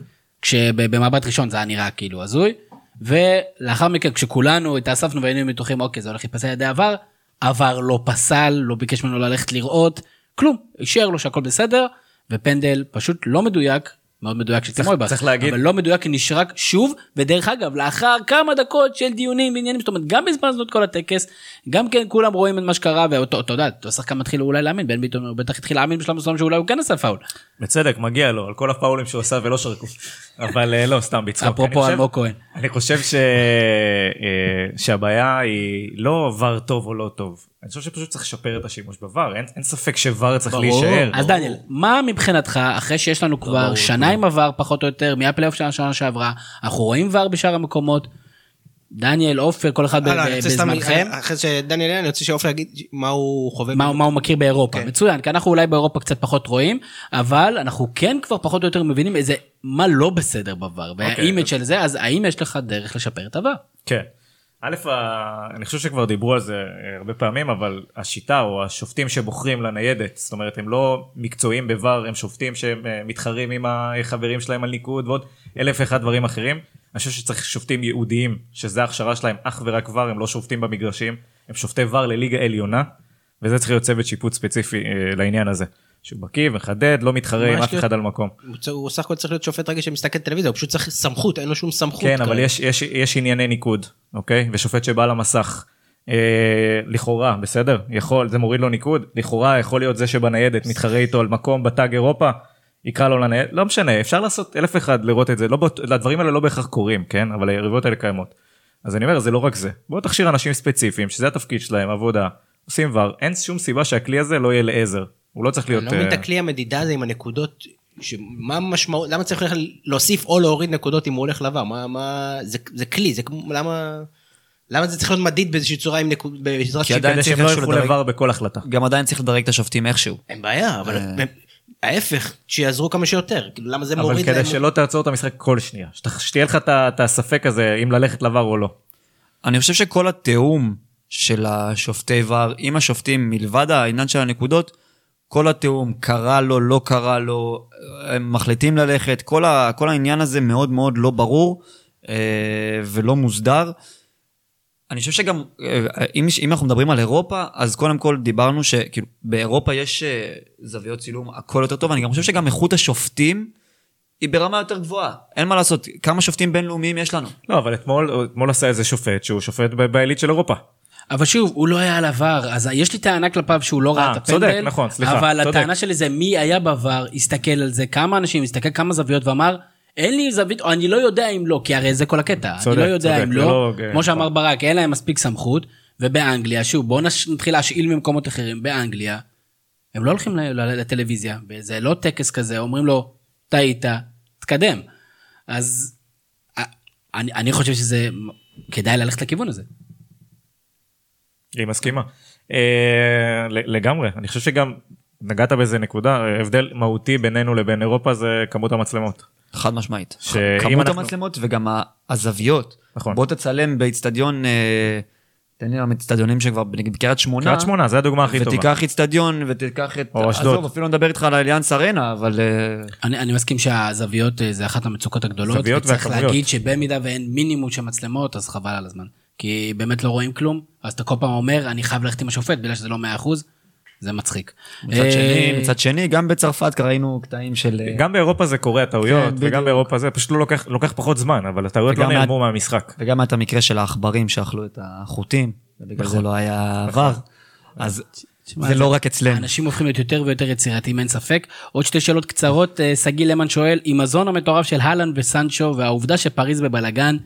כשבמבט ראשון זה היה נראה כאילו הזוי, ולאחר מכן כשכולנו התאספנו והיינו בטוחים, אוקיי, זה הולך להיפסל על ידי ה VAR, ה VAR לא פסל, לא ביקש ממנו ללכת לראות, כלום, אישר לו שהכל בסדר, ופנדל פשוט לא מדויק, מאוד מדויק של צימוי, צריך להגיד- אבל לא מדויק, נשרק שוב, ודרך אגב, לאחר כמה דקות של דיונים ועניינים, זאת אומרת, גם בזבזנו את כל הטקס, גם כן כולם רואים את מה שקרה, ואותו, אתה יודע, אותו שחקן מתחיל אולי להאמין, בן ביטון הוא בטח התחיל להאמין בשלב מסוים שאולי הוא כן עשה פאול. בצדק, מגיע לו, על כל הפאולים שהוא עשה ולא שרקו. אבל אה, לא, סתם בצחוק. אפרופו אני חושב- אלמוג כהן. אני חושב ש... אה, שהבעיה היא לא ור טוב או לא טוב. אני חושב שפשוט צריך לשפר את השימוש בוואר. אין, אין ספק שוואר צריך ברור. להישאר. אז דניאל, מה מבחינתך, אחרי שיש לנו כבר שנה עם עבר פחות או יותר, מהפלייאוף של השנה שעברה, אנחנו רואים עבר בשאר המקומות, דניאל, עופר, כל אחד בזמנכם. אחרי שדניאל אני רוצה שעופר יגיד מה הוא חווה. מה, מה הוא מכיר באירופה, כן. מצוין, כי אנחנו אולי באירופה קצת פחות רואים, אבל אנחנו כן כבר פחות או יותר מבינים איזה, מה לא בסדר בעבר, והאימג' של זה, אז האם יש לך דרך לשפר את עבר? כן. א', אני חושב שכבר דיברו על זה אה, הרבה פעמים, אבל השיטה או השופטים שבוחרים לניידת, זאת אומרת, הם לא מקצועיים בVAR, הם שופטים שהם אה, עם החברים שלהם על ניקוד ועוד אלף ואחד דברים אחרים. אני חושב שצריך שופטים ייעודיים, שזה ההכשרה שלהם אך ורק VAR, הם לא שופטים במגרשים, הם שופטי VAR לליגה עליונה, וזה צריך להיות צוות שיפוט ספציפי אה, לעניין הזה. שהוא בקיא, מחדד, לא מתחרה עם אף אחד על מקום. הוא סך הכל צריך להיות שופט רגע שמסתכל טלוויזיה, הוא פשוט צריך סמכות, אין לו שום סמכות. כן, אבל. יש, יש, יש ענייני ניקוד, אוקיי? ושופט שבא למסך, אה, לכאורה, בסדר? יכול, זה מוריד לו ניקוד, לכאורה יכול להיות זה שבניידת מתחרה איתו על מקום בתג אירופה, יקרא לו לניידת, לא משנה, אפשר לעשות אלף אחד לראות את זה, לא, באות- הדברים האלה לא בהכרח קורים, כן? אבל היריבויות האלה קיימות. אז אני אומר, זה לא רק זה. בוא תכשיר אנשים ספציפיים, שזה התפקיד שלהם, עבודה, עושים ור, אין שום סיבה שהכלי הזה לא יהיה לעזר. הוא לא צריך להיות... אני לא מבין את אה, הכלי המדידה הזה עם הנקודות, מה המשמעות, למה צריך להוסיף או להוריד נקודות אם הוא הולך לעבר? מה, מה, זה, זה כלי, זה כמו, למה, למה זה צריך להיות מדיד באיזושהי צורה עם נקוד, בעזרת כי? עדיין כדי שהם לא ילכו לבר בכל החלטה. גם עדיין צריך לדרג את השופטים איכשהו. אין בעיה, אבל ההפך, שיעזרו כמה שיותר, כאילו למה זה אבל מוריד כדי להם? שלא תעצור את המשחק כל שנייה, שת- שתהיה לך את הספק הזה אם ללכת לבר או לא. אני חושב שכל התיאום של השופטי ור עם השופטים מלבד העניין של הנקודות, כל התיאום, קרה לו, לא קרה לו, הם מחליטים ללכת, כל, ה, כל העניין הזה מאוד מאוד לא ברור אה, ולא מוסדר. אני חושב שגם, אה, אם, אם אנחנו מדברים על אירופה, אז קודם כל דיברנו שכאילו באירופה יש אה, זוויות צילום הכל יותר טוב, אני גם חושב שגם איכות השופטים היא ברמה יותר גבוהה. אין מה לעשות, כמה שופטים בינלאומיים יש לנו? לא, אבל אתמול, אתמול עשה איזה שופט שהוא שופט בעילית של אירופה. אבל שוב, הוא לא היה על עבר, אז יש לי טענה כלפיו שהוא לא ראה אה, את הפנדל, צודק, נכון, סליחה, אבל צודק. הטענה שלי זה מי היה בעבר, הסתכל על זה, כמה אנשים, הסתכל כמה זוויות ואמר, אין לי זווית, או אני לא יודע אם לא, כי הרי זה כל הקטע, צודק, אני לא יודע צודק, אם זה לא, לא- כמו שאמר. ברק, אין להם מספיק סמכות, ובאנגליה, שוב, בואו נש- נתחיל להשאיל ממקומות אחרים, באנגליה, הם לא הולכים לטלוויזיה, וזה לא טקס כזה, אומרים לו, טעית, תקדם. אז אני, אני חושב שזה, כדאי ללכת לכיוון הזה. היא מסכימה. אה, לגמרי, אני חושב שגם נגעת באיזה נקודה, הבדל מהותי בינינו לבין אירופה זה כמות המצלמות. חד משמעית. שאם כמות אנחנו- המצלמות וגם הזוויות. נכון. בוא תצלם באיצטדיון, אה, תן לי איצטדיונים שכבר, נגיד בקריית שמונה. קריית שמונה, זה הדוגמה הכי טובה. ותיקח איצטדיון ותיקח את, או אשדוד. עזוב, אפילו לא נדבר איתך על האליאנס ארנה, אבל אה, אני, אני מסכים שהזוויות אה, זה אחת המצוקות הגדולות. זוויות וצריך והכמויות. להגיד שבמידה ואין מינימום של מצלמות אז חבל על הזמן. כי באמת לא רואים כלום, אז אתה כל פעם אומר אני חייב ללכת עם השופט בגלל שזה לא 100%. זה מצחיק. מצד שני, אה, מצד שני, גם בצרפת ראינו קטעים של... אה, גם באירופה זה קורה הטעויות, כן. וגם באירופה זה פשוט לא לוקח, לוקח פחות זמן, אבל הטעויות לא נעלמו מה- מהמשחק. וגם היה את המקרה של העכברים שאכלו את החוטים, ובגלל זה לא היה עבר. אז תשמע, זה לא רק אצלנו. אנשים הופכים להיות יותר ויותר יצירתיים, אין ספק. עוד שתי שאלות קצרות, אה, שגיא למן שואל, עם הזון המטורף של הלנד וסנצ'ו והעובדה שפריז בבלאגן,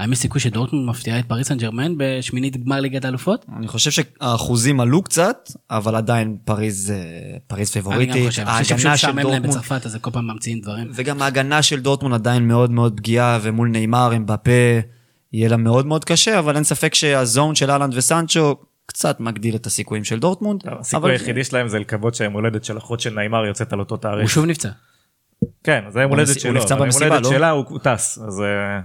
האם יש סיכוי שדורטמונד מפתיעה את פריס סן ג'רמן בשמינית גמר ליגת האלופות? אני חושב שהאחוזים עלו קצת, אבל עדיין פריז, אה, פריז אני גם פיבוריטית. חושב, אני חושב של שמשעמם להם בצרפת, אז כל פעם ממציאים דברים. וגם ההגנה של דורטמונד עדיין מאוד מאוד פגיעה, ומול נאמר, אמבפה, יהיה לה מאוד מאוד קשה, אבל אין ספק שהזון של אהלנד וסנצ'ו קצת מגדיל את הסיכויים של דורטמונד. הסיכוי אבל- היחידי שלהם זה לקוות שהיום הולדת של אחות של נעימר יוצאת על אותו הוא תאריך. שוב נפצע. כן, זה היום הוא הולדת נפצע- הוא שלו, נפצע היום במסיבה, הולדת לא? שלה הוא הוא טס, אז אה,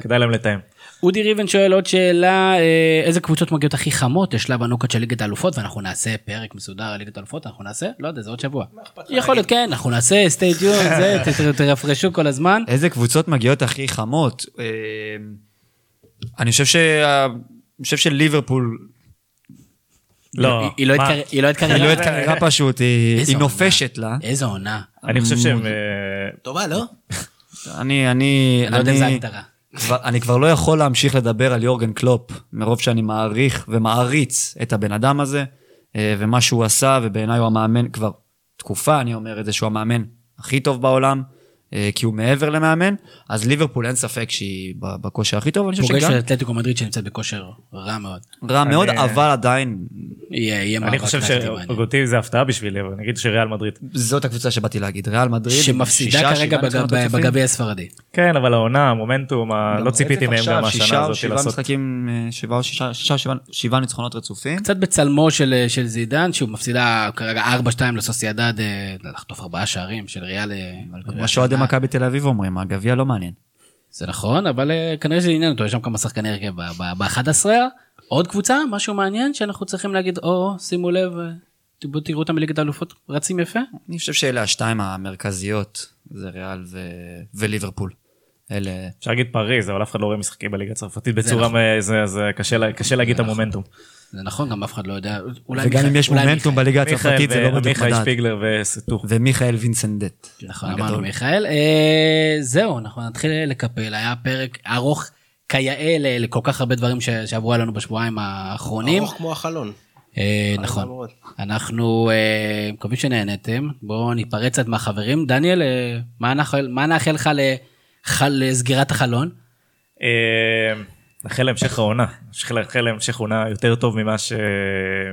כדאי להם לתאם. אודי ריבן שואל עוד שאלה, אה, איזה קבוצות מגיעות הכי חמות לשלב הנוקות של ליגת האלופות, ואנחנו נעשה פרק מסודר על ליגת האלופות, אנחנו נעשה? לא יודע, זה עוד שבוע. יכול להיות, כן, אנחנו נעשה, tuned, זה, תרפרשו כל הזמן. איזה קבוצות מגיעות הכי חמות? אה, אני חושב שה... אני חושב שליברפול, לא, היא- היא לא מה? התקר- היא לא התקררה. לא התקררה פשוט, היא. נופשת לה. איזה עונה. אני חושב שהם... אה, טובה, לא? אני, אני, אני לא יודע אם זה אני, הגדרה. כבר, אני כבר לא יכול להמשיך לדבר על יורגן קלופ, מרוב שאני מעריך ומעריץ את הבן אדם הזה, אה, ומה שהוא עשה, ובעיניי הוא המאמן, כבר תקופה אני אומר את זה, שהוא המאמן הכי טוב בעולם, כי הוא מעבר למאמן, אז ליברפול אין ספק שהיא ב- בכושר הכי טוב, אני חושב פוגש שגם את אתלטיקו מדריד שנמצאת בכושר רע מאוד. רע מאוד, אבל עדיין, יהיה יהיה אני מאבק חושב. שאותי זה הפתעה בשבילי, אבל נגיד שריאל מדריד. זאת הקבוצה שבאתי להגיד, ריאל מדריד, שמפסידה כרגע. בגביע הספרדי. כן, אבל העונה, המומנטום, לא ציפיתי מהם גם השנה הזאת לעשות. משחקים, אה, שבעה או שישה, שבעה- ניצחונות רצופים. קצת בצלמו של, של זידן שהוא מפסידה כרגע 4-2 לסוסיידד אה, לחטוף ארבעה שערים של ריאל. אה, מכבי תל אביב אומרים, הגביע לא מעניין. זה נכון אבל אה, כנראה שזה עניין אותו יש שם כמה שחקני הרכב ב-11 עוד קבוצה משהו מעניין שאנחנו צריכים להגיד או שימו לב אה, בואו תראו אותם בליגת האלופות רצים יפה. אני חושב שאלה השתיים המרכזיות, זה ריאל וליברפול. אלה... אפשר להגיד פריז, אבל אף אחד לא רואה משחקים בליגה הצרפתית בצורה, נכון. זה- זה קשה לה- קשה להגיד את המומנטום. זה נכון גם אף אחד לא יודע אולי וגם מיכאל- אם יש אולי מומנטום מיכאל. בליגה מיכאל הצרפתית זה לא בדיוק ומיכאל מדד. שפיגלר וסטו. ומיכאל וינסנדט. נכון. אמרנו מיכאל אה, זהו אנחנו נתחיל לקפל היה פרק ארוך כיאה לכל כך הרבה דברים שעברו עלינו בשבועיים האחרונים. ארוך כמו החלון. אה, נכון. אנחנו אה, מקווים שנהנתם בואו ניפרד קצת מהחברים דניאל אה, מה נאחל מה נאחל לך לח- לסגירת החלון. נאחל להמשך העונה, נאחל להמשך עונה יותר טוב ממה, ש...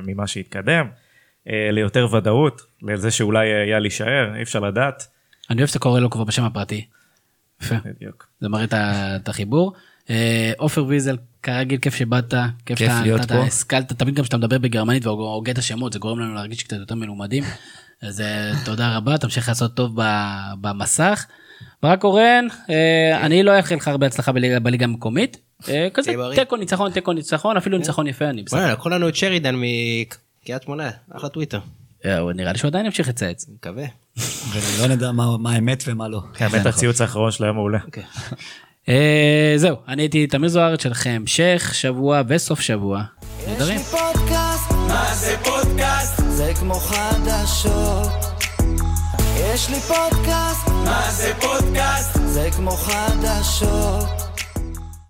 ממה שהתקדם, אה, ליותר ודאות, לזה שאולי יאל יישאר, אי אפשר לדעת. אני אוהב שאתה קורא לו כבר בשם הפרטי. יפה. בדיוק. זה מראה את החיבור. אה, עופר ויזל כרגיל כיף שבאת כיף שאתה להיות אתה פה. השכלת תמיד גם כשאתה מדבר בגרמנית והוגה את השמות זה גורם לנו להרגיש קצת יותר מלומדים. אז אה, תודה רבה תמשיך לעשות טוב ב- במסך. ברק קורן אה, אני לא אאחל לך הרבה הצלחה בליגה בליגה המקומית. אה, כזה. תיקו ניצחון תיקו ניצחון אפילו ניצחון יפה אני בסדר. לקחו לנו את שרידן מקריית שמונה, אחלה טוויטר. אה, נראה לי שהוא עדיין ימשיך לצייץ. מקווה. ולא נדע מה האמת ומה לא. כן, האמת הציוץ האחרון שלו היה מעולה. אה, זהו אני הייתי תמיר זוארץ שלכם המשך שבוע וסוף שבוע. יש נהדרים. לי פודקאסט, מה זה פודקאסט? זה כמו חדשות. יש לי פודקאסט, מה זה פודקאסט? זה כמו חדשות.